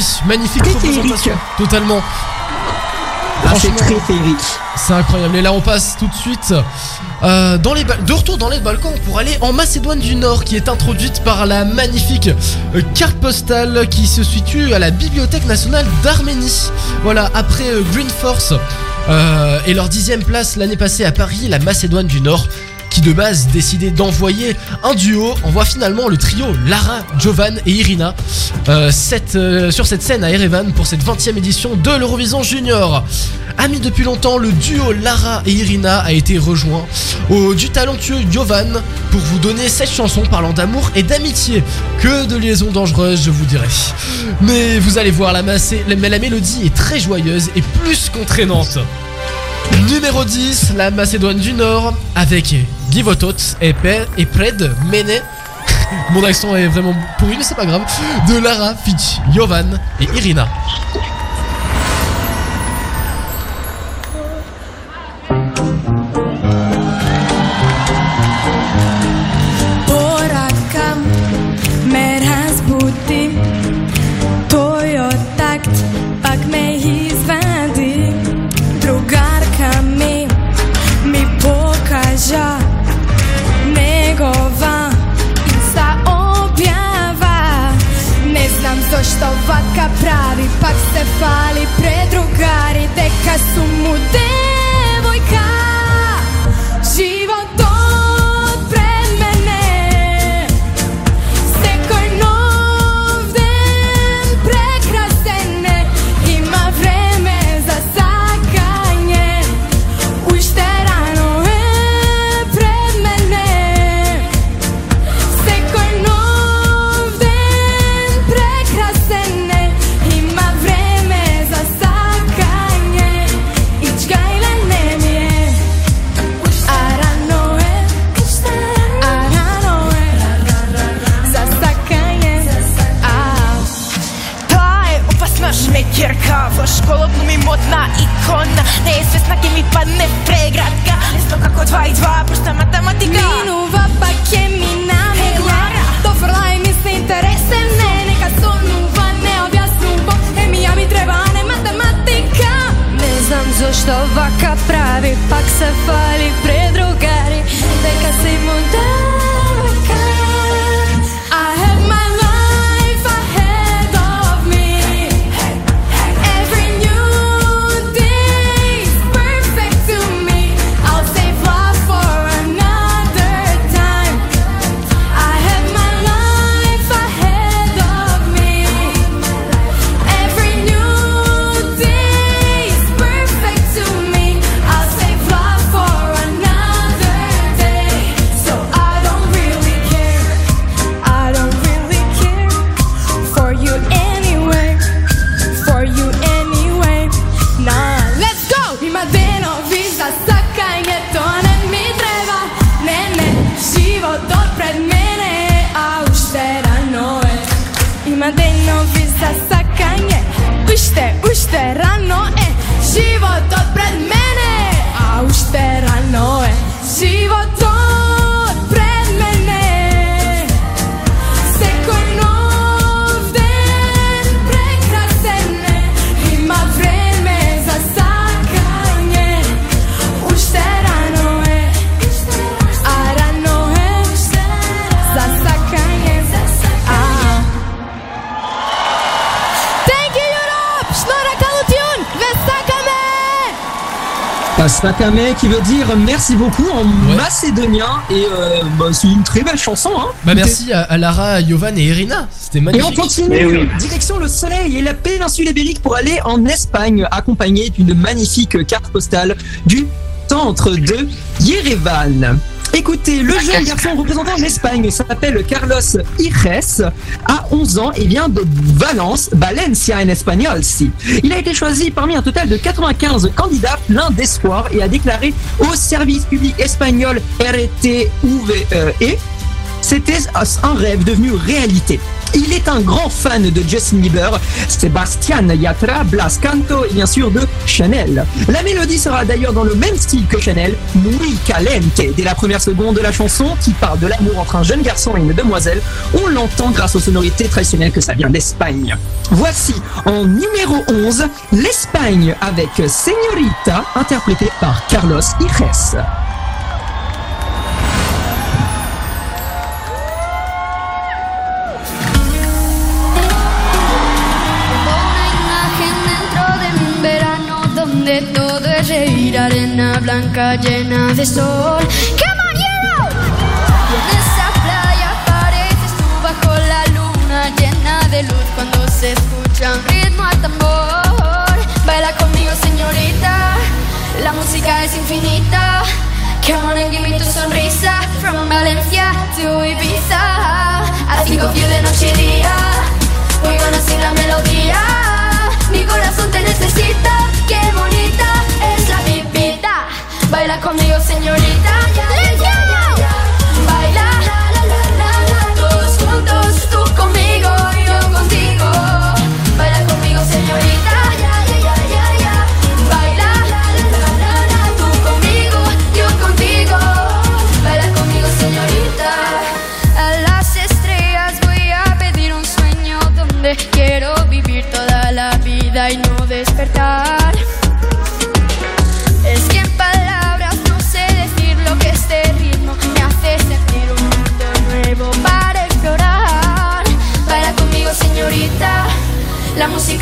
oui, magnifique représentation. Totalement. Ah, c'est Franchement, très féerique. C'est incroyable. Et là, on passe tout de suite euh, dans les de retour dans les Balkans pour aller en Macédoine du Nord, qui est introduite par la magnifique euh, carte postale qui se situe à la Bibliothèque nationale d'Arménie. Voilà, après euh, Green Force et leur dixième place l'année passée à Paris, la Macédoine du Nord. De base décidait d'envoyer un duo, envoie finalement le trio Lara, Jovan et Irina euh, euh, sur cette scène à Erevan pour cette 20e édition de l'Eurovision Junior. Ami depuis longtemps, le duo Lara et Irina a été rejoint au du talentueux Jovan pour vous donner cette chanson parlant d'amour et d'amitié. Que de liaisons dangereuses, je vous dirais. Mais vous allez voir, la mélodie est très joyeuse et plus qu'entraînante. Numéro 10, la Macédoine du Nord, avec Et, Pe- et Pred Mene. Mon accent est vraiment pourri, mais c'est pas grave. De Lara, Fitch, Jovan et Irina. Pastakame qui veut dire merci beaucoup en macédonien et euh, bah, c'est une très belle chanson. Hein. Bah merci à, à Lara, Jovan et Irina. C'était Et magnifique. on continue, direction le soleil et la péninsule ibérique pour aller en Espagne, accompagné d'une magnifique carte postale du centre de Yerevan. Écoutez, le [LAUGHS] jeune garçon représentant en Espagne s'appelle Carlos Iges, a 11 ans et vient de Valence, Valencia en espagnol. Si. Il a été choisi parmi un total de 95 candidats plein d'espoir et a déclaré au service public espagnol RTVE c'était un rêve devenu réalité. Il est un grand fan de Justin Bieber, Sebastian Yatra, Blas Canto et bien sûr de Chanel. La mélodie sera d'ailleurs dans le même style que Chanel, Muy Caliente. Dès la première seconde de la chanson, qui parle de l'amour entre un jeune garçon et une demoiselle, on l'entend grâce aux sonorités traditionnelles que ça vient d'Espagne. Voici en numéro 11, l'Espagne avec Señorita, interprétée par Carlos Iges. Llena de sol. ¡Qué miedo! Y en esa playa apareces tú bajo la luna llena de luz cuando se escucha un ritmo al tambor. Baila conmigo, señorita, la música es infinita. Come on and give me tu sonrisa From Valencia to Ibiza Así confío de noche y día buena así la melodía Mi corazón te necesita conmigo señorita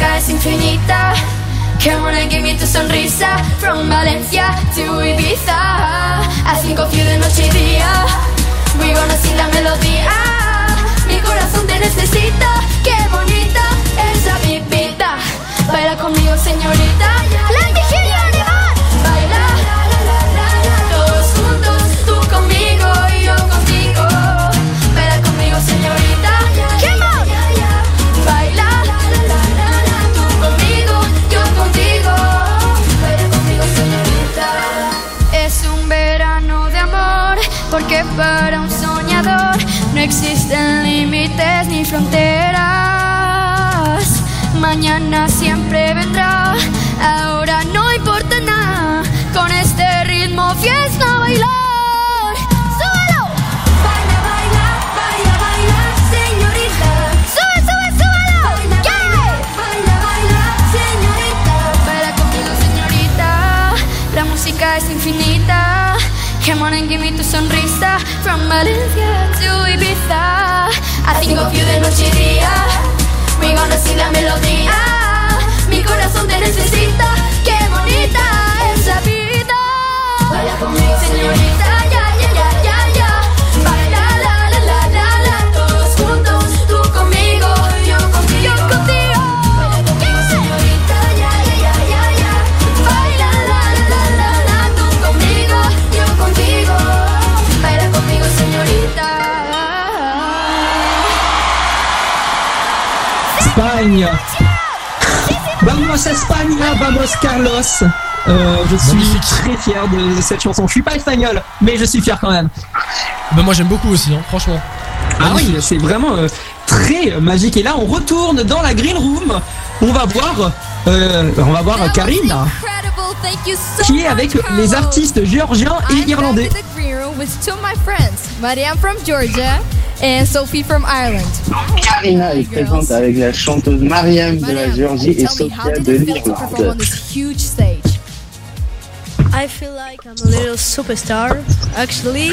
es infinita. On and give me tu sonrisa. From Valencia to Ibiza. Of you de noche y día. We gonna sing la melodía. Mi corazón te necesita. Qué bonita esa pipita. Baila conmigo, señorita. And give me tu sonrisa. From Valencia to Ibiza. I think of you de noche y día. We gonna sing la melodía. Mi corazón te necesita. Qué bonita esa vida. Baila conmigo, señorita. Vamos Espagne, vamos Carlos. Euh, je suis très fier de cette chanson. Je suis pas espagnol, mais je suis fier quand même. Bah moi j'aime beaucoup aussi, hein, franchement. Ah oui, c'est vraiment euh, très magique. Et là, on retourne dans la green room. On va voir, euh, on va voir Karine, qui est avec les artistes géorgiens et irlandais. And Sophie from Ireland. Karina est présente avec la chanteuse Mariam de la Géorgie et Sophia de l'Irlande. this huge stage? I feel like I'm a little superstar, actually.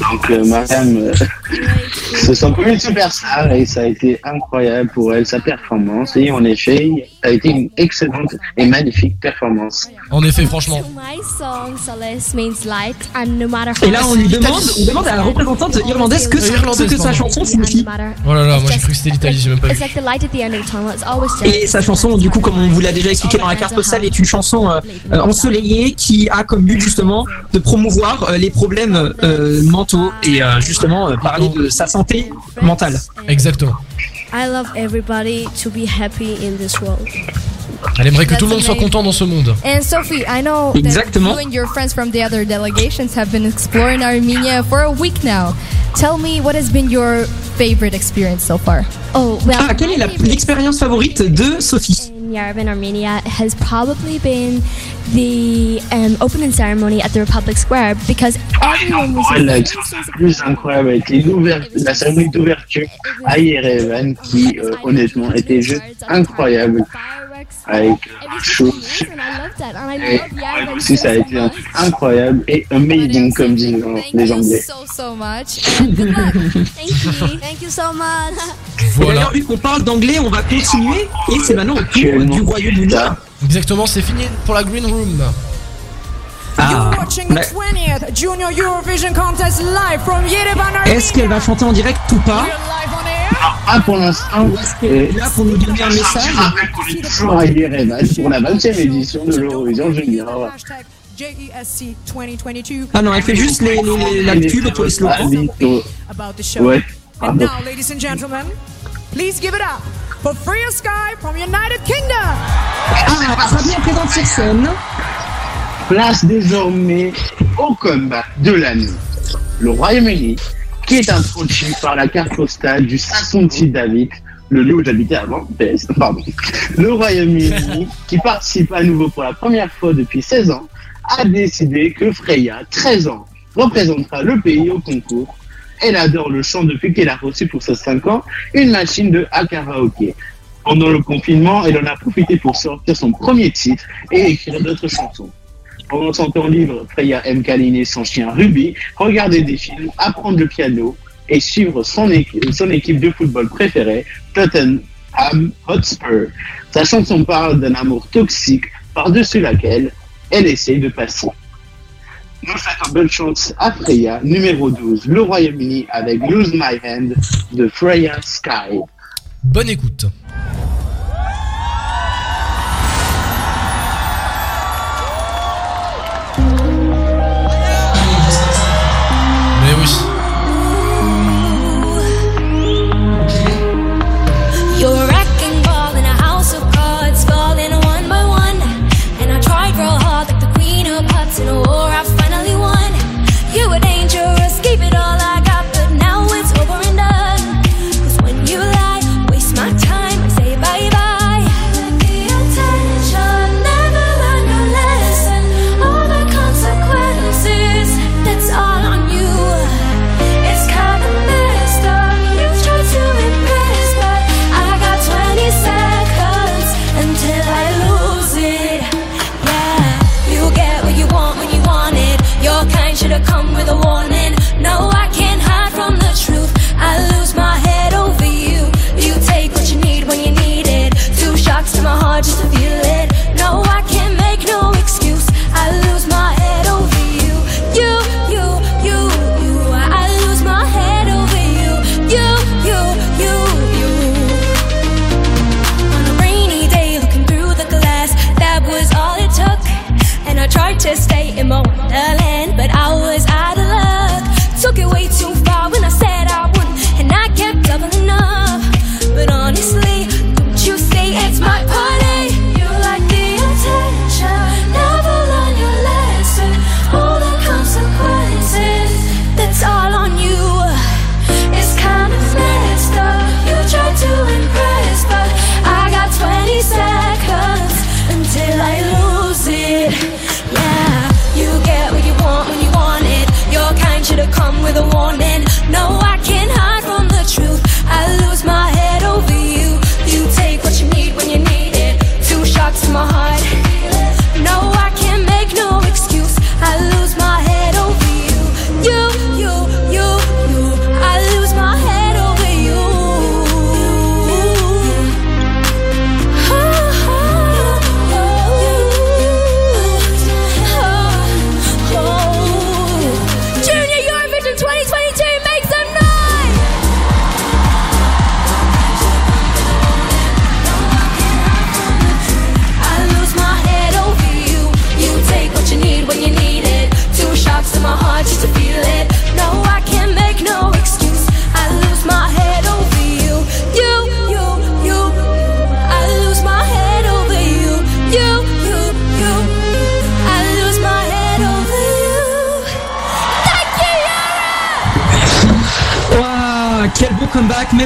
Donc euh, Mariam euh, sent comme une superstar et ça a été incroyable pour elle, sa performance. Et en effet, ça a été une excellente et magnifique performance. En effet, franchement. Et là, on lui demande, on demande à la représentante irlandaise que, ce que sa chanson signifie. Oh là là, moi j'ai cru que c'était l'Italie, j'ai même pas It's vu. like the light at the end of the tunnel. It's always Et sa chanson, du coup, comme on vous l'a déjà expliqué dans la carte postale, est une chanson euh, euh, ensoleillée qui a comme but justement de promouvoir euh, les problèmes euh, mentaux et euh, justement euh, parler de sa santé mentale. Exactement. I love everybody to be happy in this world. Elle aimerait que tout le monde soit content dans ce monde. And Sophie, I know Exactement. that you and your friends from the other delegations have been exploring Armenia for a week now. Tell me what has been your favorite experience so far? Oh, well, Ah, quelle est l'expérience favorite de Sophie? Yerevan, Armenia has probably been the um, opening ceremony at the Republic Square because everyone was plus incroyable a été l'ouver- la cérémonie d'ouverture à Yerevan qui euh, honnêtement était juste incroyable. Avec et ouais, aussi ça a été un truc incroyable et amazing comme disent les Anglais. [LAUGHS] Thank you. So much. Vu qu'on parle d'anglais, on va continuer. Et c'est maintenant au tour du Royaume-Uni. Exactement, c'est fini pour la Green Room. Ah, Watching the la- 20th Junior Eurovision Contest live from Yerevan, Armenia. est-ce qu'elle va chanter en direct ou pas? Ah pour l'instant, euh, là pour nous donner un message? on est toujours à Yerevan pour la 20e édition de l'Eurovision Junior. 2022. Ah non, elle fait juste les, les- la pub pour les slogans. Ouais. And for Freya Sky from United Kingdom. Ah, Fabien présente sur scène. Place désormais au combat de l'année. Le Royaume-Uni, qui est introduit par la carte postale du 506 David, le lieu où j'habitais avant, pardon. Le Royaume-Uni, [LAUGHS] qui participe à nouveau pour la première fois depuis 16 ans, a décidé que Freya, 13 ans, représentera le pays au concours. Elle adore le chant depuis qu'elle a reçu pour ses 5 ans une machine de à karaoké. Pendant le confinement, elle en a profité pour sortir son premier titre et écrire d'autres chansons. Pendant son temps libre, Freya aime câliner son chien Ruby, regarder des films, apprendre le piano et suivre son, équi- son équipe de football préférée, Tottenham Hotspur. Sa chanson parle d'un amour toxique par-dessus laquelle elle essaie de passer. Nous souhaitons bonne chance à Freya, numéro 12, le Royaume-Uni avec Lose My Hand de Freya Sky. Bonne écoute.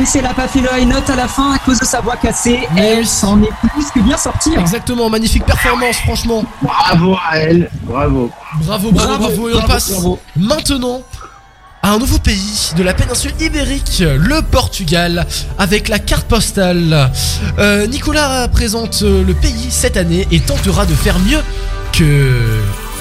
Même si elle a pas fait le high note à la fin à cause de sa voix cassée, elle s'en est plus que bien sortie. hein. Exactement, magnifique performance, franchement. Bravo à elle, bravo. Bravo, bravo, Bravo, bravo. Et on passe bravo. maintenant à un nouveau pays de la péninsule ibérique, le Portugal, avec la carte postale. Euh, Nicolas présente euh, le pays cette année et tentera de faire mieux que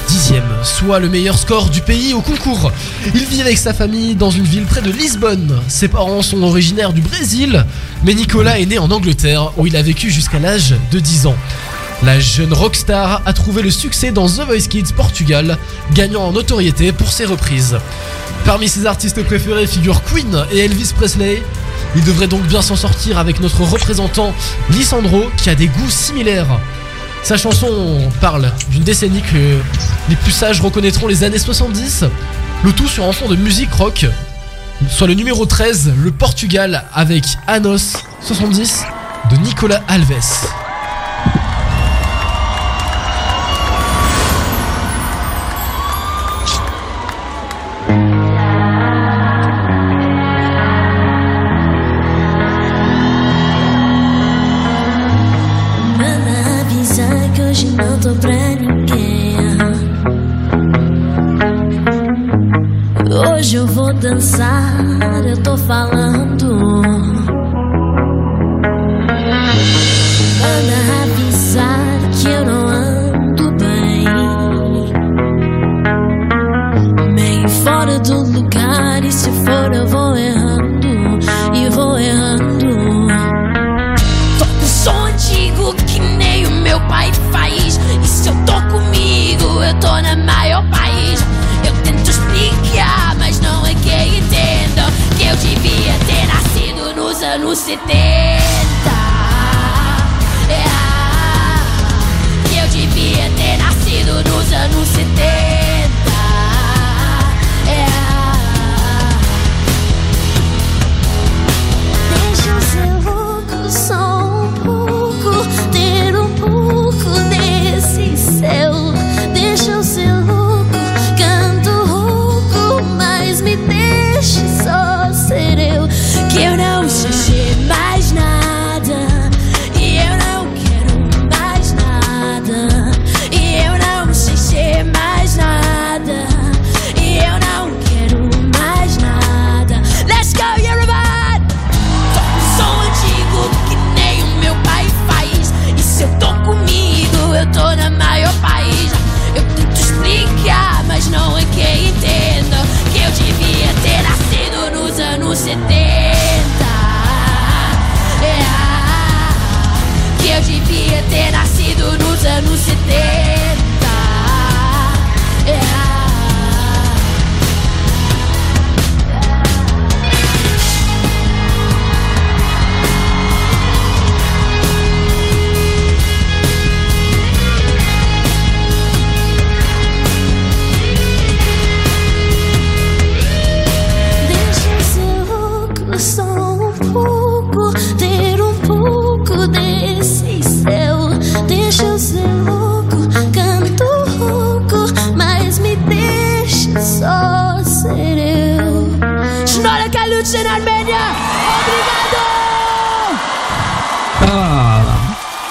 dixième, soit le meilleur score du pays au concours. Il vit avec sa famille dans une ville près de Lisbonne. Ses parents sont originaires du Brésil, mais Nicolas est né en Angleterre où il a vécu jusqu'à l'âge de 10 ans. La jeune rockstar a trouvé le succès dans The Voice Kids Portugal, gagnant en notoriété pour ses reprises. Parmi ses artistes préférés figurent Queen et Elvis Presley. Il devrait donc bien s'en sortir avec notre représentant Lisandro qui a des goûts similaires. Sa chanson parle d'une décennie que les plus sages reconnaîtront les années 70, le tout sur un fond de musique rock, soit le numéro 13, le Portugal avec Anos 70 de Nicolas Alves.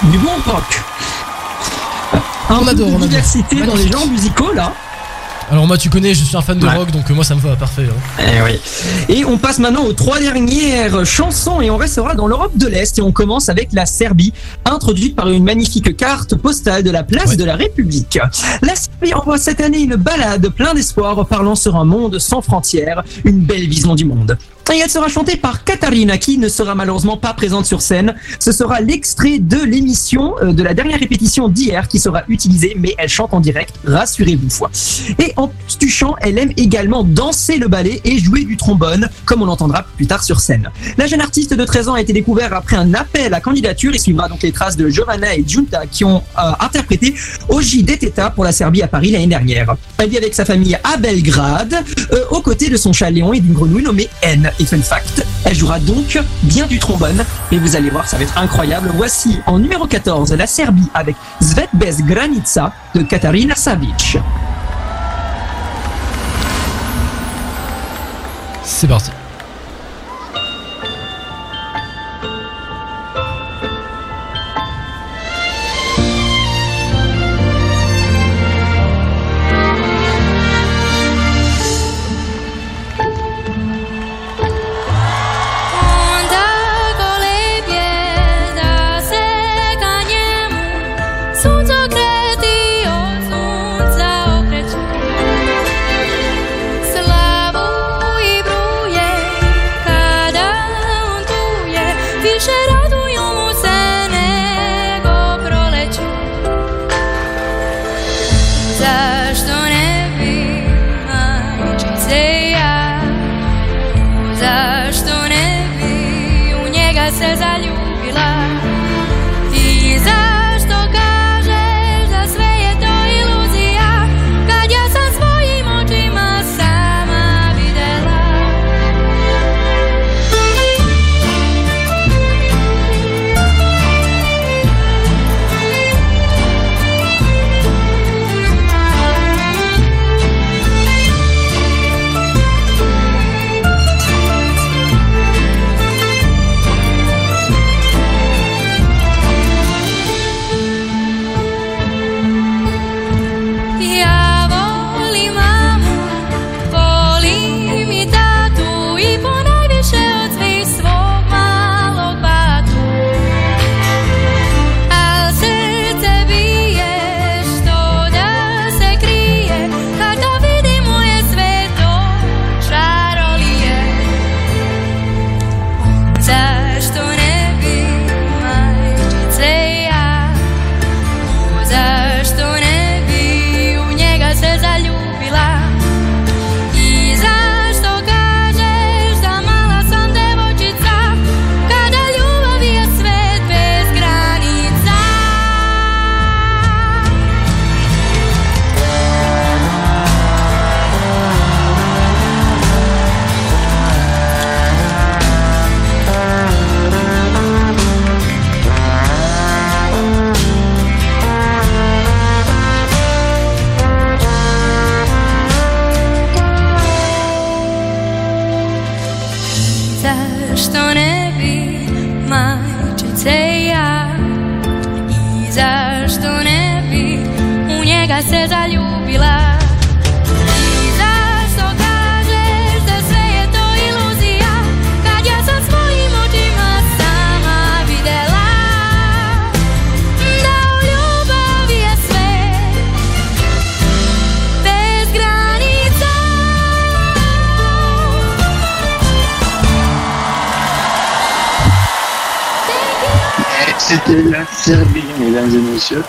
Du bon rock. Un On adore, on adore. diversité dans les genres musicaux là. Alors moi tu connais, je suis un fan de Ouais. rock donc euh, moi ça me va parfait. hein. Eh oui. Et on passe maintenant aux trois dernières chansons et on restera dans l'Europe de l'Est et on commence avec la Serbie, introduite par une magnifique carte postale de la place de la République. La Serbie envoie cette année une balade plein d'espoir parlant sur un monde sans frontières, une belle vision du monde. Et elle sera chantée par Katarina qui ne sera malheureusement pas présente sur scène. Ce sera l'extrait de l'émission euh, de la dernière répétition d'hier qui sera utilisé, mais elle chante en direct, rassurez-vous. Et en plus du chant, elle aime également danser le ballet et jouer du trombone, comme on l'entendra plus tard sur scène. La jeune artiste de 13 ans a été découverte après un appel à candidature et suivra donc les traces de Giovanna et Junta qui ont euh, interprété Oji Deteta pour la Serbie à Paris l'année dernière. Elle vit avec sa famille à Belgrade, euh, aux côtés de son chat et d'une grenouille nommée N. Et fun fact, elle jouera donc bien du trombone et vous allez voir, ça va être incroyable. Voici en numéro 14 la Serbie avec Svetbez Granica de Katarina Savic. C'est parti. Serbie, mesdames et messieurs.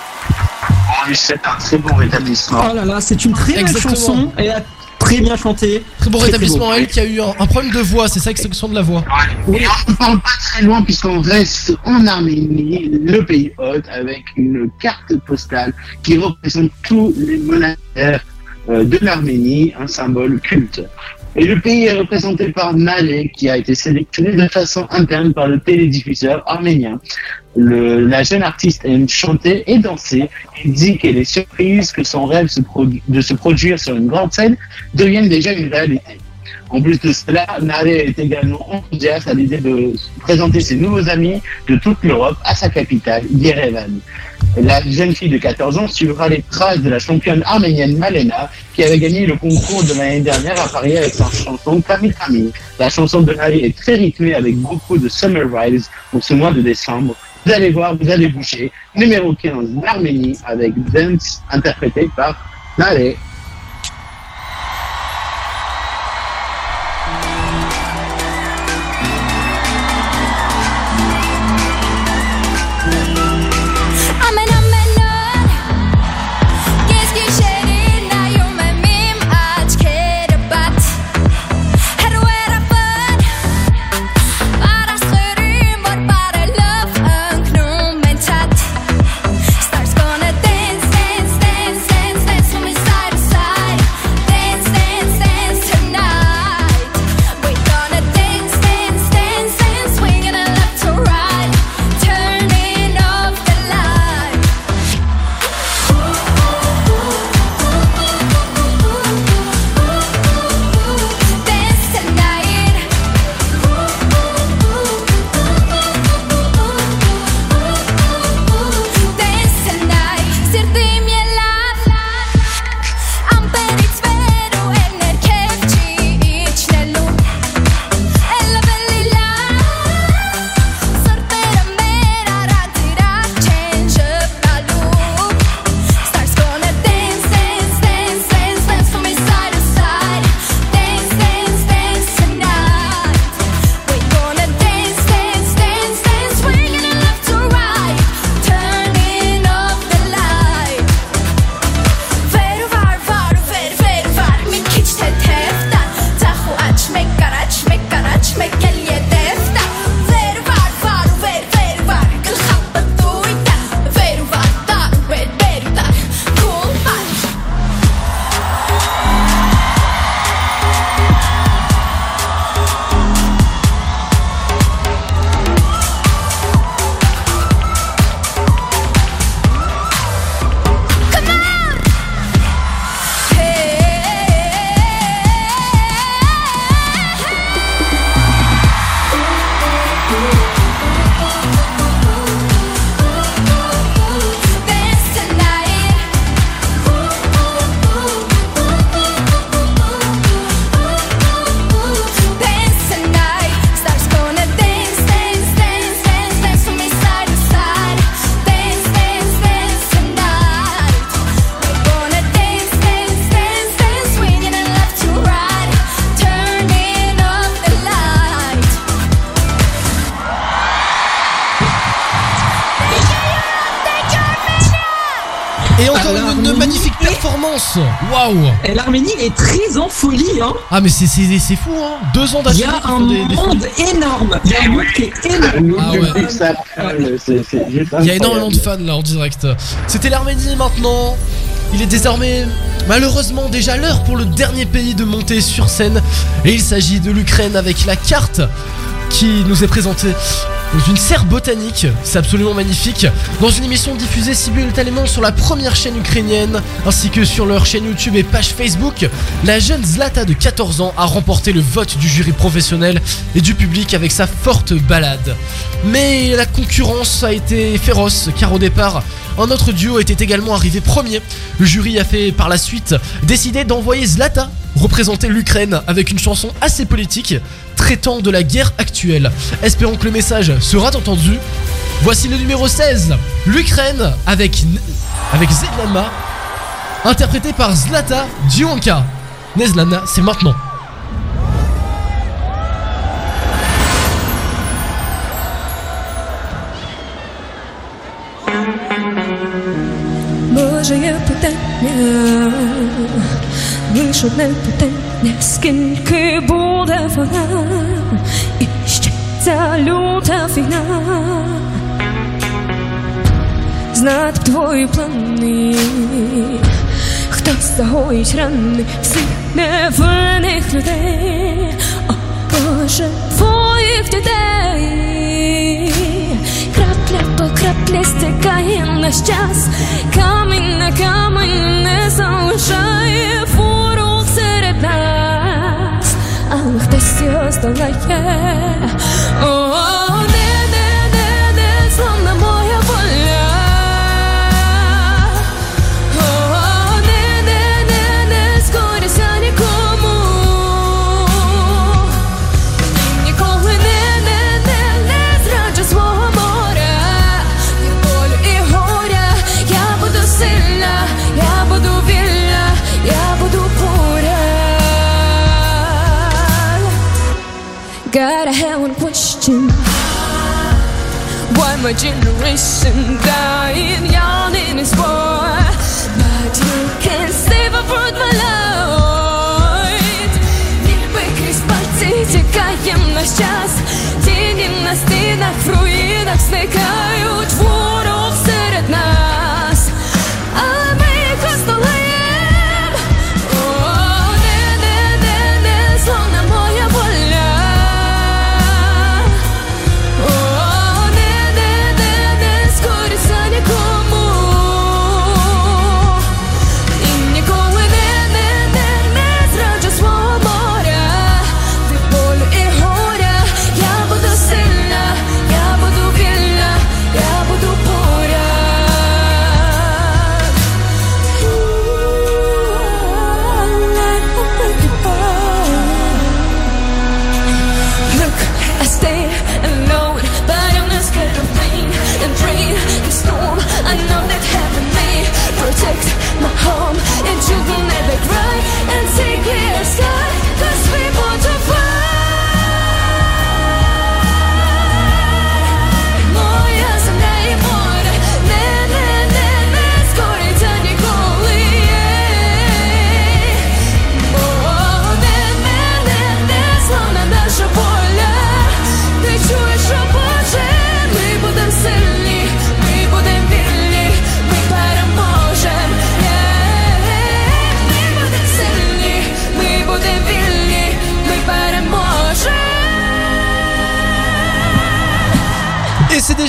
On lui souhaite un très bon rétablissement. Oh là là, c'est une très belle chanson. Elle a très bien chanté. Très bon Très, très rétablissement beau. elle qui a eu un, un problème de voix, c'est ça extinction de la voix. Et on ne parle pas très loin puisqu'on reste en Arménie, le pays hôte, avec une carte postale qui représente tous les monastères euh, de l'Arménie, un symbole culte. Et le pays est représenté par Nalé, qui a été sélectionné de façon interne par le télédiffuseur arménien. La jeune artiste aime chanter et danser et dit qu'elle est surprise que son rêve de se produire sur une grande scène devienne déjà une réalité. En plus de cela, Nare est également enthousiaste à l'idée de présenter ses nouveaux amis de toute l'Europe à sa capitale, Yerevan. La jeune fille de 14 ans suivra les traces de la championne arménienne Malena, qui avait gagné le concours de l'année dernière à Paris avec sa chanson Kami Kami. La chanson de Nare est très rythmée avec beaucoup de Summer Vibes pour ce mois de décembre. Vous allez voir, vous allez bouger. Numéro 15 d'Arménie avec Dance interprété par Nare. Waouh Et l'Arménie est très en folie, hein. Ah mais c'est- c'est c'est fou hein Deux ans Il y a un font des- des monde énorme. Il y a un monde qui est énorme. Ah ouais. Ça, c'est- c'est juste Il y a énormément de fans là en direct. C'était l'Arménie maintenant. Il est désormais malheureusement déjà l'heure pour le dernier pays de monter sur scène. Et il s'agit de l'Ukraine avec la carte qui nous est présentée dans une serre botanique, c'est absolument magnifique, dans une émission diffusée simultanément sur la première chaîne ukrainienne, ainsi que sur leur chaîne YouTube et page Facebook, la jeune Zlata de 14 ans a remporté le vote du jury professionnel et du public avec sa forte balade. Mais la concurrence a été féroce, car au départ, un autre duo était également arrivé premier. Le jury a fait par la suite décider d'envoyer Zlata représenter l'Ukraine avec une chanson assez politique traitant de la guerre actuelle. Espérons que le message sera entendu. Voici le numéro 16, l'Ukraine avec, avec Zedlama, interprété par Zlata Dionka. Nezlana, c'est maintenant. Божеє питання, Одне питання, скільки буде вона, і ще ця люта війна. Знати б твої плани, хто загоїть рани всіх невинних людей, о Боже, твоїх дітей. Крапля по стікає наш час, камінь на камінь не залишає ξεχνάς Αν χτες ή ως my generation dying young in this war But you can't save a fruit my light Ніби крізь пальці тікає наш час Тіні на стінах, в руїнах зникають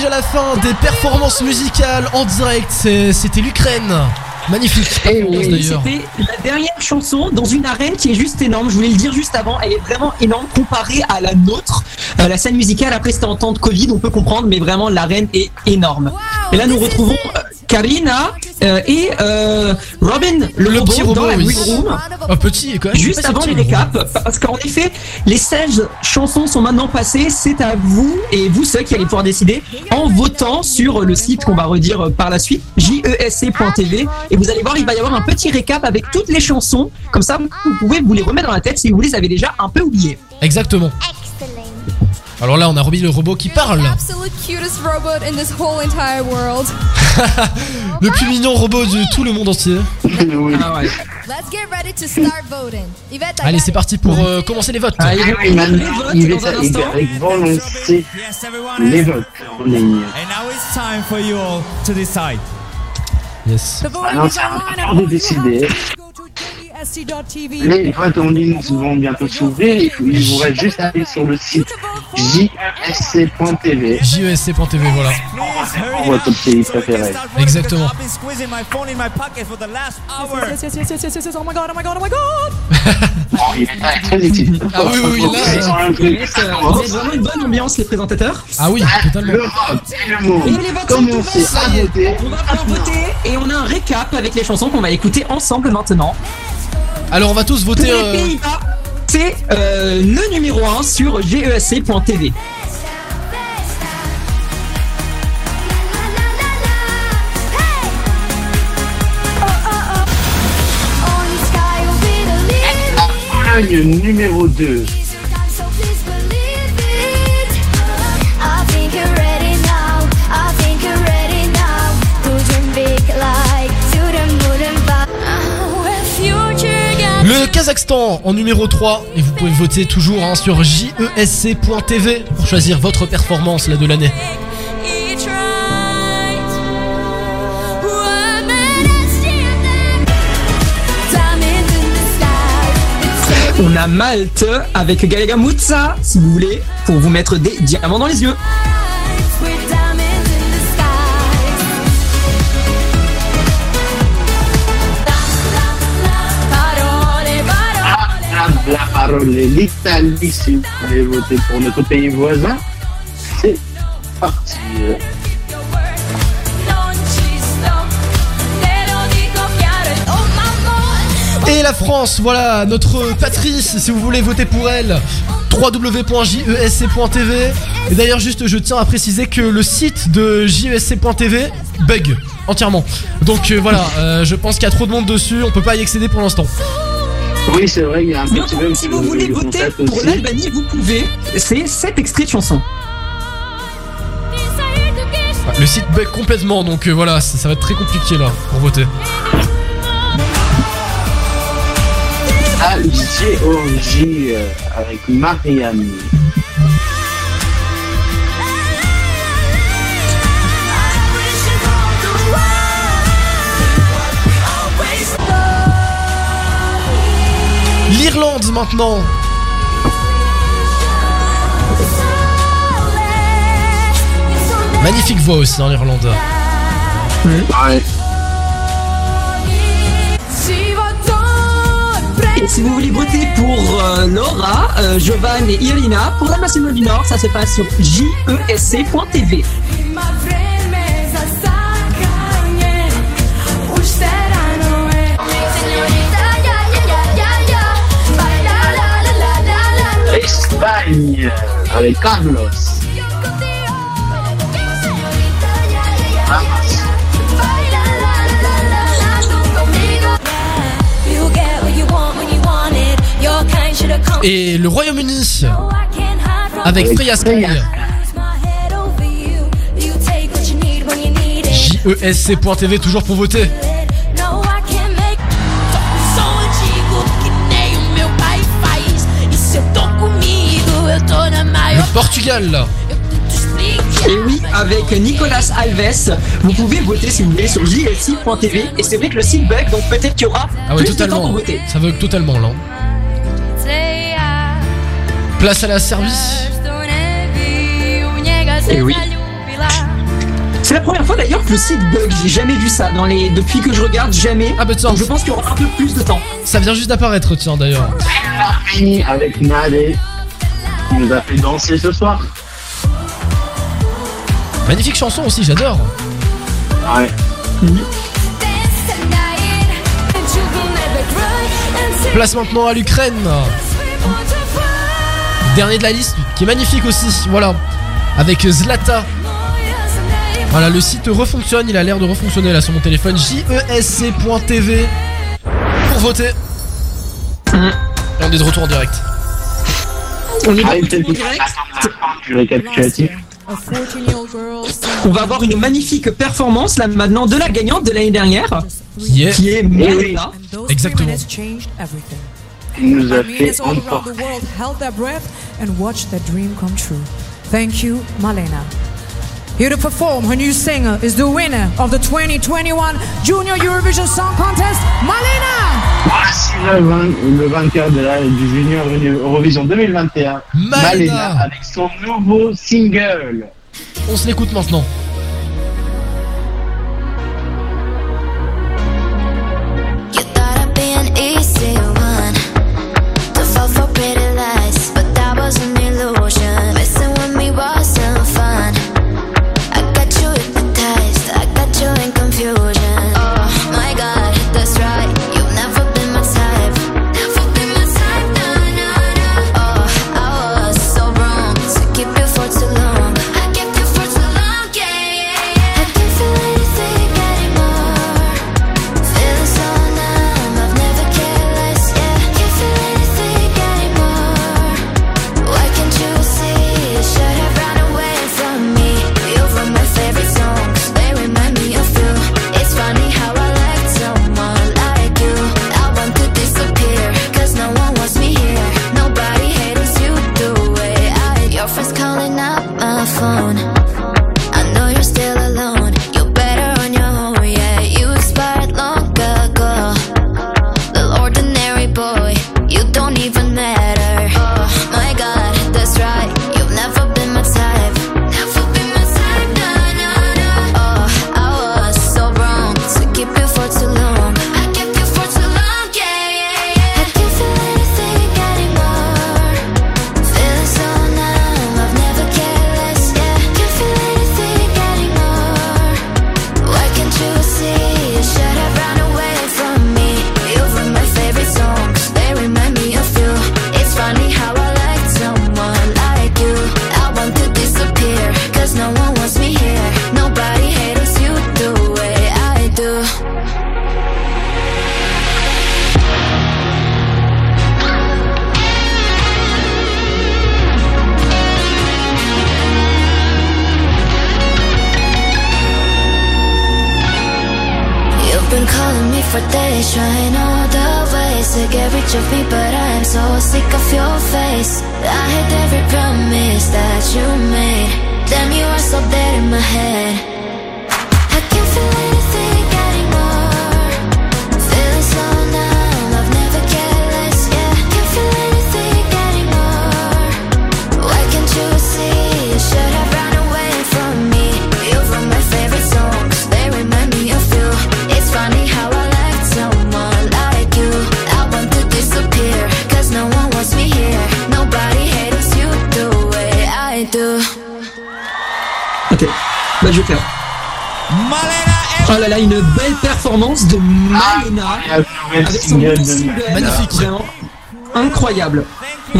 déjà la fin des performances musicales en direct. C'était l'Ukraine. Magnifique d'ailleurs. C'était la dernière chanson dans une arène qui est juste énorme. Je voulais le dire juste avant. Elle est vraiment énorme comparée à la nôtre. Euh, la scène musicale, après c'était en temps de Covid, on peut comprendre, mais vraiment l'arène est énorme. et là nous retrouvons euh, Karina euh, et euh, Robin, le, Le robot, dans robot, la oui. green room. Un petit quand même. Juste avant les récaps, parce qu'en effet, les 16 chansons sont maintenant passées. C'est à vous et vous seuls qui allez pouvoir décider en votant sur le site qu'on va redire euh, par la suite, jesc.tv. Et vous allez voir, il va y avoir un petit récap avec toutes les chansons. Comme ça, vous pouvez vous les remettre dans la tête si vous les avez déjà un peu oubliées. Exactement. Alors là, on a Robbie le robot qui parle. [LAUGHS] Le plus mignon robot de tout le monde entier. Let's get ready to start voting. Yvette, I Allez, c'est parti pour euh, commencer les votes. Ah, il, il est il est avec volonté les votes en ligne. And now it's time for you all to decide. Yes. Ah non, c'est important de décider. Les votes en ligne vont bientôt s'ouvrir. Il, vous reste juste à aller sur le site JSC.tv. JESC.tv, voilà. Pour votre série préférée. Exactement. I've been squeezing my phone in my pocket for the last hour. Yes, yes, yes, yes, yes, yes, yes. Oh my god, oh my god, oh my god. Oh, il est très utile. Ah oui, oui, oui, là. Vous vraiment une bonne ambiance, les présentateurs. Ah oui, totalement. Le et le. Et les votes sont ouverts. On va pouvoir voter et on a un récap avec les chansons qu'on va écouter ensemble maintenant. Alors on va tous Pour voter. les euh, Pays-Bas, c'est euh, le numéro 1 sur GESC.tv. Pologne numéro 2. Le Kazakhstan en numéro 3 et vous pouvez voter toujours hein, sur JESC.tv pour choisir votre performance là de l'année. On a Malte avec Galega Mutsa, si vous voulez, pour vous mettre des diamants dans les yeux. La, parole est l'Italie si vous voulez voter pour notre pays voisin. C'est parti. Et la France, voilà, notre Patrice, si vous voulez voter pour elle, www.jesc.tv. Et d'ailleurs, juste, je tiens à préciser que le site de jesc.tv bug entièrement. Donc euh, voilà, euh, je pense qu'il y a trop de monde dessus, on peut pas y accéder pour l'instant. Oui, c'est vrai, il y a un petit bug Si sur vous le- voulez le voter pour l'Albanie, vous pouvez. C'est 7 extraits de chansons. Ouais, Le site bug complètement, donc euh, voilà, ça, ça va être très compliqué là pour voter. Ah, euh, avec Marianne. L'Irlande maintenant. Magnifique voix aussi en Irlande. Ouais. Si votre Et si vous voulez voter pour euh, Laura, euh, Jovan et Irina, pour la Macédoine du Nord, ça se passe sur jesc.tv. you You take what you need when you need it JESC.tv toujours pour voter. Portugal. Et oui, avec Nicolas Alves, vous pouvez voter si vous voulez sur jlc.tv. Et c'est vrai que le site bug, donc peut-être qu'il y aura Ah ouais, plus de temps totalement. pour voter. Ça veut totalement là. Place à la Serbie. Et oui. C'est la première fois d'ailleurs que le site bug, j'ai jamais vu ça. Dans les... Depuis que je regarde, jamais. Ah bah tiens. Je pense qu'il y aura un peu plus de temps. Ça vient juste d'apparaître, tiens d'ailleurs. Avec Nadé. Qui nous a fait danser ce soir. Magnifique chanson aussi, j'adore. Ouais. Place maintenant à l'Ukraine. Dernier de la liste, qui est magnifique aussi. Voilà. Avec Zlata. Voilà, le site refonctionne, il a l'air de refonctionner là sur mon téléphone. JESC.tv pour voter. Et on est de retour en direct. On est en direct. attendre du récapitulatif. A 14-year-old girl On va avoir une magnifique performance là maintenant de la gagnante de l'année dernière, Qui est qui est. Those Exactement. Il nous a fait emporter. Thank you, Malena. Here to perform, her new singer is the winner of the 2021 Junior Eurovision Song Contest, Malena! Voici le, vain- le vainqueur de la, du Junior Eurovision 2021, Malena. Malena, avec son nouveau single. On se l'écoute maintenant.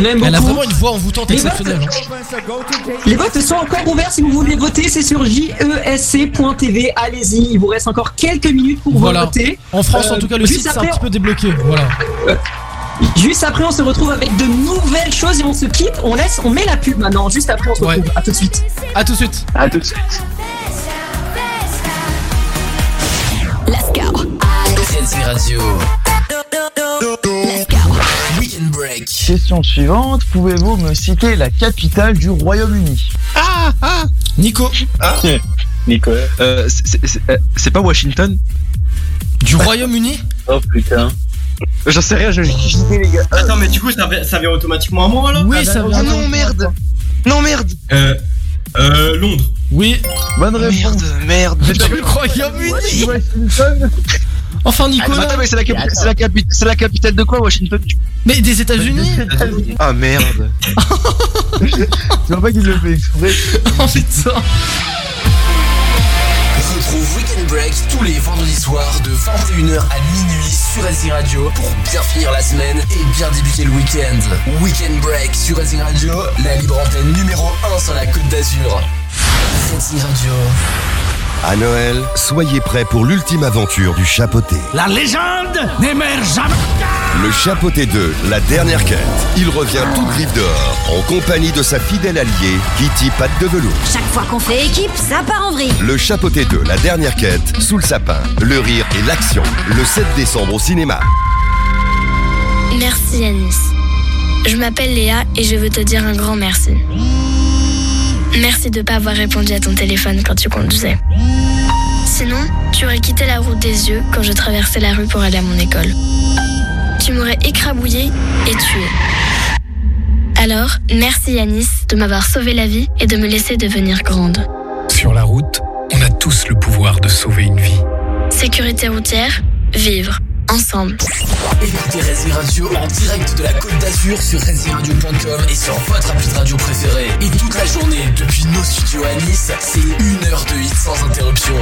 On aime Elle a vraiment une voix envoûtante Les exceptionnelle. Les votes sont encore ouverts si vous voulez voter, c'est sur jesc.tv. Allez-y, il vous reste encore quelques minutes pour Voilà. voter. En France, Euh, en tout cas, le site c'est un petit peu débloqué. Voilà. Juste après, on se retrouve avec de nouvelles choses et on se quitte. On laisse, on met la pub maintenant. Juste après, on se retrouve. À tout de suite. À tout de suite. À tout de suite. Let's go. Frenzy Radio. Question suivante, pouvez-vous me citer la capitale du Royaume-Uni? Ah ah Nico. [LAUGHS] Nicolas. Euh, c'est- c'est euh, c'est pas Washington? Du Royaume-Uni? Oh putain. J'en sais rien, je les gars. Attends, mais du coup, ça, vient- ça vient automatiquement à moi alors Oui, ça vient. Oh non merde Non merde Euh. Euh. Londres. Oui. Bonne réponse. Merde, merde. Du Royaume-Uni? Enfin, Nico. Attends, mais c'est la, capi- c'est la, capi- c'est la capitale de quoi Washington? Mais des États-Unis Ah merde [LAUGHS] Tu vois pas qu'il le fait exprès [LAUGHS] Oh putain Retrouve Weekend Break tous les vendredis soirs de 21h à minuit sur LC Radio pour bien finir la semaine et bien débuter le week-end. Weekend Break sur LC Radio, la libre antenne numéro 1 sur la Côte d'Azur. LC Radio. À Noël, soyez prêts pour l'ultime aventure du chapeauté. La légende n'émerge jamais. Le Chapeauté 2, la dernière quête. Il revient tout griffe dehors, en compagnie de sa fidèle alliée, Kitty Patte de Velours. Chaque fois qu'on fait équipe, ça part en vrille. Le Chapeauté 2, la dernière quête, sous le sapin, le rire et l'action. Le 7 décembre au cinéma. Merci Anis. Je m'appelle Léa et je veux te dire un grand merci. Merci de ne pas avoir répondu à ton téléphone quand tu conduisais. Sinon, tu aurais quitté la route des yeux quand je traversais la rue pour aller à mon école. tu m'aurais écrabouillé et tué. Alors, merci Yanis de m'avoir sauvé la vie et de me laisser devenir grande. Sur la route, on a tous le pouvoir de sauver une vie. Sécurité routière, vivre ensemble. Écoutez Racing Radio en direct de la Côte d'Azur sur RacingRadio.com et sur votre appli de radio préférée. Et toute la journée, depuis nos studios à Nice, c'est une heure de hit sans interruption.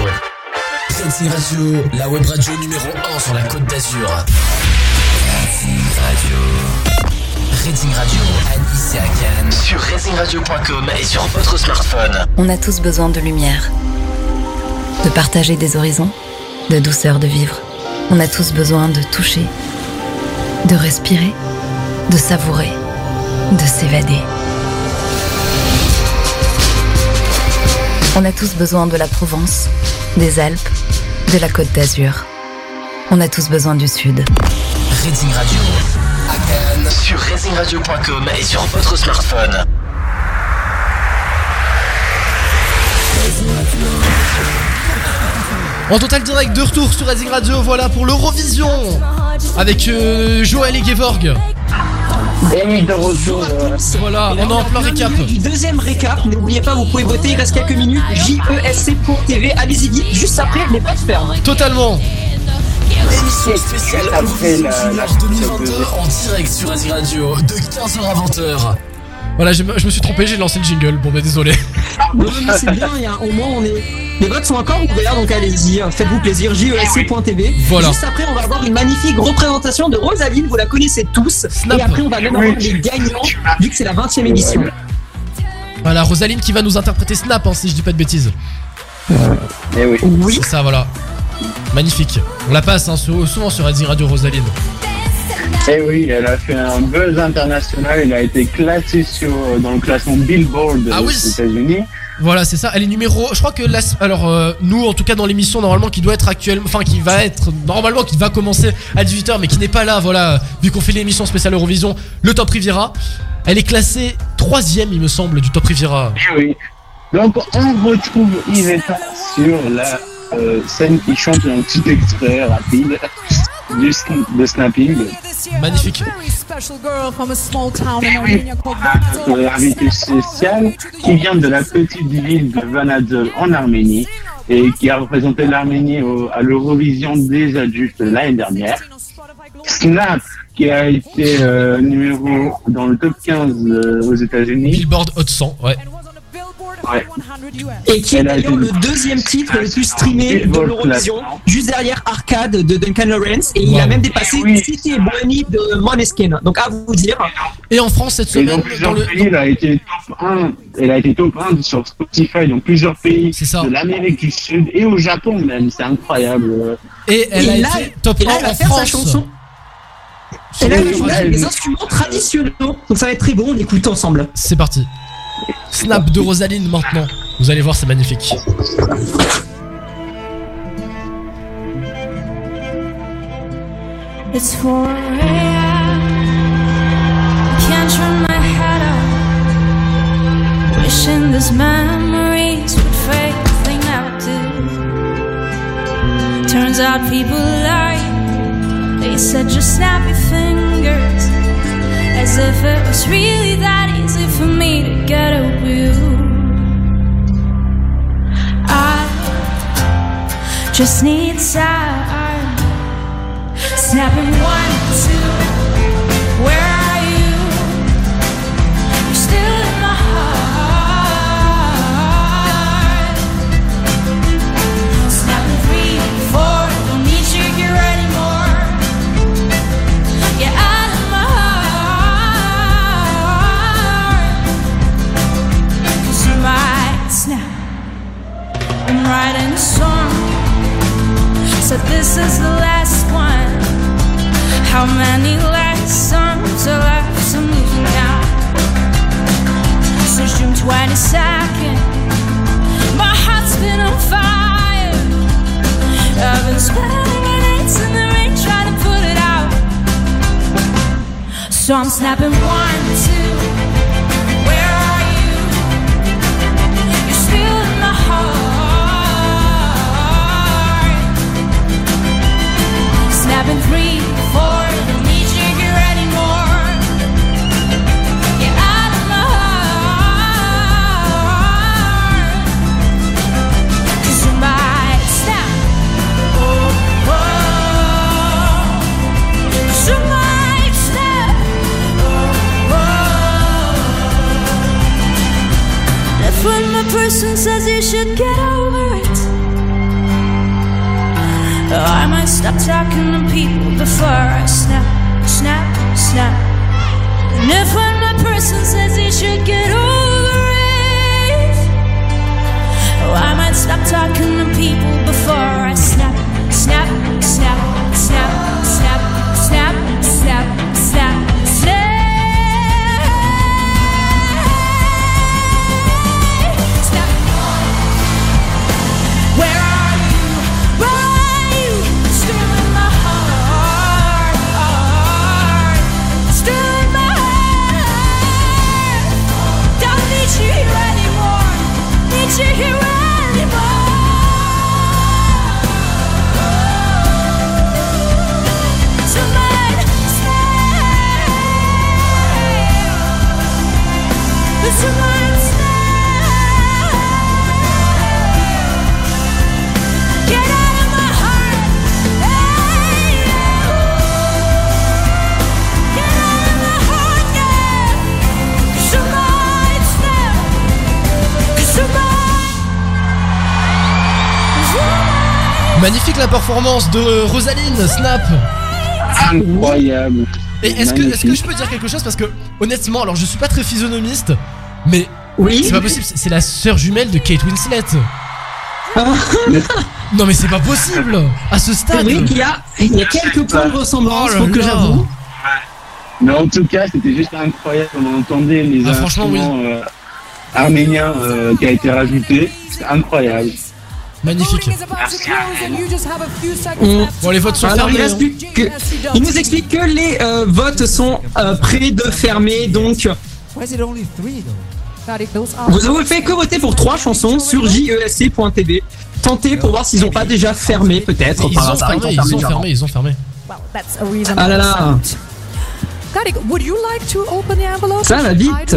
Racing Radio, la web radio numéro 1 sur la Côte d'Azur. Radio. Racing Radio à Nice et à Cannes sur RacingRadio.com et sur votre smartphone. On a tous besoin de lumière, de partager des horizons, de douceur de vivre. On a tous besoin de toucher, de respirer, de savourer, de s'évader. On a tous besoin de la Provence, des Alpes, de la Côte d'Azur. On a tous besoin du Sud. Racing Radio sur RacingRadio.com et sur votre smartphone. En total direct de retour sur Racing Radio, voilà pour l'Eurovision avec euh, Joël et Gevorg. Et de retour. Voilà, on est en plein récap. Du deuxième récap, n'oubliez pas, vous pouvez voter, il reste quelques minutes. JESC.tv, allez-y vite, juste après, n'est pas de ferme. Totalement. Émission spéciale Junior 2022 en direct sur Racing Radio de 15h à 20h. Voilà, je me, suis trompé, j'ai lancé le jingle. Bon, bah désolé. Non, mais c'est bien, au moins on est. Les votes sont encore ouverts, donc allez-y, euh, faites-vous plaisir, JESC.tv. Voilà. Juste après, on va avoir une magnifique représentation de Rosaline, vous la connaissez tous. Et après, on va même avoir les gagnants, vu que c'est la 20 e édition. Voilà, Rosaline qui va nous interpréter Snap, hein, si je dis pas de bêtises. Eh oui. Oui. C'est ça, voilà. Magnifique. On la passe hein, sou- souvent sur Racing Radio, Rosaline. Eh oui, elle a fait un buzz international. Elle a été classée sur, dans le classement Billboard Ah aux oui. États-Unis. Voilà, c'est ça. Elle est numéro. Je crois que la- alors euh, nous, en tout cas dans l'émission normalement qui doit être actuellement, enfin qui va être normalement qui va commencer à 18h, mais qui n'est pas là. Voilà, vu qu'on fait l'émission spéciale Eurovision, le Top Riviera. Elle est classée troisième, il me semble, du Top Riviera. Oui. Donc on retrouve Iveta sur la euh, scène qui chante un petit extrait rapide du sn- de snapping. Magnifique. Very special girl from a small town in Armenia called Vanadzor. Notre invité spécial qui vient de la petite ville de Vanadzor en Arménie et qui a représenté l'Arménie à l'Eurovision des adultes l'année dernière. Snap qui a été euh, numéro dans le top 15 euh, aux États-Unis. Billboard Hot 100, ouais. Ouais. Et qui est a d'ailleurs le deuxième titre le plus streamé de l'Eurovision, juste derrière Arcade de Duncan Lawrence, et il a même dépassé City et Bonnie de Måneskin. Donc à vous dire. Et en France cette Et dans semaine, plusieurs dans le. pays, elle a été top 1. Elle a été top 1 sur Spotify dans plusieurs pays de l'Amérique du Sud et au Japon même. C'est incroyable. Et elle a Et là- été top et là, 1 elle va en faire sa France. chanson. Et là, elle joue des instruments traditionnels. Donc ça va être très bon, on écoute ensemble. C'est parti. Snap de Rosaline maintenant. Vous allez voir, c'est magnifique. It's 4 a.m. Can't turn my head up. Wishing these memories would fade, they never do. Turns out people lie. They said just snap your fingers. As if it was really that easy for me to get over you. I just need time. Snapping one, two. Song. So this is the last one. How many lessons are left? I'm losing count. Since June 22nd, my heart's been on fire. I've been spending my nights in the rain trying to put it out. So I'm snapping one, two. having three, four, don't need anymore. Get out of my you might. Oh, oh. you might. Oh, oh. Person says you should get. Talking to people before I snap, snap, snap. And if when a person says he should get over it, oh, I might stop talking to people before I snap, snap, Magnifique la performance de Rosaline Snap. Incroyable. Et est-ce que, est-ce que je peux dire quelque chose? Parce que honnêtement, alors je suis pas très physionomiste, mais Oui. c'est pas possible. c'est- la sœur jumelle de Kate Winslet. non mais c'est pas possible à ce stade. Oui, il y a, il y a quelques points de ressemblance, Oh faut que j'avoue. Mais en tout cas, c'était juste incroyable. On entendait les Ah, franchement, instruments euh, arméniens euh, qui a été rajouté. C'est incroyable. Magnifique. Bon, les votes sont Alors, fermés. Il, il, nous explique que les euh, votes sont euh, près de fermer, donc. Vous ne fait que voter pour trois chansons sur jesc.tv. Tentez pour voir s'ils n'ont pas déjà fermé, peut-être. Par ils, ont fermé, ils ont fermé, ils ont fermé. Ah là là. Ça va vite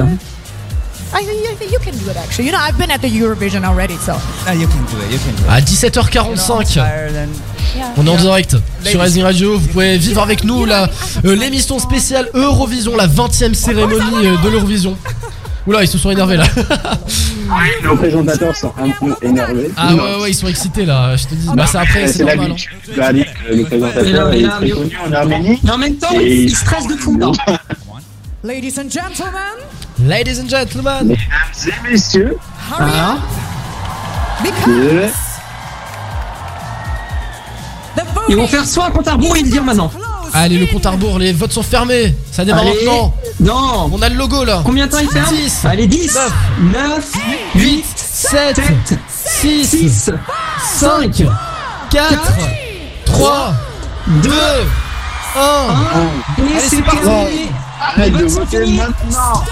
you can do it actually. You know, I've been at the Eurovision already, so. No, you can do it. You can do it. À 17h45. Tired and On est en direct sur Rising Radio. Vous pouvez vivre avec nous la euh, l'émission spéciale Eurovision, la 20 e cérémonie euh, de l'Eurovision. Oula, ils se sont énervés là. [LAUGHS] Nos présentateurs sont un peu énervés. Ah ouais, ouais, ils sont excités là. Je te dis, bah c'est après, c'est normal. hein. Tariq, le présentateur, est très connu en Arménie. Mais en même temps, Et- il stresse de fou. Ladies and gentlemen, Ladies and gentlemen. Mesdames et messieurs, because euh, the Ils vont faire soit un compte à rebours et le dire maintenant. Allez, le compte à rebours, les votes sont fermés. Ça démarre Allez. maintenant. Non. On a le logo là. Combien de temps il ferme 10, Allez, 10, 9, 8, 7, 7, 6, 6, 5, 4, 3, 2, 1. Et Allez, c'est c'est parti. arrête de votes sont voter finis. maintenant.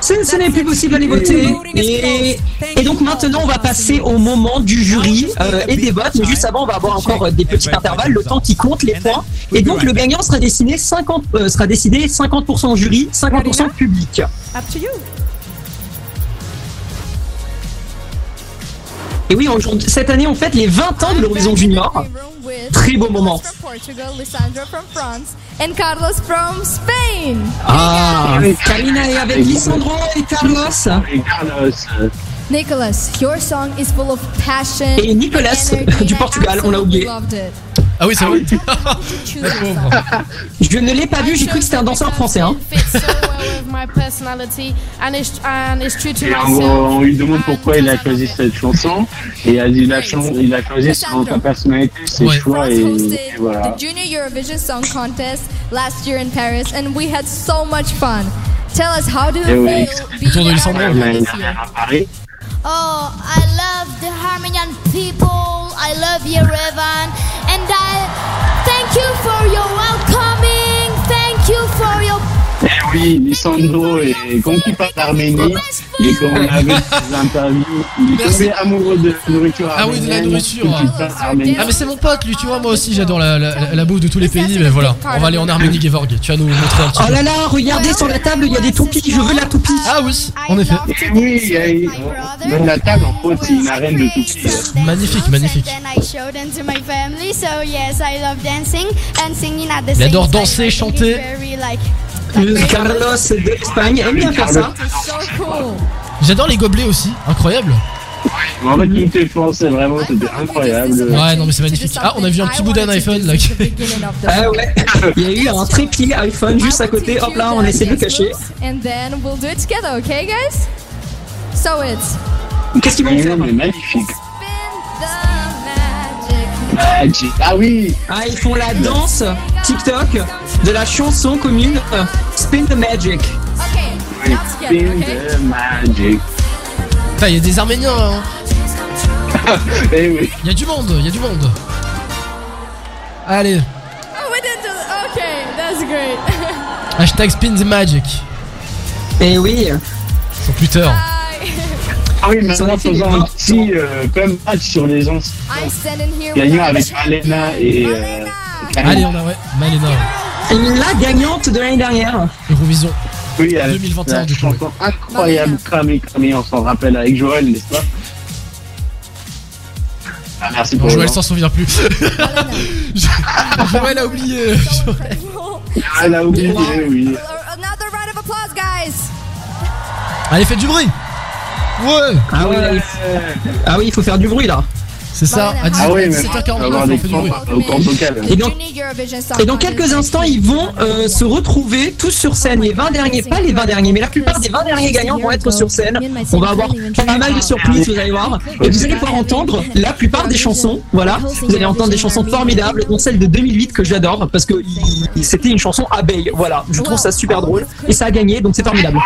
Ce, n'est plus possible d'aller voter. Et, et donc maintenant, on va passer au moment du jury euh, et des votes. Mais juste avant, on va avoir encore des petits intervalles, le temps qui compte les points. Et donc le gagnant sera décidé 50, euh, sera décidé 50% jury, 50% public. Et oui, cette année, on fête les 20 ans de l'Horizon Junior. Très beau moment. And Carlos from Spain. Ah, Karina est avec Lisandro et Carlos. Et Carlos, Nicholas, your song is full of passion. Et Nicolas, du Portugal, on l'a oublié. Ah oui, c'est vrai. Song. [LAUGHS] Je ne l'ai pas vu, j'ai cru que c'était un danseur français. Hein. Et on lui demande pourquoi il a choisi cette chanson. Et il a dit la chanson, il a choisi selon sa personnalité, ses Ouais. choix et, voilà. the Junior Eurovision Song Contest last year in Paris, and we had so much fun. Tell us how do Eh you feel being at Paris. Oh, I love the Armenian people. I love Yerevan. And I thank you for your welcoming. Oui, Lisandro est conquis par l'Arménie. Et quand on avait [LAUGHS] interviews, il est tombé amoureux de la nourriture Ah oui, de la nourriture. Ah mais c'est mon pote lui tu vois moi aussi j'adore la, la, la bouffe de tous les pays mais voilà on va aller en Arménie Gevorg tu vas nous montrer un petit Oh là là, regardez sur la table, il y a des toupies. Je veux la toupie. Ah oui en effet Et oui, il y a- même la table en faute, c'est une arène de toupies. Magnifique magnifique Then I showed them to my family. So yes, I love dancing and singing at the Il same adore time. danser, chanter. Carlos de l'Espagne aime bien faire ça. J'adore les gobelets aussi incroyable En fait, tout est français, vraiment, c'était incroyable. Ouais, non, mais c'est magnifique. Ah, on a vu un petit bout d'un iPhone là. Ah ouais, [LAUGHS] il y a eu un trépied iPhone juste à côté. Hop là, on essaie de le cacher. And then we'll do it together, okay, guys? So it's Qu'est-ce qu'ils vont faire? Mais magnifique. Magic. Ah oui Ah, ils font la danse TikTok de la chanson commune euh, Spin the Magic. Oui, Spin the magic. Putain, il y a des Arméniens là. hein. [LAUGHS] Eh oui. Il y a du monde, il y a du monde. Allez, Oh, we didn't do that. Okay, that's great. [LAUGHS] hashtag spin the magic Et oui. sur Twitter. [LAUGHS] Ah oui, maintenant faisons un petit euh, comme match sur les anciens gagnants avec Malena et. Euh, Karine. Allez, on a ouais, Malena, la gagnante de l'année dernière. Eurovision. Oui, elle 2021, la du coup, chanson incroyable, cramé, cramé, on s'en rappelle avec Joël, n'est-ce pas? Ah, merci Bon, pour Joël s'en souvient plus. [LAUGHS] Joël a oublié. Joël. Elle a oublié, oui. Another round of applause, guys. Allez, faites du bruit. Ouais. Ah oui, là, il faut- ah oui, il faut faire du bruit là. C'est ça, à 17, Ah oui, mais 17h49, on va avoir on des fait du bruit. crampes au corps vocal. Et dans quelques instants, ils vont euh, se retrouver tous sur scène. Les 20 derniers, pas les 20 derniers, mais la plupart des 20 derniers gagnants vont être sur scène. On va avoir pas mal de surprises, vous allez voir. Et vous allez pouvoir entendre la plupart des chansons. Voilà, vous allez entendre des chansons formidables, dont celle de 2008 que j'adore parce que c'était une chanson abeille. Voilà, je trouve ça super drôle et ça a gagné, donc c'est formidable.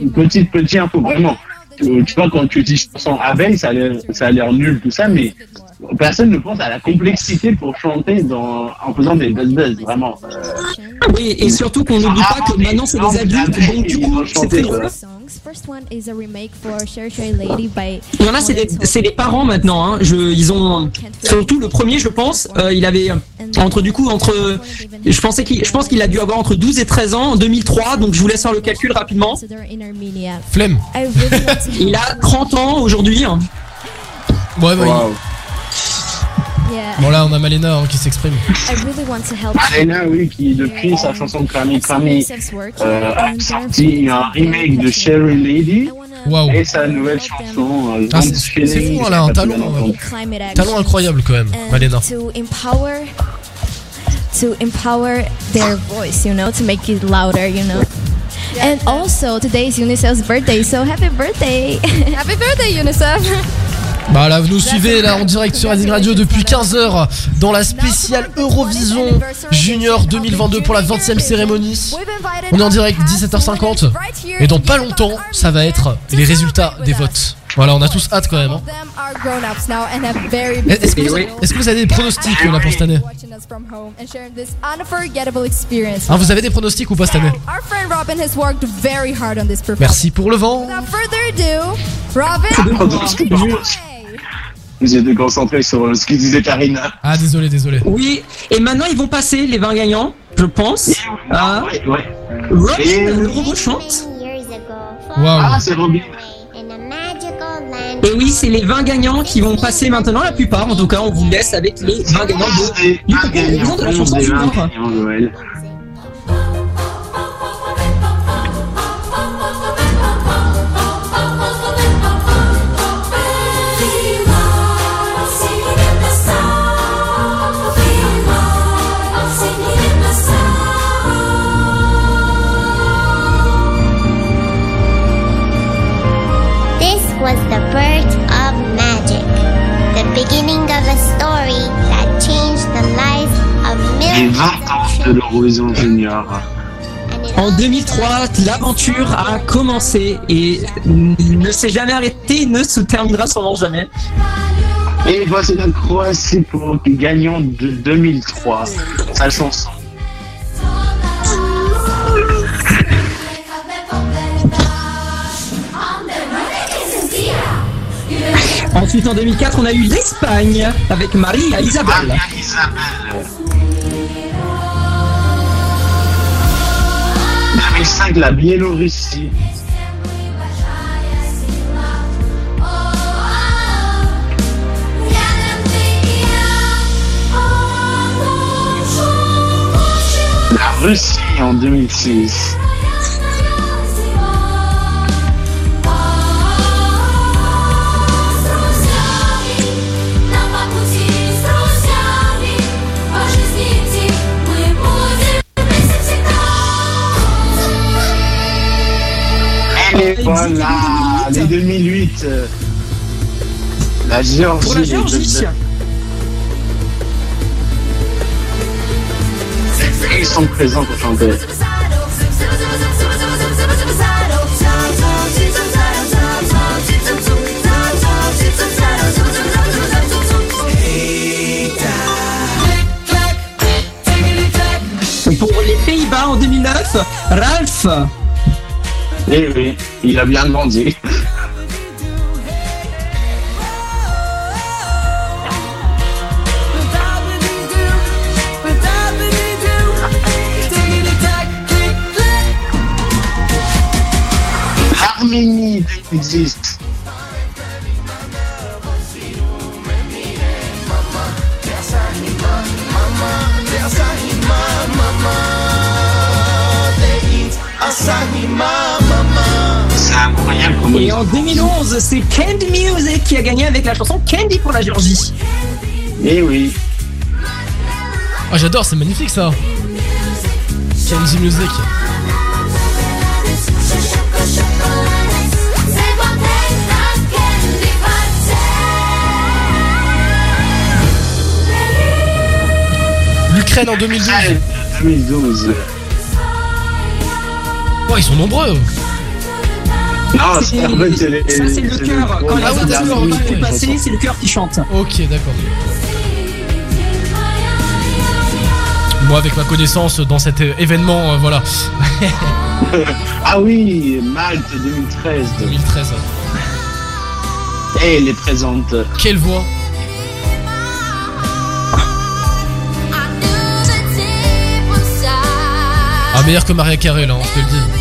Une petite, petite info, vraiment. Tu vois, quand tu dis chanson abeille, ça a l'air nul, tout ça, mais personne ne pense à la complexité pour chanter dans, en faisant des buzz-buzz, vraiment. Euh, Oui, et surtout qu'on n'oublie pas que maintenant c'est des adultes, donc du coup c'est très drôle. First one is a remake for Sherry Sherry Lady by Il y en a, c'est des, c'est des parents maintenant. Hein. Je, ils ont surtout le premier, je pense, euh, il avait entre du coup entre, je pensais qu'il, je pense qu'il a dû avoir entre 12 et 13 ans en 2003. Donc je vous laisse faire le calcul rapidement. Flemme. Il a 30 ans aujourd'hui. hein. Ouais, bah, Wow. Yeah. Bon, là, on a Malena hein, qui s'exprime. I really want to help Malena, oui, qui depuis sa chanson Crammy Crammy euh, a sorti un remake de Sherry Lady Waouh. et sa nouvelle chanson euh, Ah, c'est fou, elle a un talent, action. talent incroyable quand même, Malena. to empower to empower their voice you know to make it louder you know and also today is Unicel's birthday so happy birthday Happy birthday, UNICEF. [LAUGHS] Bah là, vous nous suivez là en direct sur Rising Radio depuis 15h dans la spéciale Eurovision Junior 2022 pour la 20e cérémonie. On est en direct 17h50 et dans pas longtemps, ça va être les résultats des votes. Voilà, on a tous hâte quand même. hein. Est-ce que, vous- est-ce que vous avez des pronostics là pour cette année. Hein, Vous avez des pronostics ou pas cette année Our friend Robin has worked very hard on this performance. Merci pour le vent. Vous êtes concentrés sur euh, ce qu'il disait Karina. Ah désolé, désolé. Oui, et maintenant ils vont passer les 20 gagnants, je pense. à Ouais, ouais. Robin, Et- le robot chante. Waouh. Ah, c'est Robin. Et oui, c'est les 20 gagnants qui vont passer maintenant, la plupart. En tout cas, on vous laisse avec les 20 gagnants de, la chanson du. En 2003, l'aventure a commencé et ne s'est jamais arrêtée, ne se terminera sûrement jamais. Et voici la Croatie pour gagnant de 2003. Sa chanson. Ensuite, en 2004, on a eu l'Espagne avec Maria Isabel. Maria Isabelle. 2005, la Biélorussie. La Russie en 2006. Dit Voilà, les 2008. 2008. euh, La Géorgie. Pour la Géorgie. Ils sont présents pour chanter. Pour les Pays-Bas en 2009, Ralph. Eh oui, il a bien grandi. Et en 2011, c'est Candy Music qui a gagné avec la chanson Candy pour la Géorgie. Eh oui. Ah, j'adore, c'est magnifique ça. Kenzie Music. L'Ukraine en 2012. 2012. Oh, ils sont nombreux. C'est les- Ça, c'est le cœur. Quand les Ah d'accord, sont ok. passés, c'est le cœur qui chante. Ok, d'accord. [LAUGHS] Moi, avec ma connaissance dans cet euh, événement, euh, voilà. [LAUGHS] Ah oui, Malte 2013. 2013. Et les présente. Quelle voix? Ah, meilleur que Maria Carey, là, hein, je te le dis.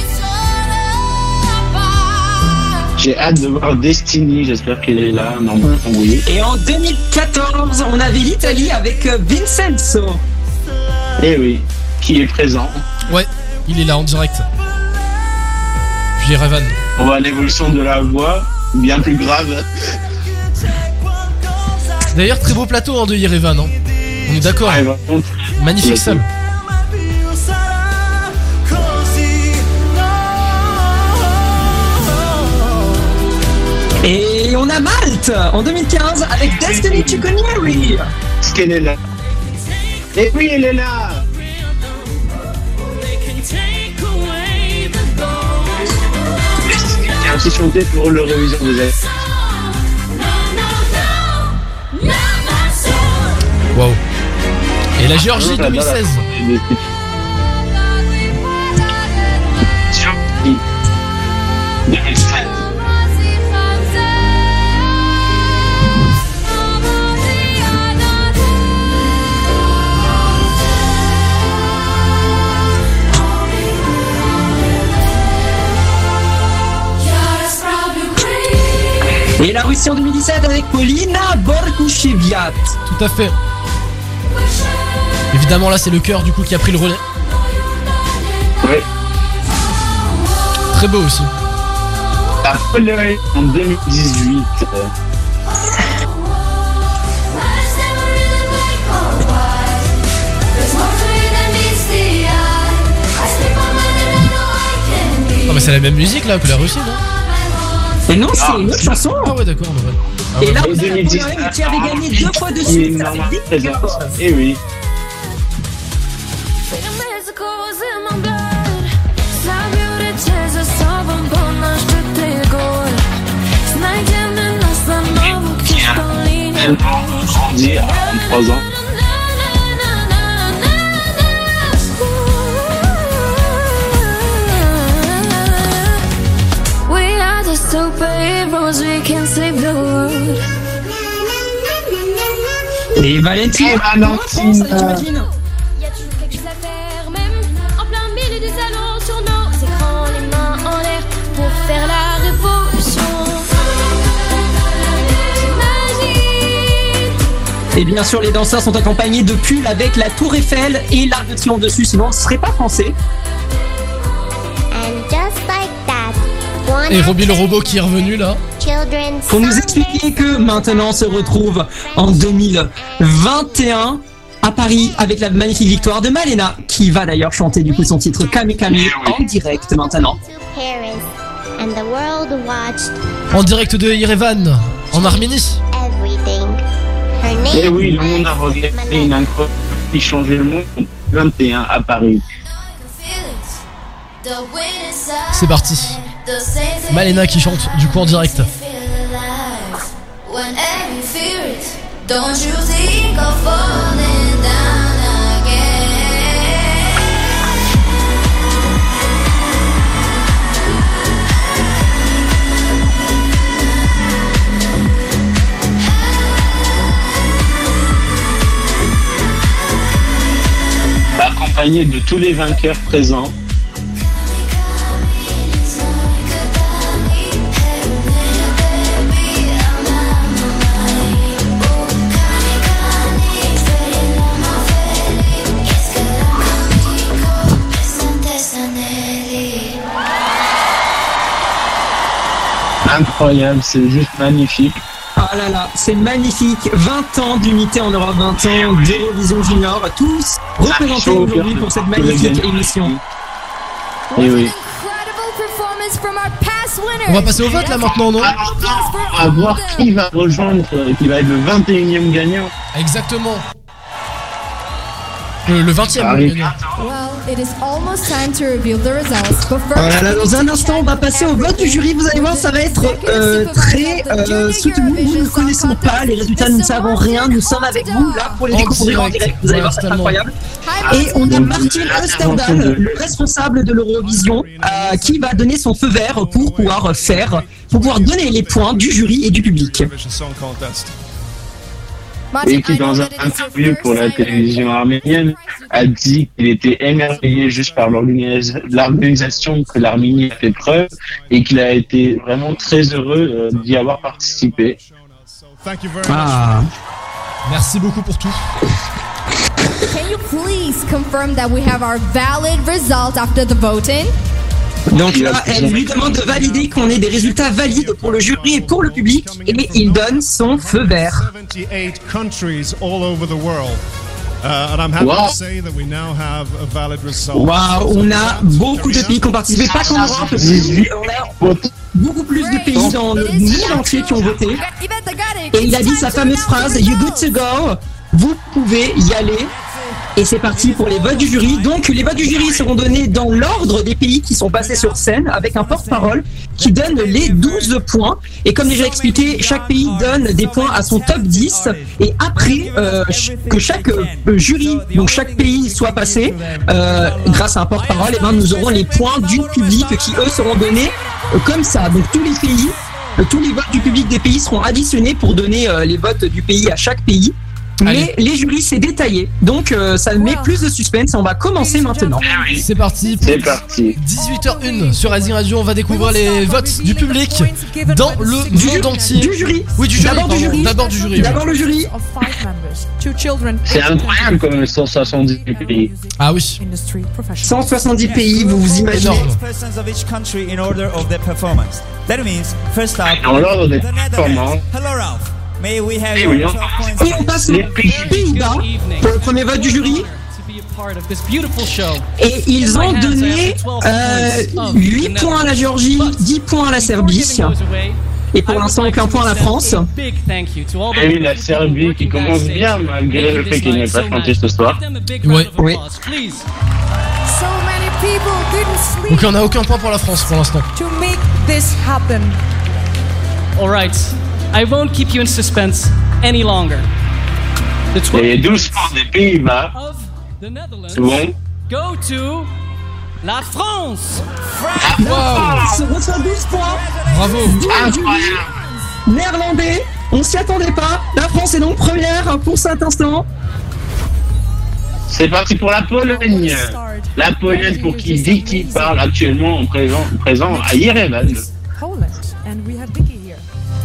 J'ai hâte de voir Destiny, j'espère qu'elle est là. Non, oui. Et en 2014, on avait l'Italie avec euh, Vincenzo. Eh oui, qui est présent. Ouais, il est là en direct. Puis Revan. On voit l'évolution de la voix, bien plus grave. D'ailleurs, très beau plateau hein, de Yerevan. hein. On est d'accord. Ah, par contre, Magnifique salle. On a Malte en 2015 avec Destiny Chiconeri. Est-ce qu'elle est là Eh oui, elle est là qui chanté pour l'Eurovision des. Waouh. Et la Géorgie J'adore la 2016. En 2017 avec Polina Borkucheviat. Tout à fait. Évidemment, là, c'est le cœur du coup qui a pris le relais. Oui. Très beau aussi. La Pologne en 2018. euh, Non, mais c'est la même musique là que la Russie, non? Et non, c'est une autre chanson. Ah ouais, d'accord, en vrai. Ah Et ouais. là, Et vous avez la 2019, Pologne qui avait gagné deux fois de suite. Victor. Eh oui. Tellement grandi à 33 ans. Superheroes, we can save the world. Et Valentine. Et Valentine. J'imagine. Y a toujours quelque chose à faire, même en plein milieu du salon, sur nos écrans, les mains en l'air, pour faire la révolution. J'imagine. Et bien sûr, les danseurs sont accompagnés de pulls avec la Tour Eiffel et l'Arc de Triomphe dessus, sinon on ne serait pas français. Et Robbie le robot qui est revenu là. Pour nous expliquer que maintenant on se retrouve en 2021 à Paris avec la magnifique victoire de Malena, qui va d'ailleurs chanter du coup son titre Kami Kami en direct maintenant. Paris. and the world watched En direct de Yerevan, en Arménie. Et Eh oui, le monde a regardé une incroyable qui changeait le monde. 21 à Paris. C'est parti. Malena qui chante du coup en direct. Accompagné de tous les vainqueurs présents. Incroyable, c'est juste magnifique. Ah là là, c'est magnifique. 20 ans d'unité en Europe, 20 ans d'Eurovision Junior, tous représentés aujourd'hui pour cette magnifique émission. Et oui. Past winners. On va passer au vote là maintenant, non On va voir qui va rejoindre, euh, qui va être le 21e gagnant. Exactement. Le, le 20 e Arrive. gagnant. Well, it is almost time to reveal the results. But first, Oh là là, dans un instant, on va passer au vote du jury. Vous allez voir, ça va être euh, très euh, soutenu. Nous ne connaissons pas les résultats, nous ne savons rien. Nous sommes avec vous là pour les découvrir en direct. Vous allez voir, c'est incroyable. Et on a Martin Österdahl, le responsable de l'Eurovision, euh, qui va donner son feu vert pour pouvoir faire, pour pouvoir donner les points du jury et du public. Et qui, dans un interview pour la télévision arménienne, a dit qu'il était émerveillé juste par l'organisa- l'organisation que l'Arménie a fait preuve et qu'il a été vraiment très heureux euh, d'y avoir participé. Ah. Merci beaucoup pour tout. can you please confirm that we have our valid result after the voting? Donc là, elle lui demande de valider qu'on ait des résultats valides pour le jury et pour le public, et il donne son feu vert. 78 countries all over the world. And I'm happy Wow. to say that we now have a valid result. Waouh, on a beaucoup de pays qui ont participé, pas qu'en Europe, mais on a beaucoup plus de pays dans le monde entier qui ont voté. Et il a dit sa fameuse phrase You good to go, vous pouvez y aller. Et c'est parti pour les votes du jury. Donc les votes du jury seront donnés dans l'ordre des pays qui sont passés sur scène avec un porte-parole qui donne les 12 points. Et comme déjà expliqué, chaque pays donne des points à son top 10. Et après euh, que chaque euh, jury, donc chaque pays soit passé, euh, grâce à un porte-parole, et ben nous aurons les points du public qui eux seront donnés comme ça. Donc tous les pays, tous les votes du public des pays seront additionnés pour donner les votes du pays à chaque pays. Mais les jurys, c'est détaillé. Donc, euh, ça met plus de suspense. On va commencer maintenant. C'est parti. C'est parti. 18h01 sur Rising Radio, on va découvrir les votes du public dans le Du monde entier. du jury. Oui, du jury. D'abord du jury. D'abord du jury. D'abord le jury. C'est incroyable quand même 170 pays. Ah oui. 170 pays, vous vous imaginez. persons of each country in order of their performance. That means, first up, Dans l'ordre des performances. May we have Eh your oui, 12 points. Et on passe aux Pays-Bas pour le premier vote du jury. Et ils ont donné euh, 8 points à la Géorgie, 10 points à la Serbie. Et pour l'instant, aucun point à la France. Et oui, la Serbie qui commence bien malgré le fait qu'il n'ait pas chanté ce soir. Ouais. Oui. So many people didn't sleep Donc on a aucun point pour la France pour l'instant. to make this happen. Alright, I won't keep you in suspense any longer. The Et les 12 points des Pays-Bas, the Netherlands c'est bon. go to la France. La France reçoit 12 points. Bravo. Néerlandais, on s'y attendait pas. La France est donc première pour cet instant. C'est parti pour la Pologne. La Pologne pour qui Vicky parle actuellement en présent, présent à Yerevan. Poland. And we have Vicky.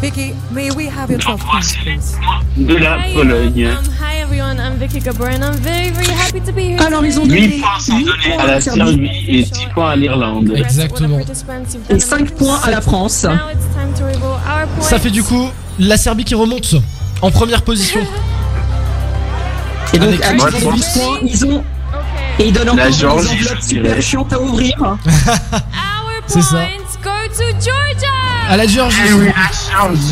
Vicky, may we have your 12 points, please? De la Pologne. Um, hi everyone, I'm Vicky Gabor and I'm very very happy to be here. Alors ils ont 8 donné points sont 8 donnés points à la Serbie et 10 points à l'Irlande. Exactement. et 5 points à la France. Now it's time to reveal our points. Ça fait du coup la Serbie qui remonte en première position. Et donc Avec avec huit les points. 12 points, ils ont et ils donnent encore La des Géorgie, enveloppes super chiantes à ouvrir. [LAUGHS] Our C'est ça. points go to Georgia. À la Géorgie.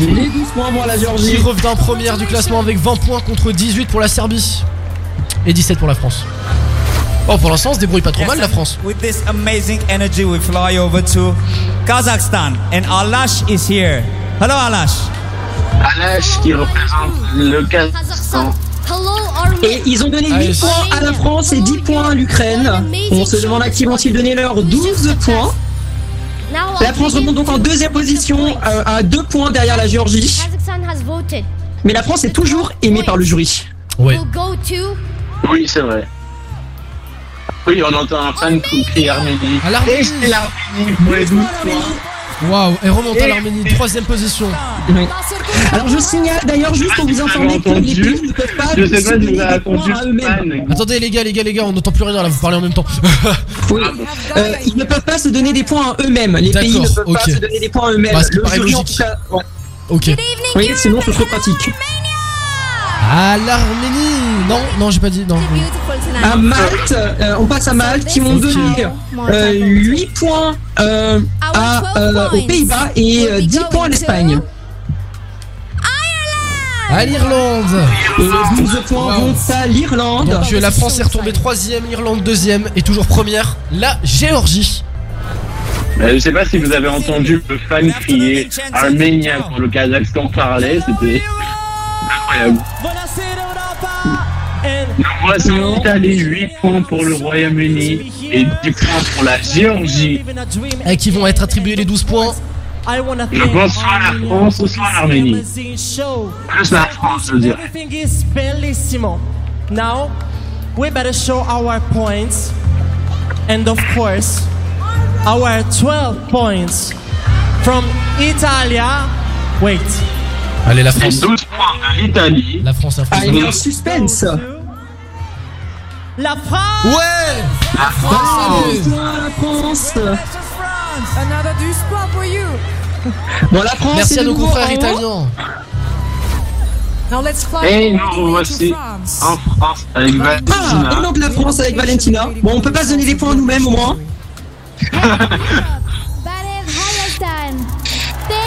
Les 12 points pour la Qui Géorgie. revient en première du classement avec 20 points contre 18 pour la Serbie. Et 17 pour la France. Bon, pour l'instant, on se débrouille pas trop mal, la France. With this amazing energy, we fly over to Kazakhstan, and Alash is here. Hello, Alash. Alash qui représente le Kazakhstan. Et ils ont donné 8 Allez. points à la France et 10 points à l'Ukraine. On se demande à qui vont-ils donner leurs 12 points. La France remonte donc en deuxième position euh, à 2 points derrière la Géorgie. Mais la France est toujours aimée par le jury. Ouais. Oui, c'est vrai. Oui, on entend un fan crier Arménie. À l'Arménie. Et c'est l'Arménie pour les 12 points. Waouh, elle remonte à l'Arménie, troisième position. Oui. Alors je signale d'ailleurs juste pour vous informer que les pays ne peuvent pas Je sais se pas si donner vous avez des points entendu à eux-mêmes. Attendez, les gars, les gars, les gars, on n'entend plus rien là, vous parlez en même temps. [LAUGHS] Oui. Euh, ils ne peuvent pas se donner des points à eux-mêmes. Les pays ne peuvent pas se donner des points à eux-mêmes. Bah, le jury en logique. tout cas. ouais. Ok. Oui, sinon ce serait pratique. À l'Arménie Non, non, j'ai pas dit, non. À Malte, euh, on passe à Malte qui m'ont donné euh, 8 points euh, à, euh, aux Pays-Bas et euh, 10 points à l'Espagne. À l'Irlande Et les 12 points vont à l'Irlande. Donc la France est retombée troisième, l'Irlande deuxième et toujours première, la Géorgie. Euh, je sais pas si vous avez entendu le fan crier Arménien quand le Kazakhstan parlait, c'était incroyable. Donc voici l'Italie, 8 points pour le Royaume-Uni et 10 points pour la Géorgie. Et qui vont être attribués les 12 points. Je pense soit la France ou soit l'Arménie. Plus la France, je veux dire. Everything is bellissimo. Now, we better show our points. And of course, our 12 points from Italia. Wait. Allez, la France. 12 points de l'Italie. La France, la France. Ah, il est en suspense. La France! Ouais La France la France. Another 12 points for you. Bon, la France Merci à nos confrères italiens. Now let's Et nous voici France. en France avec Ah, Valentina. nom de la France avec Valentina. Bon, on peut pas se donner des points à nous-mêmes au moins. [LAUGHS]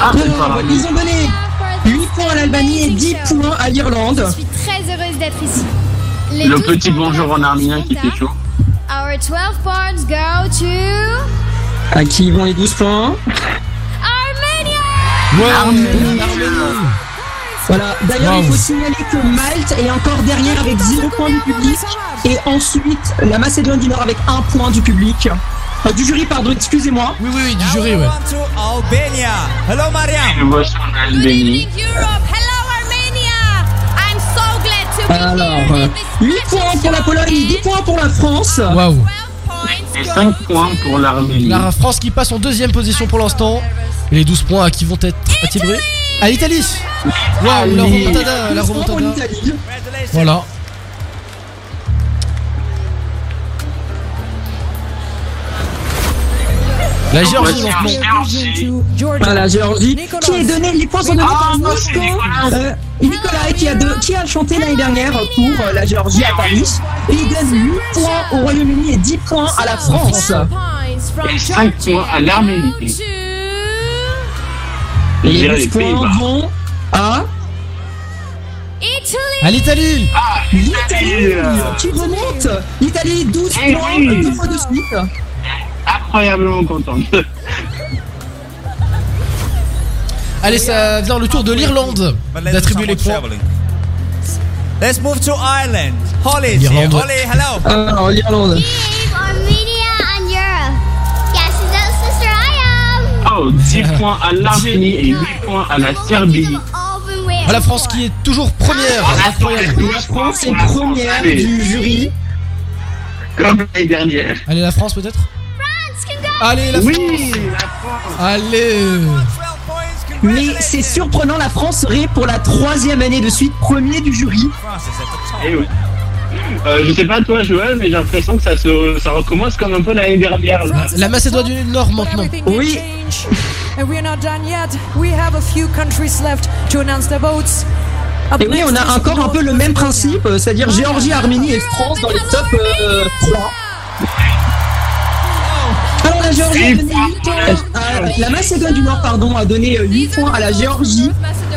Ah. Ils ont donné 8 points à l'Albanie et 10 points à l'Irlande. Je suis très heureuse d'être ici. Les Le 12 petit bonjour en arménien qui fait chaud. Our 12 points go to À qui vont les 12 points? Ouais, Arménie. Arménie. Voilà. D'ailleurs, Wow. il faut signaler que Malte est encore derrière avec 0 points du public. Et ensuite, la Macédoine du Nord avec 1 point du public. Euh, du jury, pardon, excusez-moi. Oui, oui, oui, du jury, ouais. Hello, Mariam. Nous voici en Good Albanie. evening, Europe. Hello, Armenia. I'm so glad to be Alors, here. euh, in this 8 special points pour la Pologne, 10 poins pour la France. Waouh. 12 points Et go 5 points pour l'Arménie. La France qui passe en deuxième position pour l'instant. Et les 12 points à qui vont être attribués À l'Italie. Waouh, la remontada, la 12 points pour remontada. l'Italie. Voilà. La Géorgie. Voilà. Qui est donné, les points sont donnés Ah, par Nico, Nicolas. euh, Nicolas qui a, de- qui a chanté l'année dernière pour euh, la Géorgie à Paris. Et il donne 8 points au Royaume-Uni et 10 points à la France. Et 5 points à l'Arménie. les les 10 points vont à l'Italie. Ah, l'Italie euh, qui remonte. L'Italie 12 Eh points deux fois de suite. Incroyablement contente. [LAUGHS] Allez, ça vient le tour de l'Irlande d'attribuer les points. Let's move to Ireland. Holly. L'Irlande. Holly, hello. Alors, l'Irlande. Leave Armenia and Europe. Yes, that's sister I am. Oh, 10 points à l'Arménie et 8 points à la Serbie. La France qui est toujours première. Incroyable. La France est première du jury. Comme l'année dernière. Allez, la France peut-être? Allez, la Oui, France. la France. Allez. 12 points. Mais c'est surprenant, la France serait pour la troisième année de suite premier du jury. Top. Eh oui. Euh, je sais pas toi Joël, mais j'ai l'impression que ça, se, ça recommence comme un peu l'année dernière. là. La Macédoine du Nord maintenant. Oui. change. [LAUGHS] And we are not done yet. We have a few countries left to announce their votes. Up Et oui, on a encore un peu le même principe, euh, c'est-à-dire Géorgie, Arménie et France dans les top euh, 3. La Géorgie a donné 8 points. euh, la Macédoine du Nord, pardon, a donné euh, 8 points à la Géorgie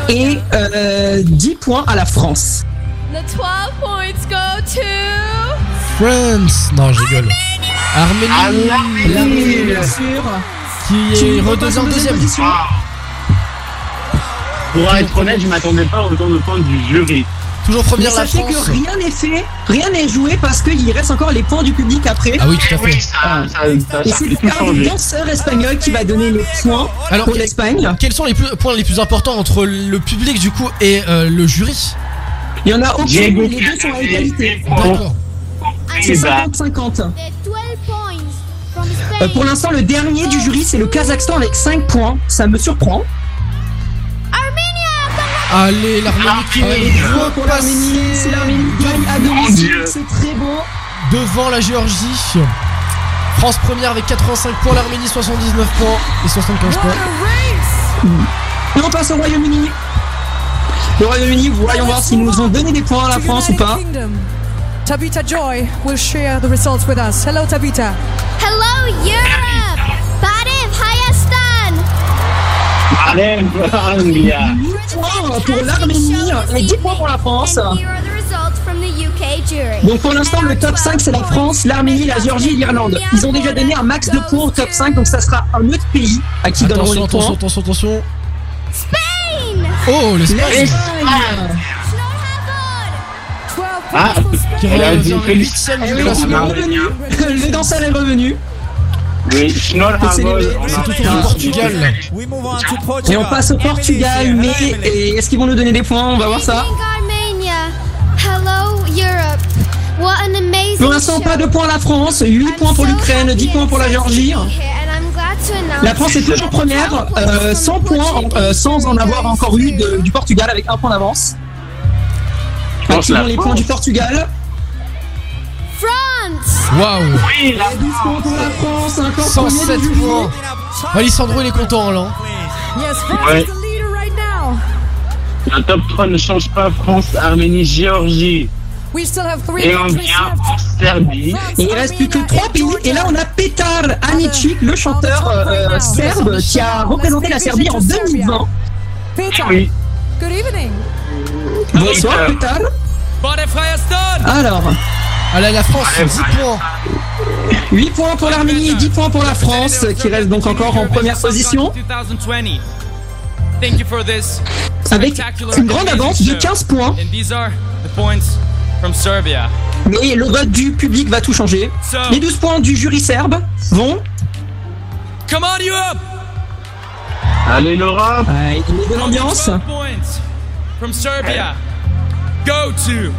et euh, 10 points à la France. The 12 points go to. France. Non, je rigole. Arménie. L'Arménie, bien sûr. Qui est redevient en deuxième. Pour être honnête, je m'attendais pas autant de points du jury. Toujours Mais première la sachez France. que rien n'est fait, rien n'est joué parce qu'il reste encore les points du public après. Ah oui, tout à fait. Ça, ça, Et c'est le danseur espagnol qui va donner les points Alors, pour l'Espagne. Quels sont les plus- points les plus importants entre le public du coup et euh, le jury? Il y en a aucun, les deux sont à égalité. D'accord. C'est Eh ben, 50-50. The 12 points from Euh, pour l'instant, le dernier du jury, c'est le Kazakhstan avec 5 points. Ça me surprend. Allez, l'Arménie qui Allez, est point pour l'Arménie. L'Arménie gagne à domicile, c'est très beau. devant la Géorgie. France première avec 85 points, l'Arménie 79 points et 75 points. Et on passe au Royaume-Uni. Le Royaume-Uni, voyons voir s'ils nous ont donné des points à la France ou pas. Tabitha Joy will share the results with us. Hello, Tabitha. Hello, Europe! Allez, Anglia. 8 points pour l'Arménie et 10 points pour la France. Here are the results from the UK jury. Donc pour l'instant, le top 5, c'est la France, l'Arménie, la Géorgie et l'Irlande. Ils ont déjà donné un max de points au top 5, donc ça sera un autre pays à qui donneront Attention, les points. attention, attention, attention. Spain! Oh, l'Espagne. Ah, qui elle a dit huitième Eh. [LAUGHS] Le danseur est revenu. Oui, Portugal. Et on passe au Portugal, mais est-ce qu'ils vont nous donner des points On va voir ça. Think Armenia. Hello, Europe. What an amazing Pour l'instant, pas de points à la France, 8 points pour l'Ukraine, happy 10 points pour la Géorgie. La France est toujours première, euh, 100 points, euh, sans en avoir encore eu de- du Portugal avec un point d'avance. la les points du Portugal. France! Waouh Oui, la 12 points pour la France, encore premier 107 du jury. points. Alessandro, il est content là. Yes, France Ouais. is the leader right now. Le top 3 ne change pas. France, Arménie, Géorgie. We still have three Et on vient en Serbie. France, Et il reste plus que Armenia, 3 and pays. Et là, on a Petar Anicic, le chanteur euh, serbe, qui a représenté la Serbie en 2020. Peter, Oui. good evening. Bonsoir. Petar. Alors, Allez, la France, Ouais, 10 ouais. points. 8 points pour l'Arménie et 10 points pour la France, qui reste donc encore en première position, 2020. Thank you for this avec une grande avance de show. 15 points. Mais le vote du public va tout changer. Les 12 points du jury serbe vont. Come on, Europe! Allez, l'Europe. Euh, il met de l'ambiance. 12 points from Serbia. Go to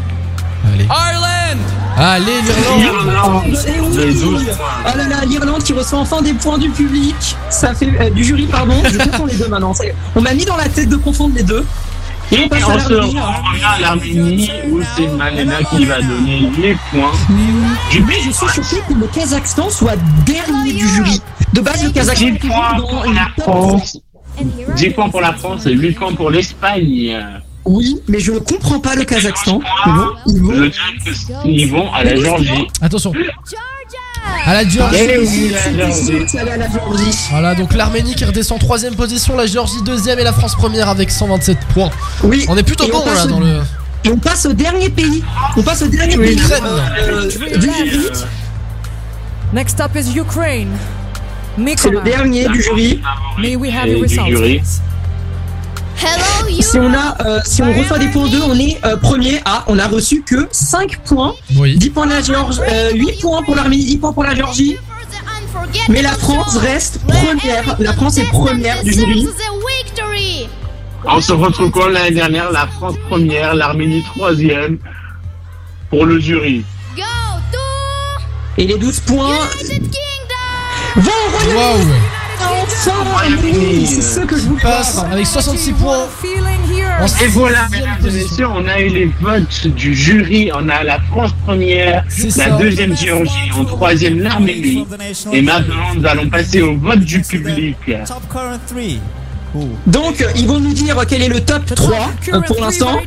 Allez. Ireland! Allez, l'Irlande. Irlande. Et oui. Les 12 points. Oh là là, l'Irlande qui reçoit enfin des points du public. Ça fait euh, du jury, pardon. Je confonds les deux maintenant. On m'a mis dans la tête de confondre les deux. Et on Et se l'Arménie. revient à l'Arménie où c'est Malena qui va donner les points. Mais je suis surpris que le Kazakhstan soit dernier du jury. De base, le Kazakhstan 10 est toujours points dans pour la France. And here are 10 the points pour la France et the 8 points pour l'Espagne. Oui, mais je ne comprends pas le Kazakhstan. Ils vont, ils vont. Je dirais qu'ils vont à la Géorgie. Attention. À la Géorgie. Voilà, donc l'Arménie qui redescend troisième position, la Géorgie deuxième et la France première avec 127 points. Oui. On est plutôt bon là dans le. Et on passe au dernier pays. On passe au dernier pays L'Ukraine. euh. Next up is Ukraine. C'est le dernier du jury. May we have Et your du results, Si on a, euh, si on reçoit des points 2, on est euh, premier. Ah, on a reçu que 5 points. Oui. 10 points de la Géorgie, euh, 8 points pour l'Arménie, 10 points pour la Géorgie. Mais la France reste première. La France est première du jury. victory! On se retrouve comme l'année dernière, la France première, l'Arménie troisième pour le jury. Et les 12 points vont au Royaume-Uni. C'est ce que je vous Passe avec 66 points. Et voilà, mesdames et messieurs, on a eu les votes du jury. On a la France première, la ça. deuxième Géorgie, en troisième l'Arménie. Et maintenant, nous allons passer au vote du public. Donc, ils vont nous dire quel est le top 3 euh, pour l'instant.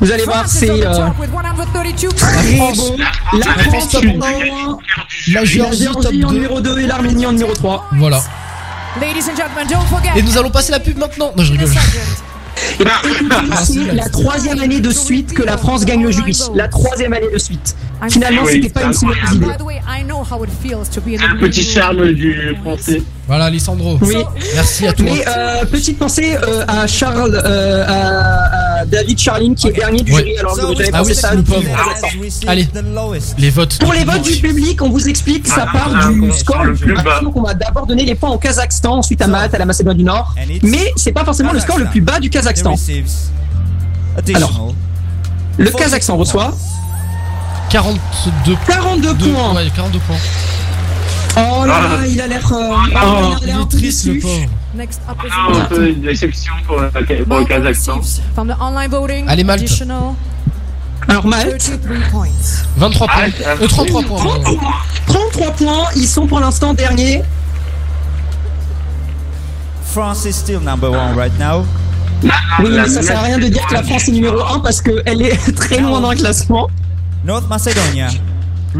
Vous allez voir, c'est euh, top with 132 très points. beau. La France top top 1, 1, la Géorgie top en 2. numéro 2 et l'Arménie en numéro 3. Voilà. Ladies and gentlemen, don't forget. Et nous allons passer la pub maintenant. Non, je rigole. Et ben, écoutez, c'est la troisième année de suite que la France gagne le jury. La troisième année de suite. Finalement, Oui, c'était pas une si mauvaise idée. By the way, I know how it feels to be in Un the petit charme du français. Voilà, Alessandro. Oui. Merci à toi. Mais euh, petite pensée euh, à Charles, euh, à, à David Charline qui est dernier du Ouais. jury. Alors j'avais Ah pensé oui, ça. Allez, les votes. Pour les votes du public, on vous explique, ça Ah, part ah, du ah, score le plus bas. Donc on va d'abord donner les points au Kazakhstan, ensuite à Malte, à la Macédoine du Nord. Mais c'est pas forcément le score le plus bas du Kazakhstan. Alors, le Kazakhstan reçoit 42 42 deux- points. Ouais, 42 points. Oh là là, il a l'air. euh, il est triste, le pauvre. Next up is Ah, un peu une déception pour, la- pour le Kazakhstan. from the online voting. Allez, Malte. Additional Alors Malte, 33 points. 23 points. Ah, Euh, 33 points. pardon. 33 points, ils sont pour l'instant derniers. France is still number one right now. Oui, mais ça sert à rien de dire que la France est numéro 1 parce qu'elle est [LAUGHS] très loin dans le classement. North Macedonia.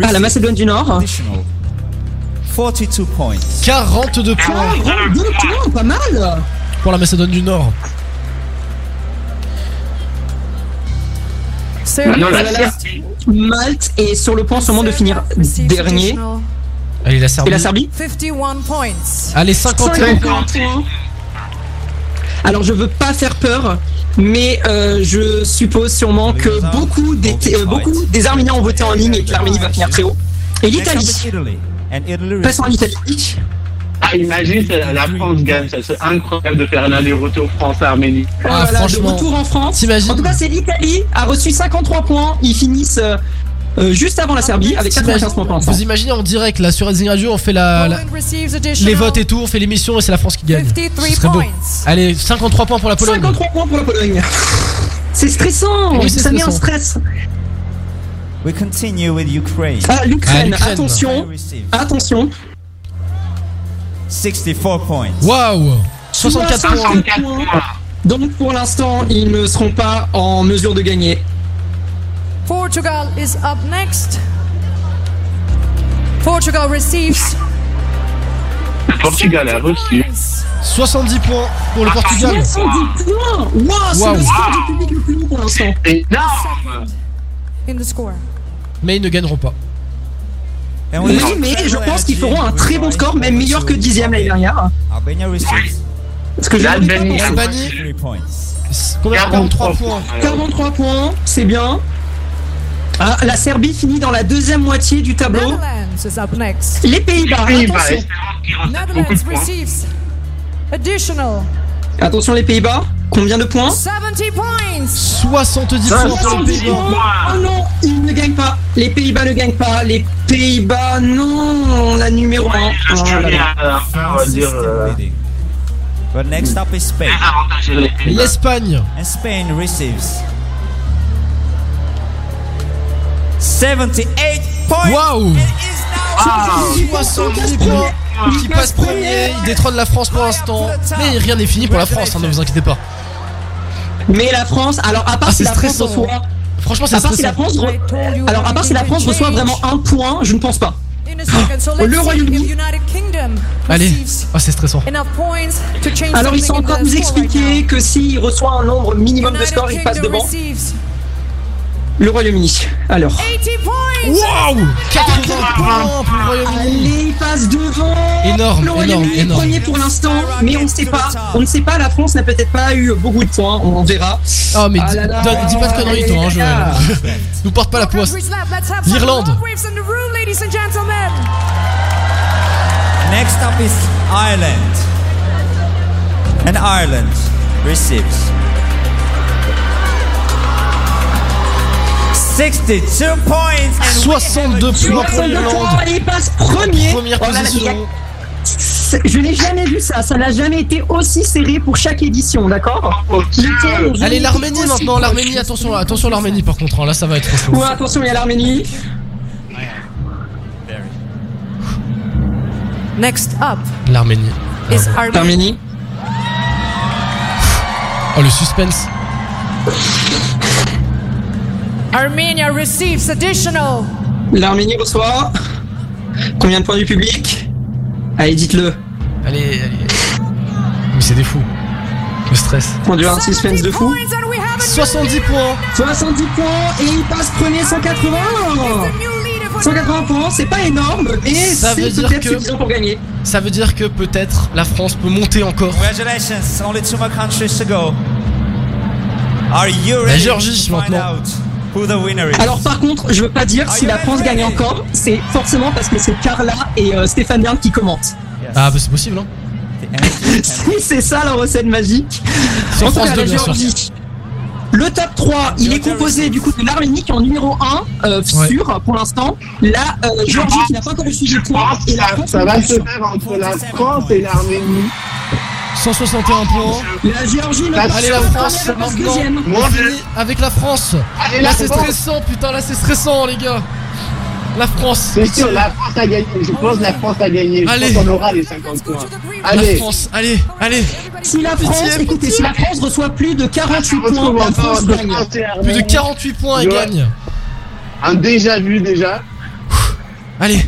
Ah, la Macédoine du Nord. Additional 42 points. 42 points 42 points, pas mal. pour la Macédoine du Nord. Non, la. Malte est sur le point sûrement de finir dernier. additional Allez, la Et la Serbie 51 points. Allez, 51 points. 50 points. Alors je veux pas faire peur, mais euh, je suppose sûrement que beaucoup des, euh, beaucoup des Arméniens ont voté en ligne et que l'Arménie va finir très haut. Et l'Italie. Is Italy. And Italy Passons à receives l'Italie. Ah, imagine, la France gagne. Ça serait incroyable de faire un aller-retour France-Arménie. Ah, là là, de franchement. retour en France. En tout cas, c'est l'Italie a reçu 53 points. Ils finissent euh, euh, juste avant la Serbie avec 95 points. Vous imaginez en direct là sur Racing Radio, on fait la, les votes et tout, on fait l'émission et c'est la France qui gagne. 53 Ce serait beau. points. Allez, 53 points pour la Pologne. 53 points pour la Pologne. C'est stressant. Oui, ça met un stress. We continue with Ukraine. Ah, Ah, l'Ukraine, l'Ukraine. attention, attention. 64 points. Waouh 64 points. 64 points. Donc pour l'instant, ils ne seront pas en mesure de gagner. Portugal is up next. Portugal receives Le Portugal a reçu. 70 points pour le Portugal. 70 points Waouh, c'est Waouh. le score du public le plus haut pour l'instant. Énorme in the score. Mais ils ne gagneront pas. Oui, mais je pense qu'ils feront un très bon score, même meilleur que dixième l'année dernière. Albania receives Parce que L'Albanie combien 43 points. 43 points, c'est bien. Ah, la Serbie finit dans la deuxième moitié du tableau. Les Pays-Bas, Pays-Bas, attention. Attention les Pays-Bas. Combien de points 70 points. 70 points pour les 70 Pays-Bas. points. Oh non, ils ne gagnent pas. Les Pays-Bas ne gagnent pas. Les Pays-Bas, non. La numéro 1. Je suis allé à- on va dire, still euh. But next up is Spain. l'Espagne. And Spain receives 78 points. Waouh And is now 70 points. Qui passe premier, il détrône la France pour l'instant. Mais rien n'est fini pour la France, hein, ne vous inquiétez pas. Mais la France, alors à part Ah, si c'est la France stressant. reçoit. Franchement, c'est À part si la stressant. France, re- alors à part si la France reçoit vraiment un point, je ne pense pas. [GASPS] Le Royaume-Uni. Allez, ah, c'est stressant. Alors ils sont en train in de right expliquer que s'il reçoit un nombre minimum de scores, il passe devant. Le Royaume-Uni. Alors. 80 points. Waouh 80 points pour le Royaume-Uni. Allez, il passe devant. Énorme, Le Royaume-Uni énorme, est énorme. premier pour l'instant, mais on ne sait pas. On ne sait pas. La France n'a peut-être pas eu beaucoup de points. On verra. Oh, mais Ah dis, là là. donne- dis pas de conneries, toi, hein, Joël. [LAUGHS] Nous porte pas la poisse. L'Irlande. Next up is Ireland. And Ireland receives 62 points. And 62 points pour l'Irlande. Il passe premier. Première Oh position. Je n'ai jamais vu ça. Ça n'a jamais été aussi serré pour chaque édition, d'accord jamais Allez, l'Arménie maintenant. L'Arménie, attention, attention, l'Arménie par contre. hein, Là, ça va être trop chaud. Ouais, attention, il y a l'Arménie. Next up L'Arménie. L'Arménie. Oh, le suspense. Armenia receives additional. L'Arménie reçoit. Combien de points du public? Allez, dites-le. Allez, allez. Mais c'est des fous. Le stress. On dirait un suspense de fou. 70 points 70 points et il passe premier 180 180 points, c'est pas énorme, mais Ça veut c'est dire peut-être que- suffisant pour gagner. Ça veut dire que peut-être la France peut monter encore. Congratulations, only two more countries to go. Are you La ready Géorgie, to find maintenant. Who the winner is? Alors par contre, je veux pas dire si la France gagne encore, c'est forcément parce que c'est Carla et euh, Stéphane Bern qui commentent. Ah, bah c'est possible, hein. Si [LAUGHS] c'est ça la recette magique. En tout cas, 2, la bien sûr. Géorgie. Le top 3, il est composé du coup de l'Arménie qui est en numéro 1 euh, Ouais. sûr pour l'instant. La euh, Géorgie qui n'a pas encore reçu de points et la France Ça va se faire entre la France et l'Arménie. 161 points. La Géorgie Allez la France maintenant. On finit avec la France. Allez, Là la c'est France. stressant, putain, là c'est stressant les gars. La France. C'est sûr, la France a gagné. Je pense que la France a gagné. Je Allez. pense qu'on aura les 50 points. La Allez. France, allez, allez. Si la France, Pitié, écoutez, si la France reçoit plus de 48 points, la France gagne. Plus de 48 points et Ouais. gagne. Un déjà vu déjà. Allez.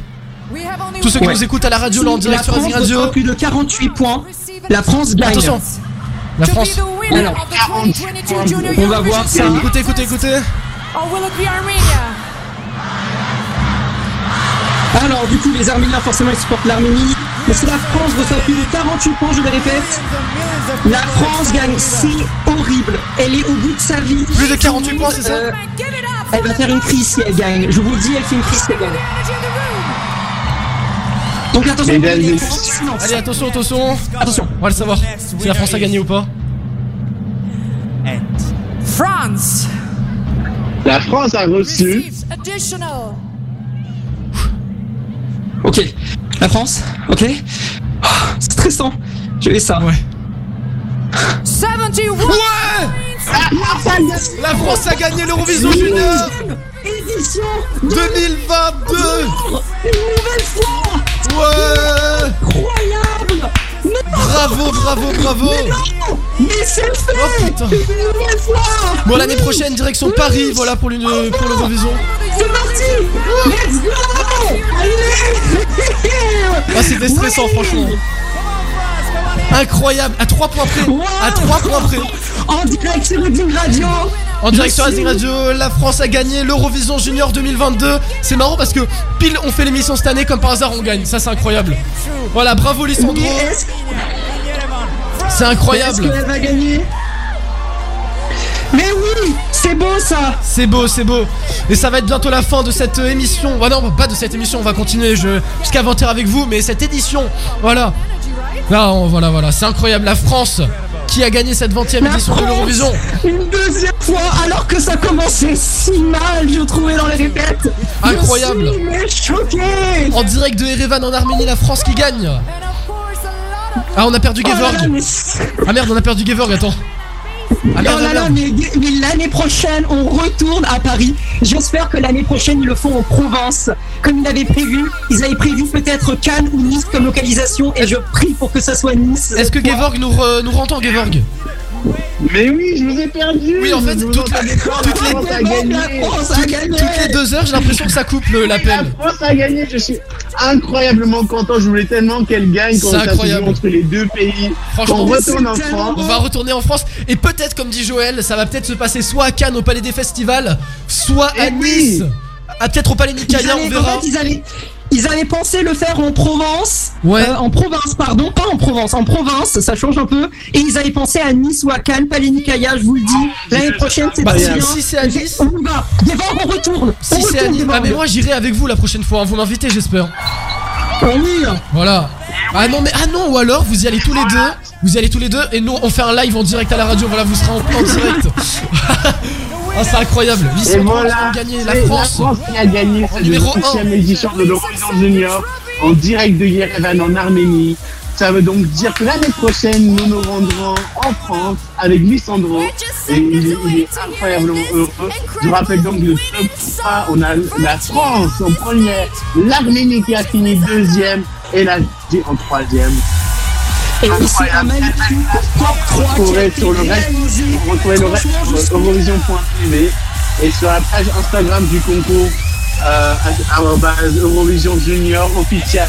Tous ceux qui Ouais. nous écoutent à la radio, là en direct la sur Radio. plus de 48 points, la France gagne. Attention. La France. Alors, on va voir ça. Écoutez, écoutez, écoutez. Or will it be Armenia? Alors, du coup, les Arméniens, forcément, ils supportent l'Arménie. Mais si la France reçoit plus de 48 points, je le répète, la France gagne. C'est horrible. Elle est au bout de sa vie. Plus de 48 points, c'est ça Euh, Elle va faire une crise si elle gagne. Je vous le dis, elle fait une crise si elle gagne. Donc attention, Mesdames et. Allez, attention, attention. Attention. On va le savoir. Si la France a gagné ou pas. France La France a reçu. Ok. La France, ok. Oh, c'est stressant. Je vais ça. Ouais. 71 La France a gagné l'Eurovision Junior Édition 2022 Une nouvelle fois Ouais. Incroyable Bravo, bravo, bravo Non Mais c'est fait. Oh putain. Bon, l'année prochaine, direction Paris, voilà pour l'une- pour l'Eurovision. C'est parti. Let's go. Allez. Ah, c'était stressant, franchement. Incroyable, à 3 points près. À 3 points près. En direct sur Reading Radio En direct sur Je Azing Radio, la France a gagné l'Eurovision Junior 2022. C'est marrant parce que pile on fait l'émission cette année, comme par hasard on gagne. Ça c'est incroyable. Voilà, bravo Lissandro. C'est est-ce incroyable. qu'elle va gagner Mais oui C'est beau ça C'est beau, c'est beau. Et ça va être bientôt la fin de cette euh, émission. Ah non, pas de cette émission, on va continuer je... jusqu'à 20h avec vous, mais cette édition, voilà. Là, on- voilà, voilà, c'est incroyable. La France qui a gagné cette 20 e édition de l'Eurovision. Une deuxième fois, alors que ça commençait si mal, je trouvais dans les répètes. Incroyable. Je suis mais choqué. En direct de Erevan en Arménie, la France qui gagne. Ah, on a perdu Oh Gevorg. Ah merde, on a perdu Gevorg, attends. Merde, oh là là, mais, mais l'année prochaine, on retourne à Paris. J'espère que l'année prochaine, ils le font en province, comme ils avaient prévu. Ils avaient prévu peut-être Cannes ou Nice comme localisation, et je prie pour que ça soit Nice. Est-ce que Gevorg nous, re- nous Gevorg? Mais oui, je vous ai perdu. Oui, en fait, toutes, les, France a gagné. Toutes les deux heures, j'ai l'impression que ça coupe le- La l'appel. France a gagné, je suis incroyablement content. Je voulais tellement qu'elle gagne quand joue entre les deux pays. Franchement, qu'on retourne en France. On va retourner en France et peut-être, comme dit Joël, ça va peut-être se passer soit à Cannes au Palais des Festivals, soit à Eh oui. Nice. Ah, peut-être au Palais Nicaïa, on en verra. fait, ils avaient, ils avaient pensé le faire en Provence. Ouais. Euh, en province, pardon. Pas en Provence, en province, ça change un peu. Et ils avaient pensé à Nice ou à Cannes, je vous le dis. L'année prochaine, c'est Bah, pas si- bien. si c'est à Nice- On y va. Devant, on retourne. Si c'est à Nice. Ah, mais moi j'irai avec vous la prochaine fois. Vous m'invitez, j'espère. Oui. Voilà. Ah non, mais ah non, ou alors vous y allez tous les deux. Vous y allez tous les deux et nous on fait un live en direct à la radio. Voilà, vous serez en, en direct. [LAUGHS] ah, c'est incroyable. Et Lissandro voilà, a gagné la c'est France. qui a gagné cette numéro 6 édition de l'Eurovision Junior en direct de Yerevan en Arménie. Ça veut donc dire que l'année prochaine, nous nous rendrons en France avec Lissandro. Et il est, il est incroyablement heureux. Je rappelle donc le top 3. On a la France en première, l'Arménie qui a fini deuxième et la en troisième. Et c'est un magnifique top 3 Vous qui a pourrez été sur le reste, retrouvez le reste. Sur Eurovision.tv et sur la page Instagram du concours euh, arobase Eurovision Junior officiel.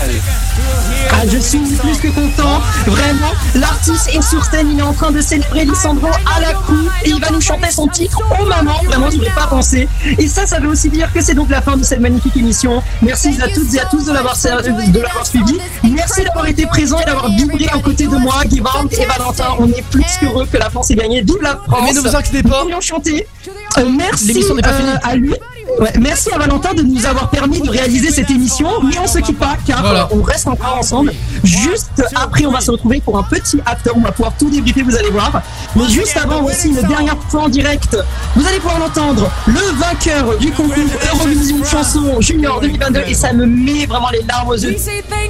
Ah, je suis plus que content. Vraiment, l'artiste est sur scène, il est en train de célébrer Lissandro à la coupe et il va nous chanter son titre au maman. Vraiment, je n'aurais pas pensé. Et ça, ça veut aussi dire que c'est donc la fin de cette magnifique émission. Merci à toutes et à tous de l'avoir de l'avoir suivi. Merci d'avoir été présent et d'avoir vibré aux côtés de moi, Guévard et Valentin. On est plus qu'heureux que la France ait gagné. Vive la France! Mais ne vous inquiétez pas. Chanter. Euh, merci finie. à lui. Ouais, merci à Valentin de nous avoir permis de réaliser cette émission, mais on se quitte pas car Voilà. euh, on reste encore ensemble. Juste après, on va se retrouver pour un petit after on va pouvoir tout débriefer, vous allez voir. Mais juste avant aussi, une dernière fois en direct, vous allez pouvoir l'entendre, le vainqueur du concours Eurovision Chanson Junior 2022 et ça me met vraiment les larmes aux yeux.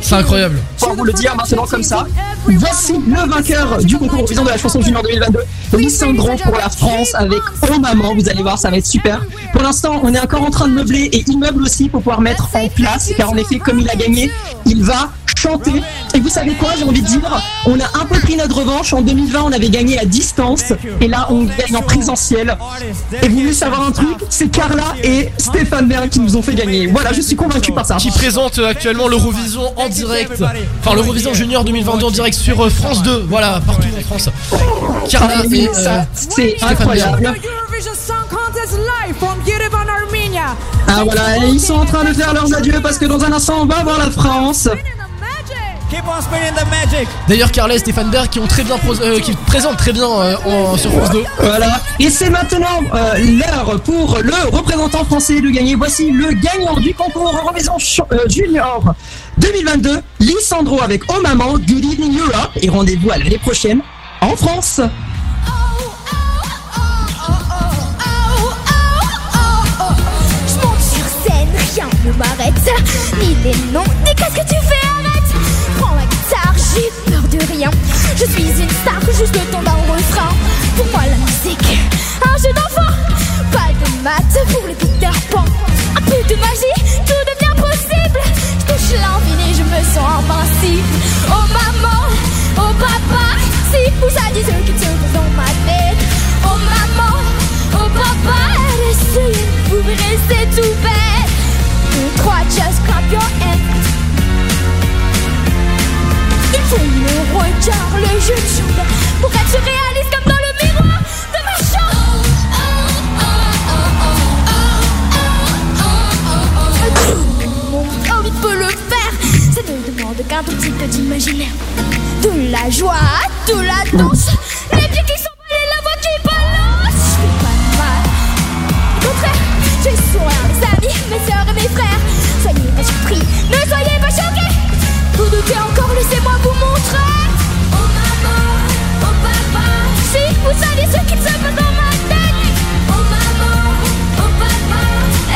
C'est incroyable. Pour vous le dire maintenant comme ça. Voici le vainqueur du concours Eurovision de la chanson Junior 2022, Lissandro pour la France avec Oh Maman. Vous allez voir, ça va être super. Pour l'instant, on est encore en train de meubler et il aussi pour pouvoir mettre en place, car en effet, comme il a gagné, il va chanter. Et vous savez quoi, j'ai envie de dire, on a un peu pris notre revanche. En 2020, on avait gagné à distance et là, on gagne en présentiel. Et vous voulez savoir un truc C'est Carla et Stéphane Bern qui nous ont fait gagner. Voilà, je suis convaincu par ça. Qui présente euh, actuellement l'Eurovision en direct. Enfin, l'Eurovision Junior 2022 en direct sur euh, France 2. Voilà, partout en France. Carla Ah et euh, ça, c'est Stéphane incroyable. Ah voilà, et ils sont en train de faire leurs adieux parce que dans un instant on va voir la France. Keep on spinning the magic. D'ailleurs, Carla et Stéphane Berg qui ont très bien euh, qui présentent très bien euh, en- sur France 2. Voilà, et c'est maintenant euh, l'heure pour le représentant français de gagner. Voici le gagnant du concours Eurovision euh, Junior 2022, Lissandro avec Oh Maman, Good Evening Europe, et rendez-vous à l'année prochaine en France. M'arrête. Ni les noms, ni qu'est-ce que tu fais, arrête. Prends la guitare, j'ai peur de rien. Je suis une star, juste le temps d'un refrain. Pour moi, la musique, un jeu d'enfant. Pas de maths pour les Peter Pan. Un peu de magie, tout devient possible. Je touche l'infini, je me sens invincible. Oh maman, oh papa, si vous saviez ce qui se passe dans ma tête. Oh maman, oh papa, essayez, vous verrez, c'est tout bête. Un, trois, just clap your hands. Il faut le regard, le jeu de chambre pour être surréaliste comme dans le miroir de ma chambre. Mon corps, il peut le faire. Ça ne demande qu'un tout petit peu d'imaginaire. De la joie, de la danse. Les pieds qui s'envolent ne soyez pas choqués. Vous doutez encore, laissez-moi vous montrer. Oh maman, oh papa, si vous saviez ce qu'il se passe dans ma tête. Oh maman, oh papa,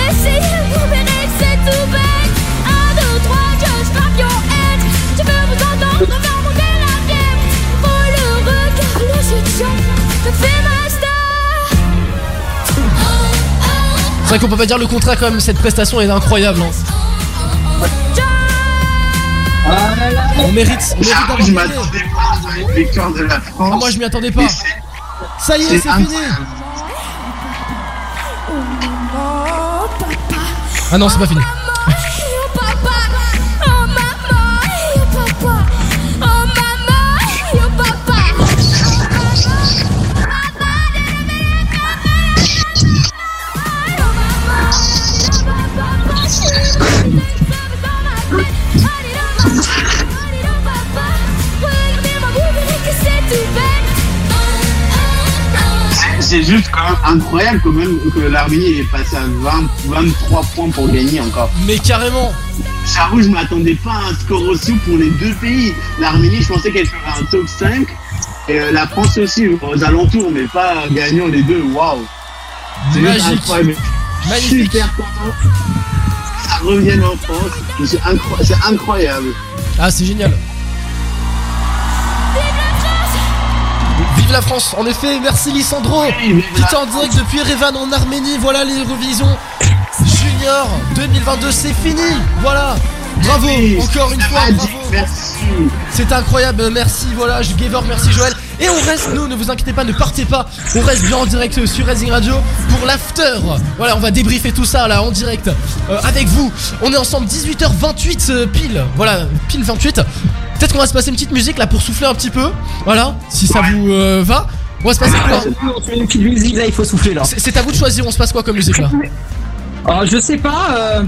essayez, vous verrez, c'est tout bête. Un, deux, trois, clap your hands. Je veux vous entendre faire monter la fièvre. Oh le regard, le chambre, me fait ma star. C'est vrai qu'on peut pas dire le contraire quand même. Cette prestation est incroyable. hein. On mérite, on mérite Ah, je gagné. m'attendais pas à une victoire de la France. Ah, moi je m'y attendais pas. Ça y est, c'est fini. Ah non, c'est pas fini. Juste quand même incroyable quand même que l'Arménie est passée à 20, 23 points pour gagner encore. Mais carrément. J'avoue, je m'attendais pas à un score aussi pour les deux pays. L'Arménie, je pensais qu'elle ferait un top 5. Et euh, la France aussi, aux alentours, mais pas gagnant les deux. Waouh! C'est Magique. suis Super content. Ça revienne en France. C'est incroyable. Ah, c'est génial. La France, en effet, merci Lissandro. Qui en direct depuis Revan en Arménie. Voilà l'Eurovision Junior 2022, c'est fini. Voilà. Bravo, encore une fois, bravo. Merci. C'est incroyable, merci, voilà, je Gaver, merci Joël. Et on reste, nous, ne vous inquiétez pas, ne partez pas. On reste bien en direct sur Racing Radio pour l'after. Voilà, on va débriefer tout ça là en direct euh, avec vous. On est ensemble 18h28 euh, pile. Voilà, pile 28. Peut-être qu'on va se passer une petite musique là pour souffler un petit peu. Voilà, si ça vous euh, va. On va se passer quoi On fait une petite musique là, il faut souffler là. C'est c'est à vous de choisir, on se passe quoi comme musique là Oh, je sais pas.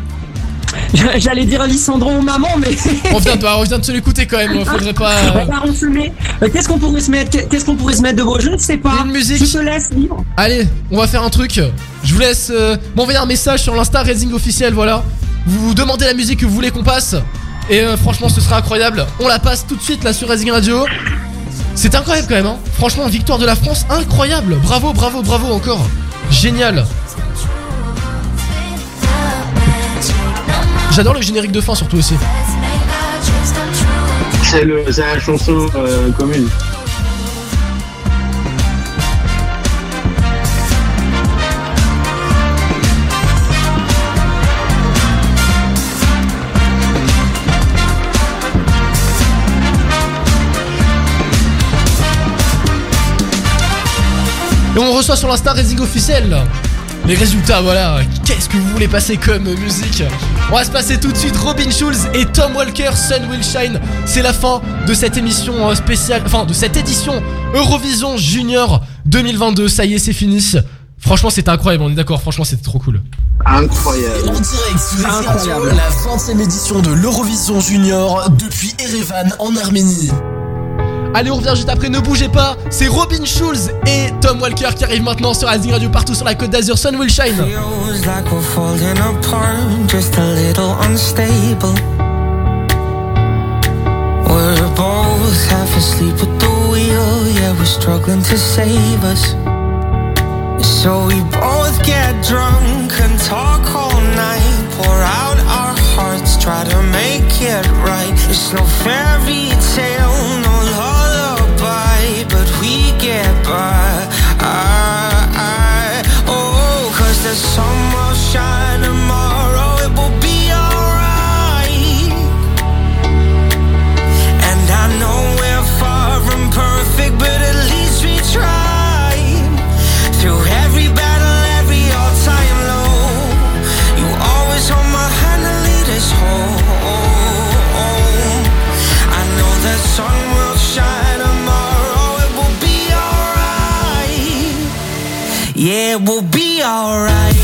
Euh, J'allais dire Lissandro maman, mais. on vient, de, on vient de se l'écouter quand même, faudrait pas. euh, Regarde, on se met. Euh, Qu'est-ce qu'on pourrait se mettre Qu'est-ce qu'on pourrait se mettre de beau? Je ne sais pas. Une musique. Je te laisse libre. Allez, on va faire un truc. Je vous laisse euh, m'envoyer un message sur l'Insta Raising officiel, voilà. Vous vous demandez la musique que vous voulez qu'on passe. Et euh, franchement, ce sera incroyable. On la passe tout de suite là sur Raising Radio. C'est incroyable quand même, hein. Franchement, victoire de la France, incroyable. Bravo, bravo, bravo encore. Génial. J'adore le générique de fin surtout aussi. C'est le- c'est la chanson euh, commune. Et on reçoit sur l'Insta Raising officiel les résultats, voilà. Qu'est-ce que vous voulez passer comme musique On va se passer tout de suite Robin Schulz et Tom Walker, Sun Will Shine. C'est la fin de cette émission euh, spéciale, enfin de cette édition Eurovision Junior 2022. Ça y est, c'est fini. Franchement, c'était incroyable, on est d'accord. Franchement, c'était trop cool. Incroyable. En direct Incroyable. la 20 e édition de l'Eurovision Junior depuis Erevan en Arménie. Allez, on revient juste après, ne bougez pas. C'est Robin Schulz et Tom Walker qui arrivent maintenant sur Rising Radio partout sur la côte d'Azur. Sun Will Shine. We're just a little unstable. We're both half asleep at the wheel, yeah, we're struggling to save us. So we both get drunk and talk all night, pour out our hearts, try to make it right. It's no fairy the sun will shine tomorrow, it will be alright. And I know we're far from perfect, but at least we try. Through every battle, every all-time low, you always hold my hand and lead us home. I know the sun will shine tomorrow, it will be alright. Yeah, will be alright.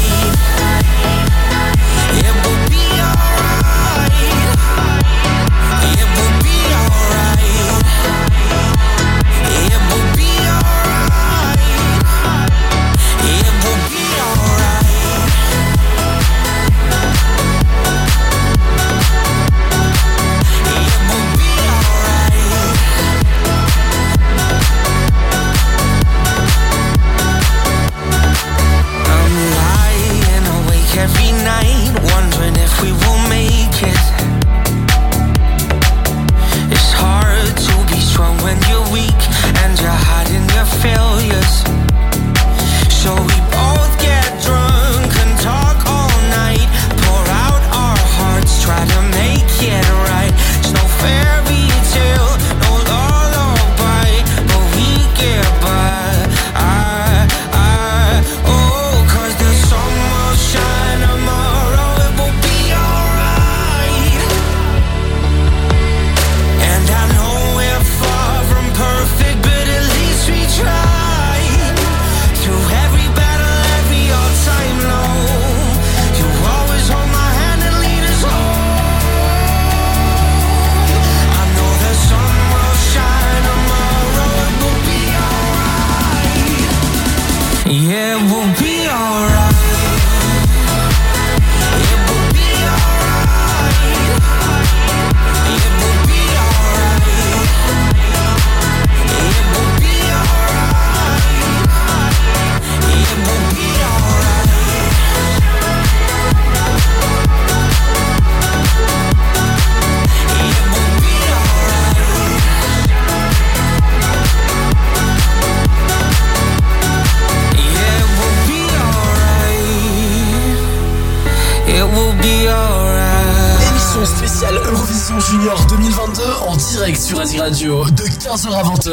Junior 2022 en direct sur Asie Radio de 15h à 20h.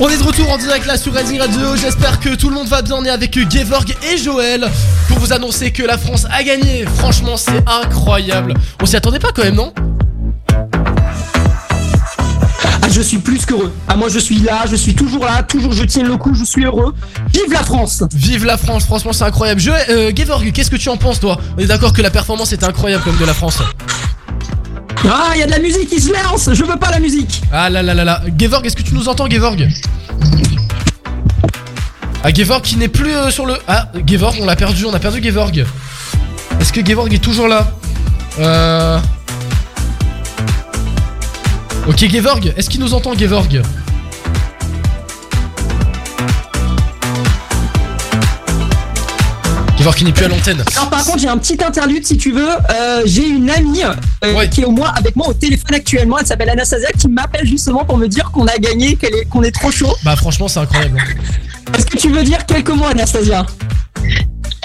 On est de retour en direct là sur Rising Radio. J'espère que tout le monde va bien. On est avec Gevorg et Joël pour vous annoncer que la France a gagné. Franchement, c'est incroyable. On s'y attendait pas quand même, non? Ah, je suis plus qu'heureux. Ah, moi, je suis là, je suis toujours là, toujours je tiens le coup, je suis heureux. Vive la France Vive la France, franchement, c'est incroyable. Joël, euh, Gevorg, qu'est-ce que tu en penses, toi? On est d'accord que la performance était incroyable comme de la France. Ah, il y a de la musique qui se lance Je veux pas la musique Ah là là là là. Gevorg, est-ce que tu nous entends, Gevorg Ah, Gevorg qui n'est plus euh, sur le. Ah, Gevorg, on l'a perdu, on a perdu Gevorg. Est-ce que Gevorg est toujours là? Euh. Ok, Gevorg, est-ce qu'il nous entend, Gevorg Gevorg qui n'est plus à l'antenne. Alors par contre j'ai un petit interlude si tu veux. Euh, j'ai une amie euh, qui est au moins avec moi au téléphone actuellement. Elle s'appelle Anastasia qui m'appelle justement pour me dire qu'on a gagné, qu'elle est- qu'on est trop chaud. Bah, franchement, c'est incroyable. Est-ce que tu veux dire quelques mots Anastasia?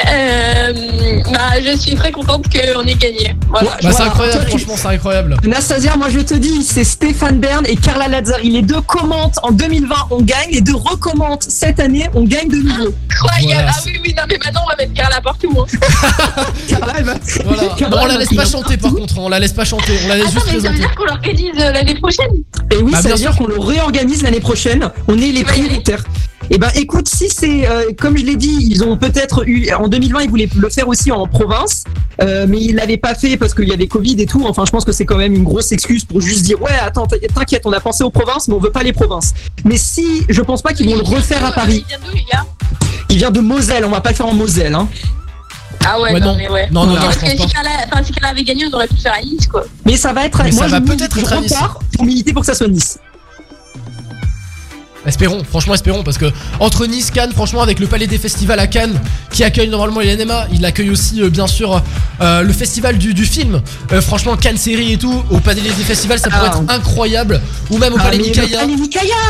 Euh, bah, je suis très contente qu'on ait gagné. Voilà. Bah, c'est Voilà, incroyable, franchement, c'est incroyable. Anastasia, moi je te dis, c'est Stéphane Bern et Carla Lazzari. Les deux commentent en 2020, on gagne. Les deux recommentent cette année, on gagne de nouveau. Incroyable. ah oui, oui, non, mais maintenant on va mettre Carla partout. Hein. [LAUGHS] Carla, elle va- Voilà. Carla, Non, on la laisse pas chanter par contre, on la laisse pas chanter, on la laisse Attends, juste mais ça veut dire qu'on l'organise euh, l'année prochaine? Et oui, Bah, ça bien veut dire qu'on le réorganise l'année prochaine. On est les prioritaires. Et ben écoute, si c'est euh, comme je l'ai dit, ils ont peut-être eu en 2020, ils voulaient le faire aussi en province, euh, mais ils l'avaient pas fait parce qu'il y avait Covid et tout. Enfin, je pense que c'est quand même une grosse excuse pour juste dire ouais, attends, t'inquiète, on a pensé aux provinces, mais on veut pas les provinces. Mais si, je pense pas qu'ils vont le refaire à Paris. Il vient d'où, les gars Il vient de Moselle, on va pas le faire en Moselle, hein. Ah ouais, Ouais, non, non. mais ouais. Non, non, non, Parce que si. Carla, enfin, si Carla avait gagné, on aurait pu le faire à Nice, quoi. Mais ça va être. Mais moi, ça va je, peut-être je être à Nice. repars pour militer pour que ça soit Nice. Espérons, franchement espérons parce que entre Nice, Cannes, franchement avec le Palais des Festivals à Cannes qui accueille normalement les NMA, il accueille aussi euh, bien sûr euh, le festival du, du film. Euh, franchement Cannes série et tout, au Palais des Festivals ça pourrait Ah. être incroyable. Ou même au Ah, Palais Nicaïa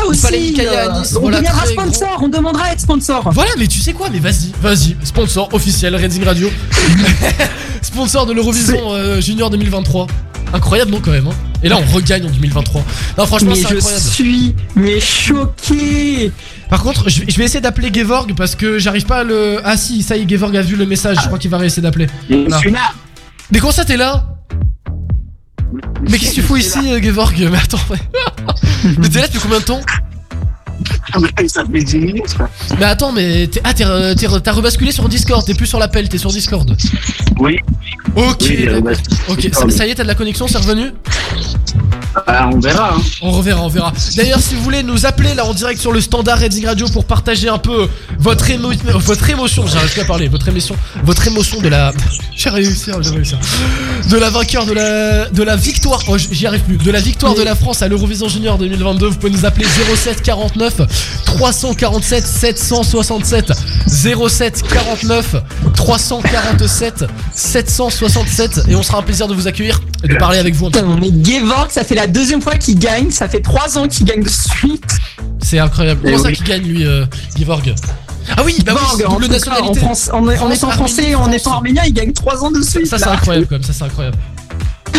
Au aussi. Palais à Nice, on voilà, deviendra gros. sponsor, on demandera à être sponsor. Voilà, mais tu sais quoi, mais vas-y, vas-y, sponsor officiel Redding Radio, [LAUGHS] [LAUGHS] sponsor de l'Eurovision euh, Junior 2023. Incroyable non quand même. Hein. Et là on regagne en 2023. Non franchement je suis mais choqué. Par contre, je vais, je vais essayer d'appeler Gevorg parce que j'arrive pas à le. Ah si, ça y est, Gevorg a vu le message. Je crois qu'il va essayer d'appeler. Suis là. Mais comment ça t'es là? Mais qu'est-ce que tu fous ici, Gevorg Mais attends. [LAUGHS] mais t'es là depuis combien de temps? Ça fait 10 minutes, quoi. Mais attends, mais t'es- ah t'es re- t'as rebasculé sur Discord. T'es plus sur l'appel, t'es sur Discord. Oui. Ok. Oui, ok. Ça y est, t'as de la connexion, c'est revenu? Ah, on verra. Hein. On reverra, on verra. D'ailleurs, si vous voulez nous appeler là en direct sur le standard Redding Radio pour partager un peu votre, émo votre émotion, j'arrive plus à parler, votre émotion, votre émotion de la. [LAUGHS] J'ai réussi, hein, j'ai réussi. De la vainqueur de la, de la victoire. Oh, j'y arrive plus. De la victoire de la France à l'Eurovision Junior 2022. Vous pouvez nous appeler 07 49 347 767 07 49 347 767 et on sera un plaisir de vous accueillir et de parler avec vous. Putain, mais ça fait la deuxième fois qu'il gagne. Ça fait trois ans qu'il gagne de suite. C'est incroyable. Eh Comment ça oui. qu'il gagne lui, euh, Gevorg Ah oui, bah oui, en double nationalité. En, France, en, étant Arménie, français et en étant arménien, il gagne trois ans de suite. Ça c'est incroyable quand même, ça c'est incroyable. [LAUGHS]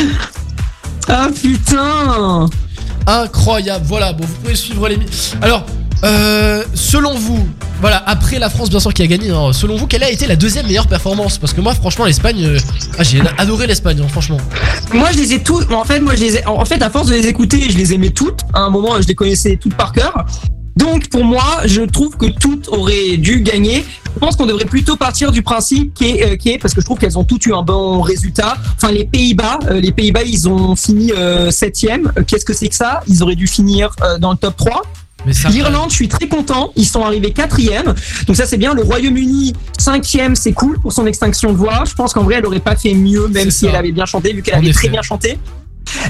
Ah putain Incroyable. Voilà, bon, vous pouvez suivre les. Alors, euh, selon vous, voilà, après la France bien sûr qui a gagné, hein, selon vous, quelle a été la deuxième meilleure performance? Parce que moi, franchement, l'Espagne, euh, ah, j'ai adoré l'Espagne, hein, franchement. Moi, je les ai toutes. En fait, moi, je les ai. En fait, à force de les écouter, je les aimais toutes. À un moment, je les connaissais toutes par cœur. Donc, pour moi, je trouve que toutes auraient dû gagner. Je pense qu'on devrait plutôt partir du principe qui est, euh, parce que je trouve qu'elles ont toutes eu un bon résultat. Enfin, les Pays-Bas, euh, les Pays-Bas, ils ont fini septième. Qu'est-ce que c'est que ça? Ils auraient dû finir dans le top 3. L'Irlande, je suis très content. Ils sont arrivés quatrième. Donc ça, c'est bien. Le Royaume-Uni, cinquième, c'est cool pour son extinction de voix. Je pense qu'en vrai, elle aurait pas fait mieux, même si ça. elle avait bien chanté, vu qu'elle avait très bien chanté.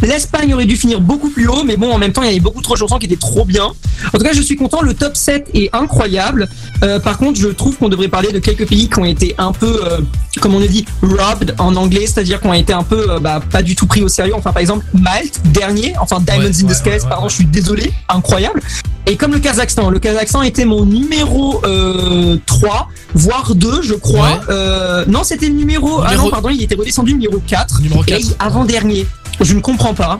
L'Espagne aurait dû finir beaucoup plus haut, mais bon, en même temps, il y avait beaucoup trop de chansons qui étaient trop bien. En tout cas, je suis content. Le top 7 est incroyable. Euh, par contre, je trouve qu'on devrait parler de quelques pays qui ont été un peu, euh, comme on le dit, robbed en anglais, c'est-à-dire qui ont été un peu, euh, bah, pas du tout pris au sérieux. Enfin, par exemple, Malte, dernier. Enfin, Diamonds Ouais, in the ouais, Skies, ouais, pardon, je suis désolé. Incroyable. Et comme le Kazakhstan, le Kazakhstan était mon numéro 3, voire 2, je crois. Non, c'était le numéro. Ah non, pardon, il était redescendu numéro 4. Numéro Et là, 4. il- avant-dernier. Je ne comprends pas.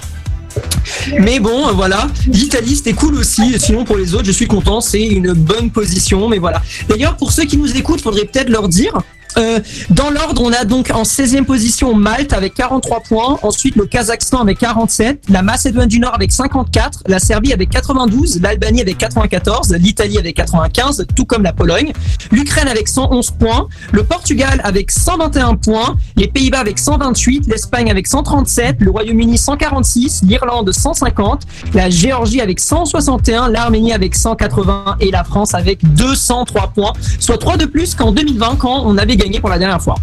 Mais bon, euh, voilà. L'Italie, c'était cool aussi. Sinon, pour les autres, je suis content. C'est une bonne position. Mais voilà. D'ailleurs, pour ceux qui nous écoutent, faudrait peut-être leur dire. Euh, dans l'ordre, on a donc en 16e position Malte avec 43 points, ensuite le Kazakhstan avec 47, la Macédoine du Nord avec 54, la Serbie avec 92, l'Albanie avec 94, l'Italie avec 95, tout comme la Pologne, l'Ukraine avec 111 points, le Portugal avec 121 points, les Pays-Bas avec 128, l'Espagne avec 137, le Royaume-Uni 146, l'Irlande 150, la Géorgie avec 161, l'Arménie avec 180 et la France avec 203 points, soit 3 de plus qu'en 2020 quand on avait gagné pour la dernière fois.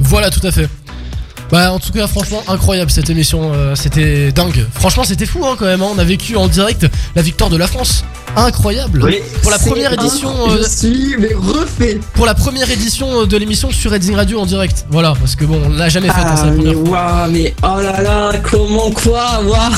Voilà, tout à fait. Bah, en tout cas, franchement, incroyable cette émission. euh, c'était dingue. Franchement, c'était fou hein, quand même. hein. On a vécu en direct la victoire de la France. Incroyable. Oui, pour la première édition. euh, je suis mais refait. pour la première édition euh, de l'émission sur Redzing Radio en direct. Voilà, parce que bon, on l'a jamais fait. hein, Ah la mais première fois. waouh, mais oh là là, comment quoi, waouh.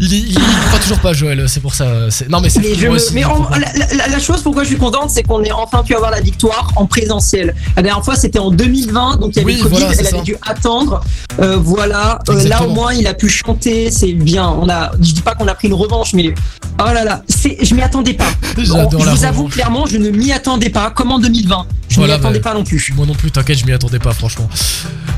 Il, il, il croit toujours pas, Joël. C'est pour ça. Non, mais c'est Mais, je me- aussi, mais la, la- la chose pourquoi je suis contente, c'est qu'on ait enfin pu avoir la victoire en présentiel. La dernière fois, c'était en 2020, donc il y avait Oui, le Covid, voilà, c'est elle ça. avait dû attendre. Euh, voilà, Euh, là au moins, il a pu chanter, c'est bien. On a, je dis pas qu'on a pris une revanche, mais oh là là, c'est, je m'y attendais pas. [LAUGHS] Je vous avoue clairement, je ne m'y attendais pas, comme en 2020. Je Voilà, m'y attendais bah, pas non plus. Moi non plus, t'inquiète, je m'y attendais pas, franchement.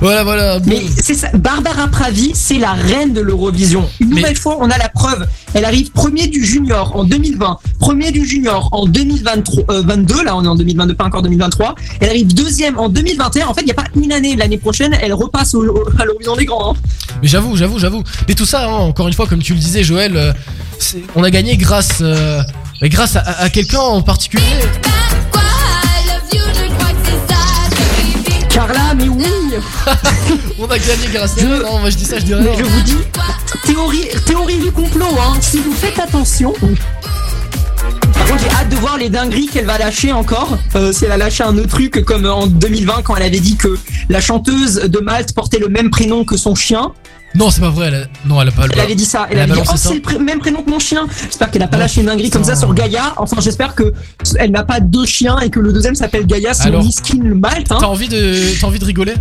Voilà, voilà. bon. Mais c'est ça, Barbara Pravi, c'est la reine de l'Eurovision. Une nouvelle fois, on a la preuve. Elle arrive premier du junior en 2020, premier du junior en 2023, euh, 22, là on est en 2022, pas encore 2023. Elle arrive deuxième en 2021. En fait, il n'y a pas une année. L'année prochaine, elle repasse au- au- à l'Eurovision des grands. hein. Mais j'avoue, j'avoue, j'avoue. Mais tout ça, hein, encore une fois, comme tu le disais, Joël, euh, on a gagné grâce, euh, mais grâce à, à- à quelqu'un en particulier. Carla, mais oui [LAUGHS] On a gagné grâce à Je-. Non, moi je dis ça, je dis rien. Mais je vous dis, théorie, théorie du complot, hein. Si vous faites attention. Par contre, j'ai hâte de voir les dingueries qu'elle va lâcher encore. Euh, si elle a lâché un autre truc comme en 2020 quand elle avait dit que la chanteuse de Malte portait le même prénom que son chien. Non, c'est pas vrai. Elle a... Non, elle a pas le Elle avait dit ça. Elle, avait dit Oh, c'est le même prénom que mon chien. J'espère qu'elle a pas Oh, lâché une dinguerie comme ça sur Gaïa. Enfin, j'espère que elle n'a pas deux chiens et que le deuxième s'appelle Gaïa. Sinon, Alors, miskin le Malte. Hein. T'as envie de, t'as envie de rigoler?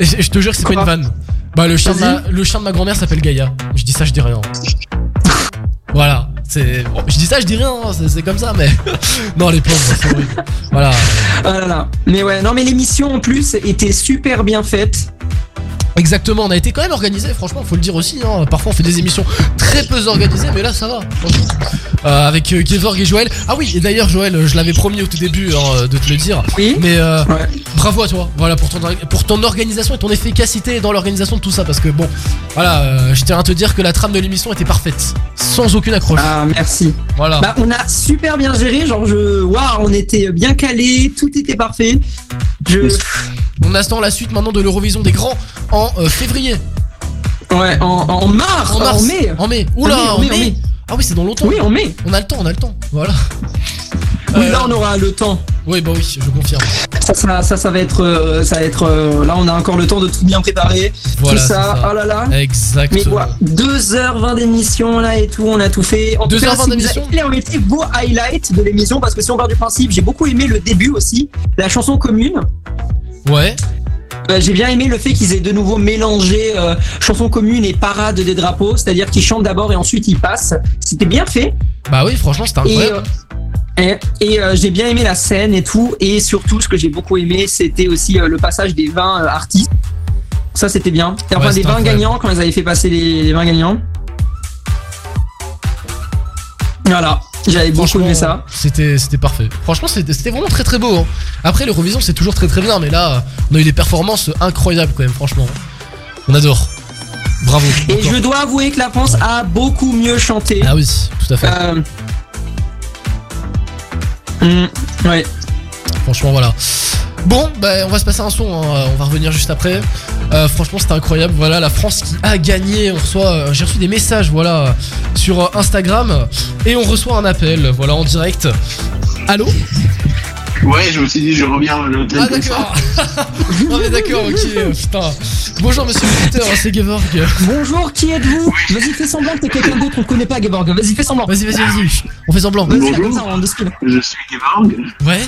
Et je te jure que c'est pas Quoi? une vanne. Bah le chien, de ma, le chien de ma grand-mère s'appelle Gaïa. Je dis ça, je dis rien. voilà. C'est, bon, je dis ça, je dis rien. hein, C'est, comme ça, mais [LAUGHS] non les pauvres, c'est horrible. Voilà. Ah. Mais ouais, non, mais l'émission en plus était super bien faite. Exactement, on a été quand même organisé, franchement, faut le dire aussi. hein. Parfois, on fait des émissions très peu organisées, mais là, ça va. franchement. Euh, avec euh, Gevorg et Joël. Ah oui, et d'ailleurs, Joël, je l'avais promis au tout début hein, de te le dire. Oui. Mais euh, bravo à toi, voilà, pour ton, pour ton organisation et ton efficacité dans l'organisation de tout ça. Parce que bon, voilà, euh, je tiens à te dire que la trame de l'émission était parfaite, sans aucune accroche. Ah, merci. Voilà. Bah, on a super bien géré. Genre, je, waouh, on était bien calé, tout était parfait. Je, On attend la suite maintenant de l'Eurovision des grands en euh, février. ouais, en, en mars, En mars. en mai. En mai. Oula, En mai, en mai, en mai. Ah oui, c'est dans longtemps. Oui, en mai. On a le temps, on a le temps. Voilà. Oui, Euh, là, on aura le temps. Oui, bah oui, je confirme. Ça, ça, ça, ça va être, euh, ça va être. euh, là, on a encore le temps de tout bien préparer. Voilà, tout ça. Oh là là. Exactement. Mais quoi 2h20 d'émission là et tout, on a tout fait. En tout 2h20 cas, si vous d'émission avez- on mettait vos highlights de l'émission parce que si on part du principe, j'ai beaucoup aimé le début aussi, la chanson commune. Ouais. Euh, j'ai bien aimé le fait qu'ils aient de nouveau mélangé euh, chanson commune et parade des drapeaux, c'est-à-dire qu'ils chantent d'abord et ensuite ils passent. C'était bien fait. Bah oui, franchement, c'était Et, incroyable. euh, et, et, euh, j'ai bien aimé la scène et tout. Et surtout, ce que j'ai beaucoup aimé, c'était aussi euh, le passage des 20 euh, artistes. Ça, c'était bien. Et enfin, Ouais, des c'était 20 incroyable. gagnants quand ils avaient fait passer les, les 20 gagnants. Voilà, j'avais beaucoup aimé ça. C'était, c'était parfait. Franchement, c'était, c'était vraiment très très beau. hein. Après, l'Eurovision, c'est toujours très très bien, mais là, on a eu des performances incroyables quand même, franchement. On adore. Bravo. Et encore. je dois avouer que la France a beaucoup mieux chanté. Ah oui, tout à fait. Euh, hum, ouais. Franchement, voilà. Bon, bah, on va se passer un son, hein, on va revenir juste après. Euh, franchement, c'était incroyable. Voilà, la France qui a gagné. On reçoit, euh, j'ai reçu des messages, voilà, sur euh, Instagram, et on reçoit un appel, voilà, en direct. Allô? Ouais, je me suis dit, je reviens le Ah d'accord. [LAUGHS] non mais d'accord, ok, putain. Bonjour monsieur l'auditeur, c'est Gevorg. Bonjour, qui êtes-vous Vas-y, fais semblant que t'es quelqu'un d'autre, on connaît pas, Geborg. Vas-y, fais semblant. Vas-y, vas-y, vas-y. On fait semblant. Vas-y, comme ça, on. Je suis Gevorg. Ouais.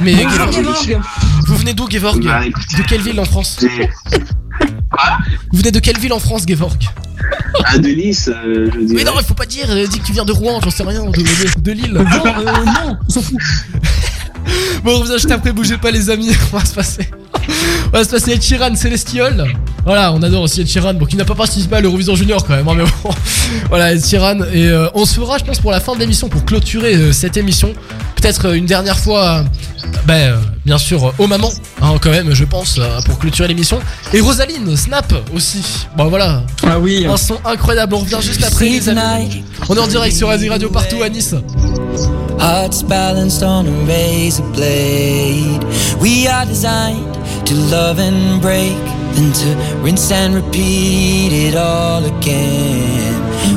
Mais Bonjour, Gevorg, Geborg. vous venez d'où Gevorg Bah, De quelle ville en France Vous venez de quelle ville en France, Gevorg À de Nice, euh, je. Mais non, il faut pas dire, euh, dis que tu viens de Rouen, j'en sais rien, de, de, de Lille. Bon, euh, non, on s'en fout. Bon, on revient juste après, bougez pas les amis, [LAUGHS] on va se passer. On va se passer Ed Sheeran, Celestial. Voilà, on adore aussi Ed bon, qui n'a pas participé à l'Eurovision Junior quand même, hein, mais bon. [LAUGHS] Voilà, Ed. Et euh, on se fera, je pense, pour la fin de l'émission, pour clôturer euh, cette émission. Peut-être euh, une dernière fois, euh, ben, euh, bien sûr, euh, aux mamans, hein, quand même, je pense, euh, pour clôturer l'émission. Et Rosaline, Snap aussi. Bon, voilà. Ah oui. Un son incroyable, on revient juste après, les amis. On est en direct sur Asie Radio partout à Nice. Hearts balanced on a razor blade. We are designed to love and break, then to rinse and repeat it all again.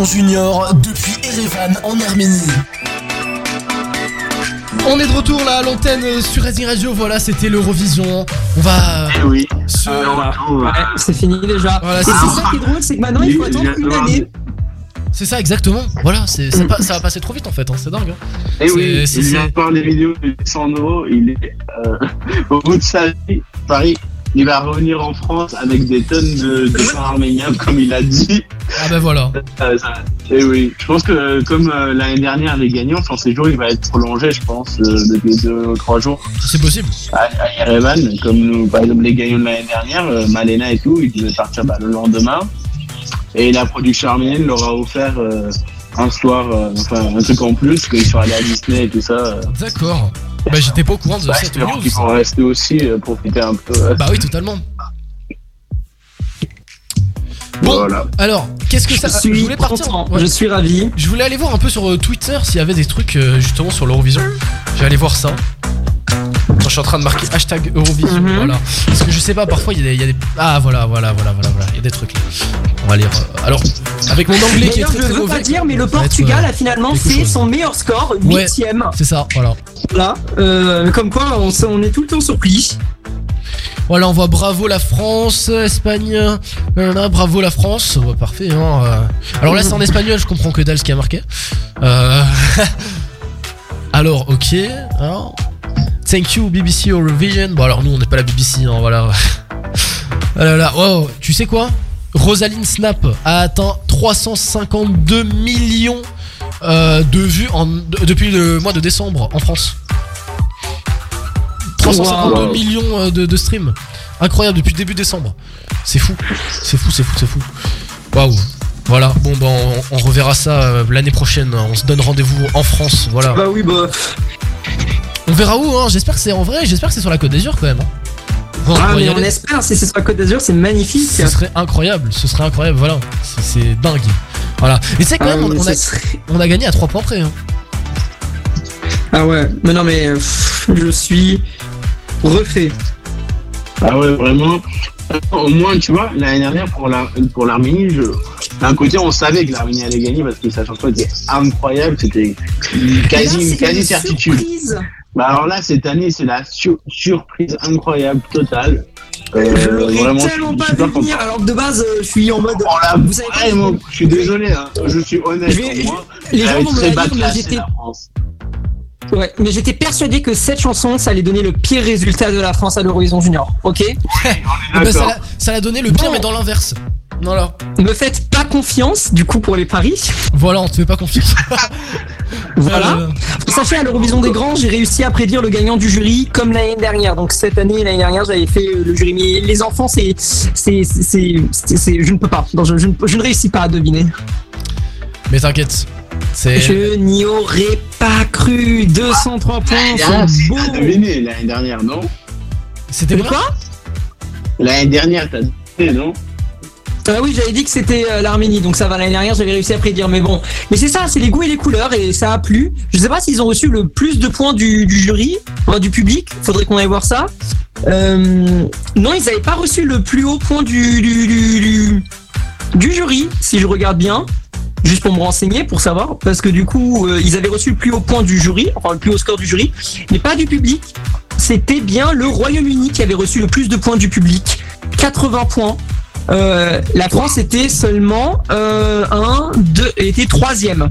l'Eurovision Junior depuis Erevan en Arménie. On est de retour là à l'antenne sur Racing Radio, voilà c'était l'Eurovision. On va. Eh oui. se- Ouais, c'est fini déjà. Voilà, c'est ça qui est drôle, c'est que maintenant il faut attendre une année. C'est ça exactement. Voilà, c'est ça, pa- ça va passer trop vite en fait, hein, c'est dingue. hein. Et Eh oui, C'est- il c'est- vient de voir les vidéos de Sandro, il est euh, [LAUGHS] au bout de sa vie, Paris. Il va revenir en France avec des tonnes de, de pain arménien, comme il a dit. Ah ben voilà. Euh, ça- Et oui, je pense que euh, comme euh, l'année dernière les gagnants, son séjour il va être prolongé, je pense, euh, de deux ou trois jours. C'est possible. À, à Yerevan, comme nous, par exemple les gagnants de l'année dernière, euh, Malena et tout, ils devaient partir bah, le lendemain. Et la production arménienne leur a offert un soir, enfin un truc en plus, qu'ils sont allés à Disney et tout ça. D'accord. Bah j'étais pas au courant de Bah, cette news. qu'ils vont rester aussi, profiter un peu. Bah oui, totalement. Bon, Voilà. alors, qu'est-ce que Je ça suis voulais partir. content, je suis ravi. Je voulais aller voir un peu sur euh, Twitter s'il y avait des trucs euh, justement sur l'Eurovision. Je vais aller voir ça. Je suis en train de marquer hashtag Eurovision, Mhm. voilà. Parce que je sais pas, parfois il y, a des- il y a des. Ah voilà, voilà, voilà, voilà, voilà. Il y a des trucs là. On va lire. euh, alors, avec mon anglais qui est très je très veux mauvais. pas dire, mais le être, Portugal a finalement fait chose. son meilleur score, Ouais, huitième. C'est ça, voilà. Voilà, euh, comme quoi on est tout le temps surpris. Voilà, on voit bravo la France, Espagne, euh, bravo la France, Ouais, parfait. Hein, euh. Alors là, c'est en espagnol, je comprends que dalle ce qui a marqué. Euh, [LAUGHS] Alors, ok. Thank you BBC Eurovision. Bon, alors nous, on n'est pas la BBC, hein, voilà. [LAUGHS] Ah là là, wow, tu sais quoi? Rosaline Snap a atteint 352 millions de vues depuis le mois de décembre en France. 352 Wow. millions euh, de, de streams. Incroyable depuis début décembre. C'est fou. C'est fou, c'est fou, c'est fou. Waouh. Voilà, bon ben on, on reverra ça euh, l'année prochaine. On se donne rendez-vous en France, voilà. Bah oui, bah. On verra où, hein. J'espère que c'est en vrai, j'espère que c'est sur la Côte d'Azur quand même. hein. Bon, Ah, mais on espère, si c'est sur la Côte d'Azur, c'est magnifique. Ce serait incroyable, ce serait incroyable, voilà. C'est- dingue. Voilà. Et tu sais quand Ah, même, on, mais on a, ça serait- on a gagné à 3 points près. Hein. Ah ouais, mais non, mais pff, je suis refait. Ah ouais, vraiment. Au moins, tu vois, l'année dernière, pour la- pour l'Arménie, je... d'un côté, on savait que l'Arménie allait gagner parce que sa chanson était incroyable, c'était une quasi, une quasi certitude. surprise. Bah alors là, cette année, c'est la sur- surprise incroyable totale. Euh, je l'aurais vraiment, tellement je pas vu venir, alors que de base, euh, je suis en mode. Oh là, vous savez pas, vraiment, je suis désolé, hein, je suis honnête. Je vais- pour moi, les gens vont me dire, mais j'étais- la France. Ouais, mais j'étais persuadé que cette chanson, ça allait donner le pire résultat de la France à l'Eurovision Junior, ok? Eh ben, ça l'a- donné le pire, mais dans l'inverse. Voilà. Me faites pas confiance, du coup, pour les paris. Voilà, on te fait pas confiance. [LAUGHS] Voilà. Euh, Sachez, à l'Eurovision des Grands, j'ai réussi à prédire le gagnant du jury comme l'année dernière. Donc cette année, l'année dernière, j'avais fait euh, le jury. Mais les enfants, c'est, c'est, c'est, c'est- c'est- je ne peux pas. Non, je, je ne, je ne réussis pas à deviner. Mais t'inquiète. C'est. Je n'y aurais pas cru. 203 points, Ah, c'est si, beau. t'as deviné l'année dernière, non C'était quoi L'année dernière, t'as deviné, non Ah oui, j'avais dit que c'était euh, l'Arménie, donc ça va. L'année dernière, j'avais réussi à prédire, mais bon. Mais c'est ça, c'est les goûts et les couleurs, et ça a plu. Je sais pas s'ils ont reçu le plus de points du, du jury, enfin, du public. Faudrait qu'on aille voir ça. Euh, non, ils n'avaient pas reçu le plus haut point du, du, du, du, du jury, si je regarde bien. Juste pour me renseigner, pour savoir, parce que du coup, euh, ils avaient reçu le plus haut point du jury, enfin le plus haut score du jury, mais pas du public. C'était bien le Royaume-Uni qui avait reçu le plus de points du public, 80 points. Euh, la France était seulement euh, un, deux, était troisième.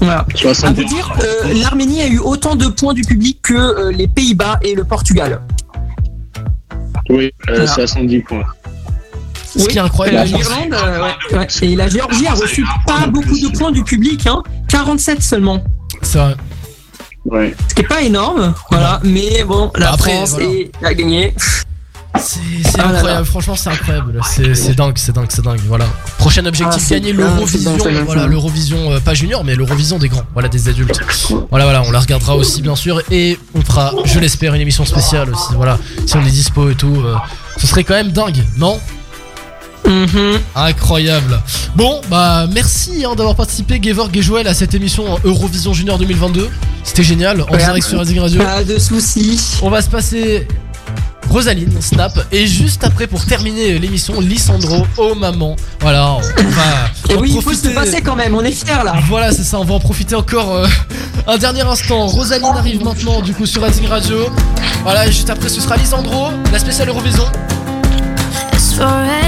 Voilà. À vous dire, l'Arménie a eu autant de points du public que les Pays-Bas et le Portugal. Oui, euh, Voilà. 70 points. Ce qui est incroyable. L'Irlande, euh, ouais, ouais. Et la Géorgie a reçu pas beaucoup de points du public, hein, 47 seulement. C'est vrai. Ouais. Ce qui est pas énorme, voilà. Mais bon, la Bah, Après, France voilà. est- a gagné. C'est Ah incroyable, là. franchement c'est incroyable, c'est dingue, c'est dingue, c'est dingue, voilà. Prochain objectif, Ah, gagner l'Eurovision, voilà, l'Eurovision euh, pas junior mais l'Eurovision des grands, voilà des adultes. Voilà voilà, on la regardera aussi bien sûr et on fera, je l'espère, une émission spéciale aussi, voilà, si on est dispo et tout, euh, ce serait quand même dingue, non? Mm-hmm. Incroyable. Bon, bah merci hein, d'avoir participé, Gevorg et Joël, à cette émission Eurovision Junior 2022. C'était génial, en Ouais. direct sur Rising Radio. Pas de soucis. On va se passer Rosaline, Snap, et juste après pour terminer l'émission, Lissandro, oh maman. Voilà, on va. Et en oui, il faut se passer quand même, on est fiers là. Voilà, c'est ça, on va en profiter encore euh, un dernier instant. Rosaline arrive maintenant, du coup, sur Rising Radio. Voilà, et juste après, ce sera Lissandro, la spéciale Eurovision. It's 4 a.m.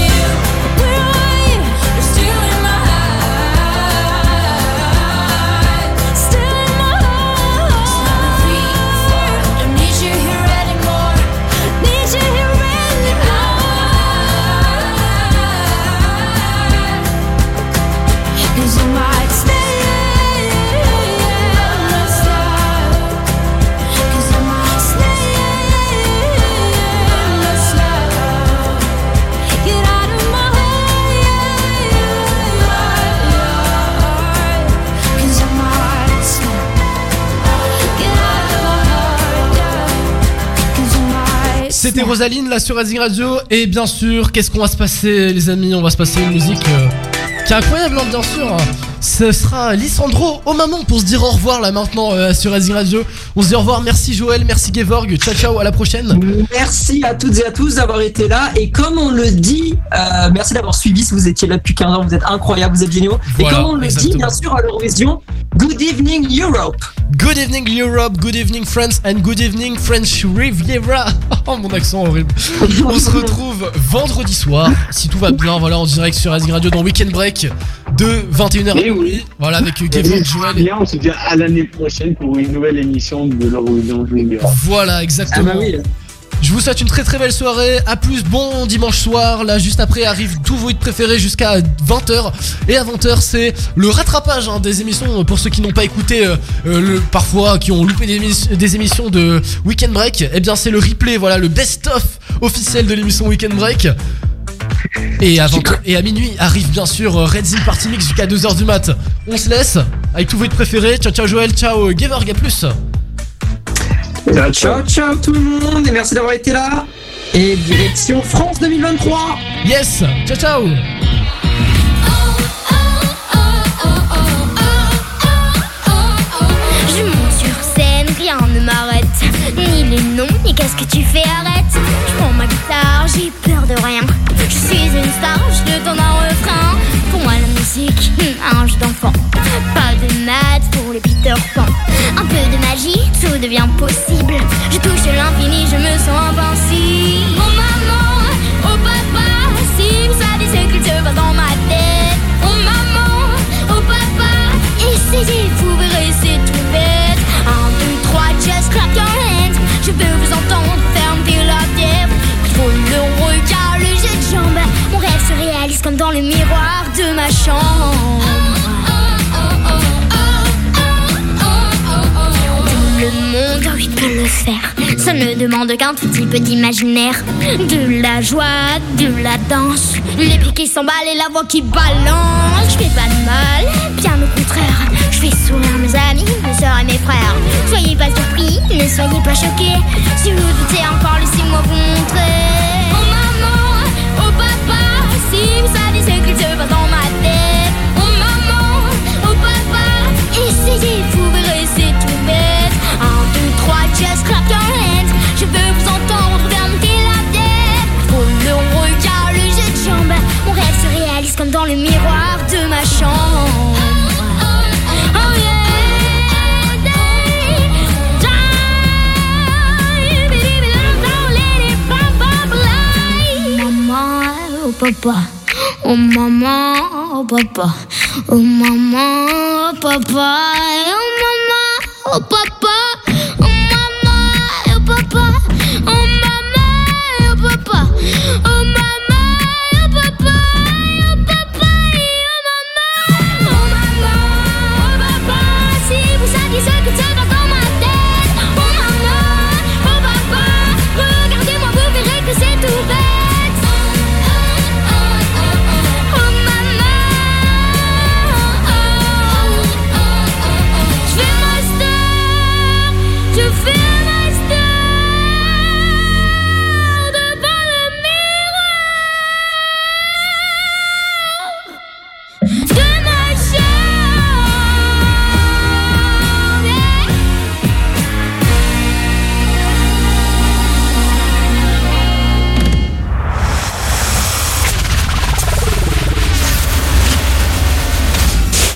C'était Rosaline là sur Rising Radio et bien sûr qu'est-ce qu'on va se passer les amis? On va se passer une musique euh, qui est incroyable hein, bien sûr. Ce sera Lissandro au maman pour se dire au revoir là maintenant euh, sur Rising Radio. On se dit au revoir, merci Joël, merci Gevorg, ciao ciao à la prochaine. Merci à toutes et à tous d'avoir été là. Et comme on le dit, euh, merci d'avoir suivi. Si vous étiez là depuis 15 ans, vous êtes incroyables, vous êtes géniaux. Voilà, et comme on le dit, bien sûr, à l'Eurovision, Good evening Europe. Good evening Europe, good evening France and good evening French Riviera. [LAUGHS] Oh mon accent horrible. On se retrouve vendredi soir, si tout va bien, voilà en direct sur Rising Radio dans Weekend Break de 21h à Oui. Voilà avec Gevorg, Joël et on se dit à l'année prochaine pour une nouvelle émission de l'Eurovision Junior. Voilà, exactement. Ah bah oui. Je vous souhaite une très très belle soirée. À plus, bon dimanche soir. Là, juste après, arrive tous vos hits préférés jusqu'à 20h. Et à 20h, c'est le rattrapage hein, des émissions. Pour ceux qui n'ont pas écouté, euh, euh, le, parfois, qui ont loupé des, émis- des émissions de Weekend Break, eh bien, c'est le replay, voilà, le best-of officiel de l'émission Weekend Break. Et à, 20 et à minuit arrive bien sûr euh, Red Zine Party Mix jusqu'à 2h du mat. On se laisse avec tous vos préférés. Ciao ciao Joël, ciao Gevorg, à plus. Ciao, ciao tout le monde et merci d'avoir été là. Et direction France 2023. Yes, ciao ciao. Les noms, ni qu'est-ce que tu fais, arrête. Je prends ma guitare, j'ai peur de rien. Je suis une star, je te donne un refrain. Pour moi, la musique, hmm, un jeu d'enfant. Pas de maths pour les Peter Pan. Un peu de magie, tout devient possible. Je touche l'infini, je me sens invincible. Oh maman, oh papa, si vous saviez ce qu'il se passe dans ma tête. Oh maman, oh papa, essayez, vous verrez, c'est tout bête. Un, deux, trois, just clap. Je veux vous entendre fermer la tête. Faut le regard, le jeu de jambes. Mon rêve se réalise comme dans le miroir de ma chambre. Tout le monde, oui, peut le faire. Ne demande qu'un tout petit peu d'imaginaire. De la joie, de la danse. Les pieds qui s'emballent et la voix qui balance. Je fais pas de mal, bien au contraire. Je fais sourire mes amis, mes soeurs et mes frères. Soyez pas surpris, ne soyez pas choqués. Si vous doutez encore, laissez-moi vous montrer. Oh maman, oh papa, si vous saviez ce qu'il se passe dans ma tête. Oh maman, oh papa, essayez, vous verrez, c'est tout bête. Un, deux, trois, just clap. Je veux vous entendre la tête. Le regard, le jeu de jambes. Mon rêve se réalise comme dans le miroir de ma chambre. Oh yeah. Pop, papa. Oh maman, oh papa. Oh maman, oh papa. Oh maman, oh papa.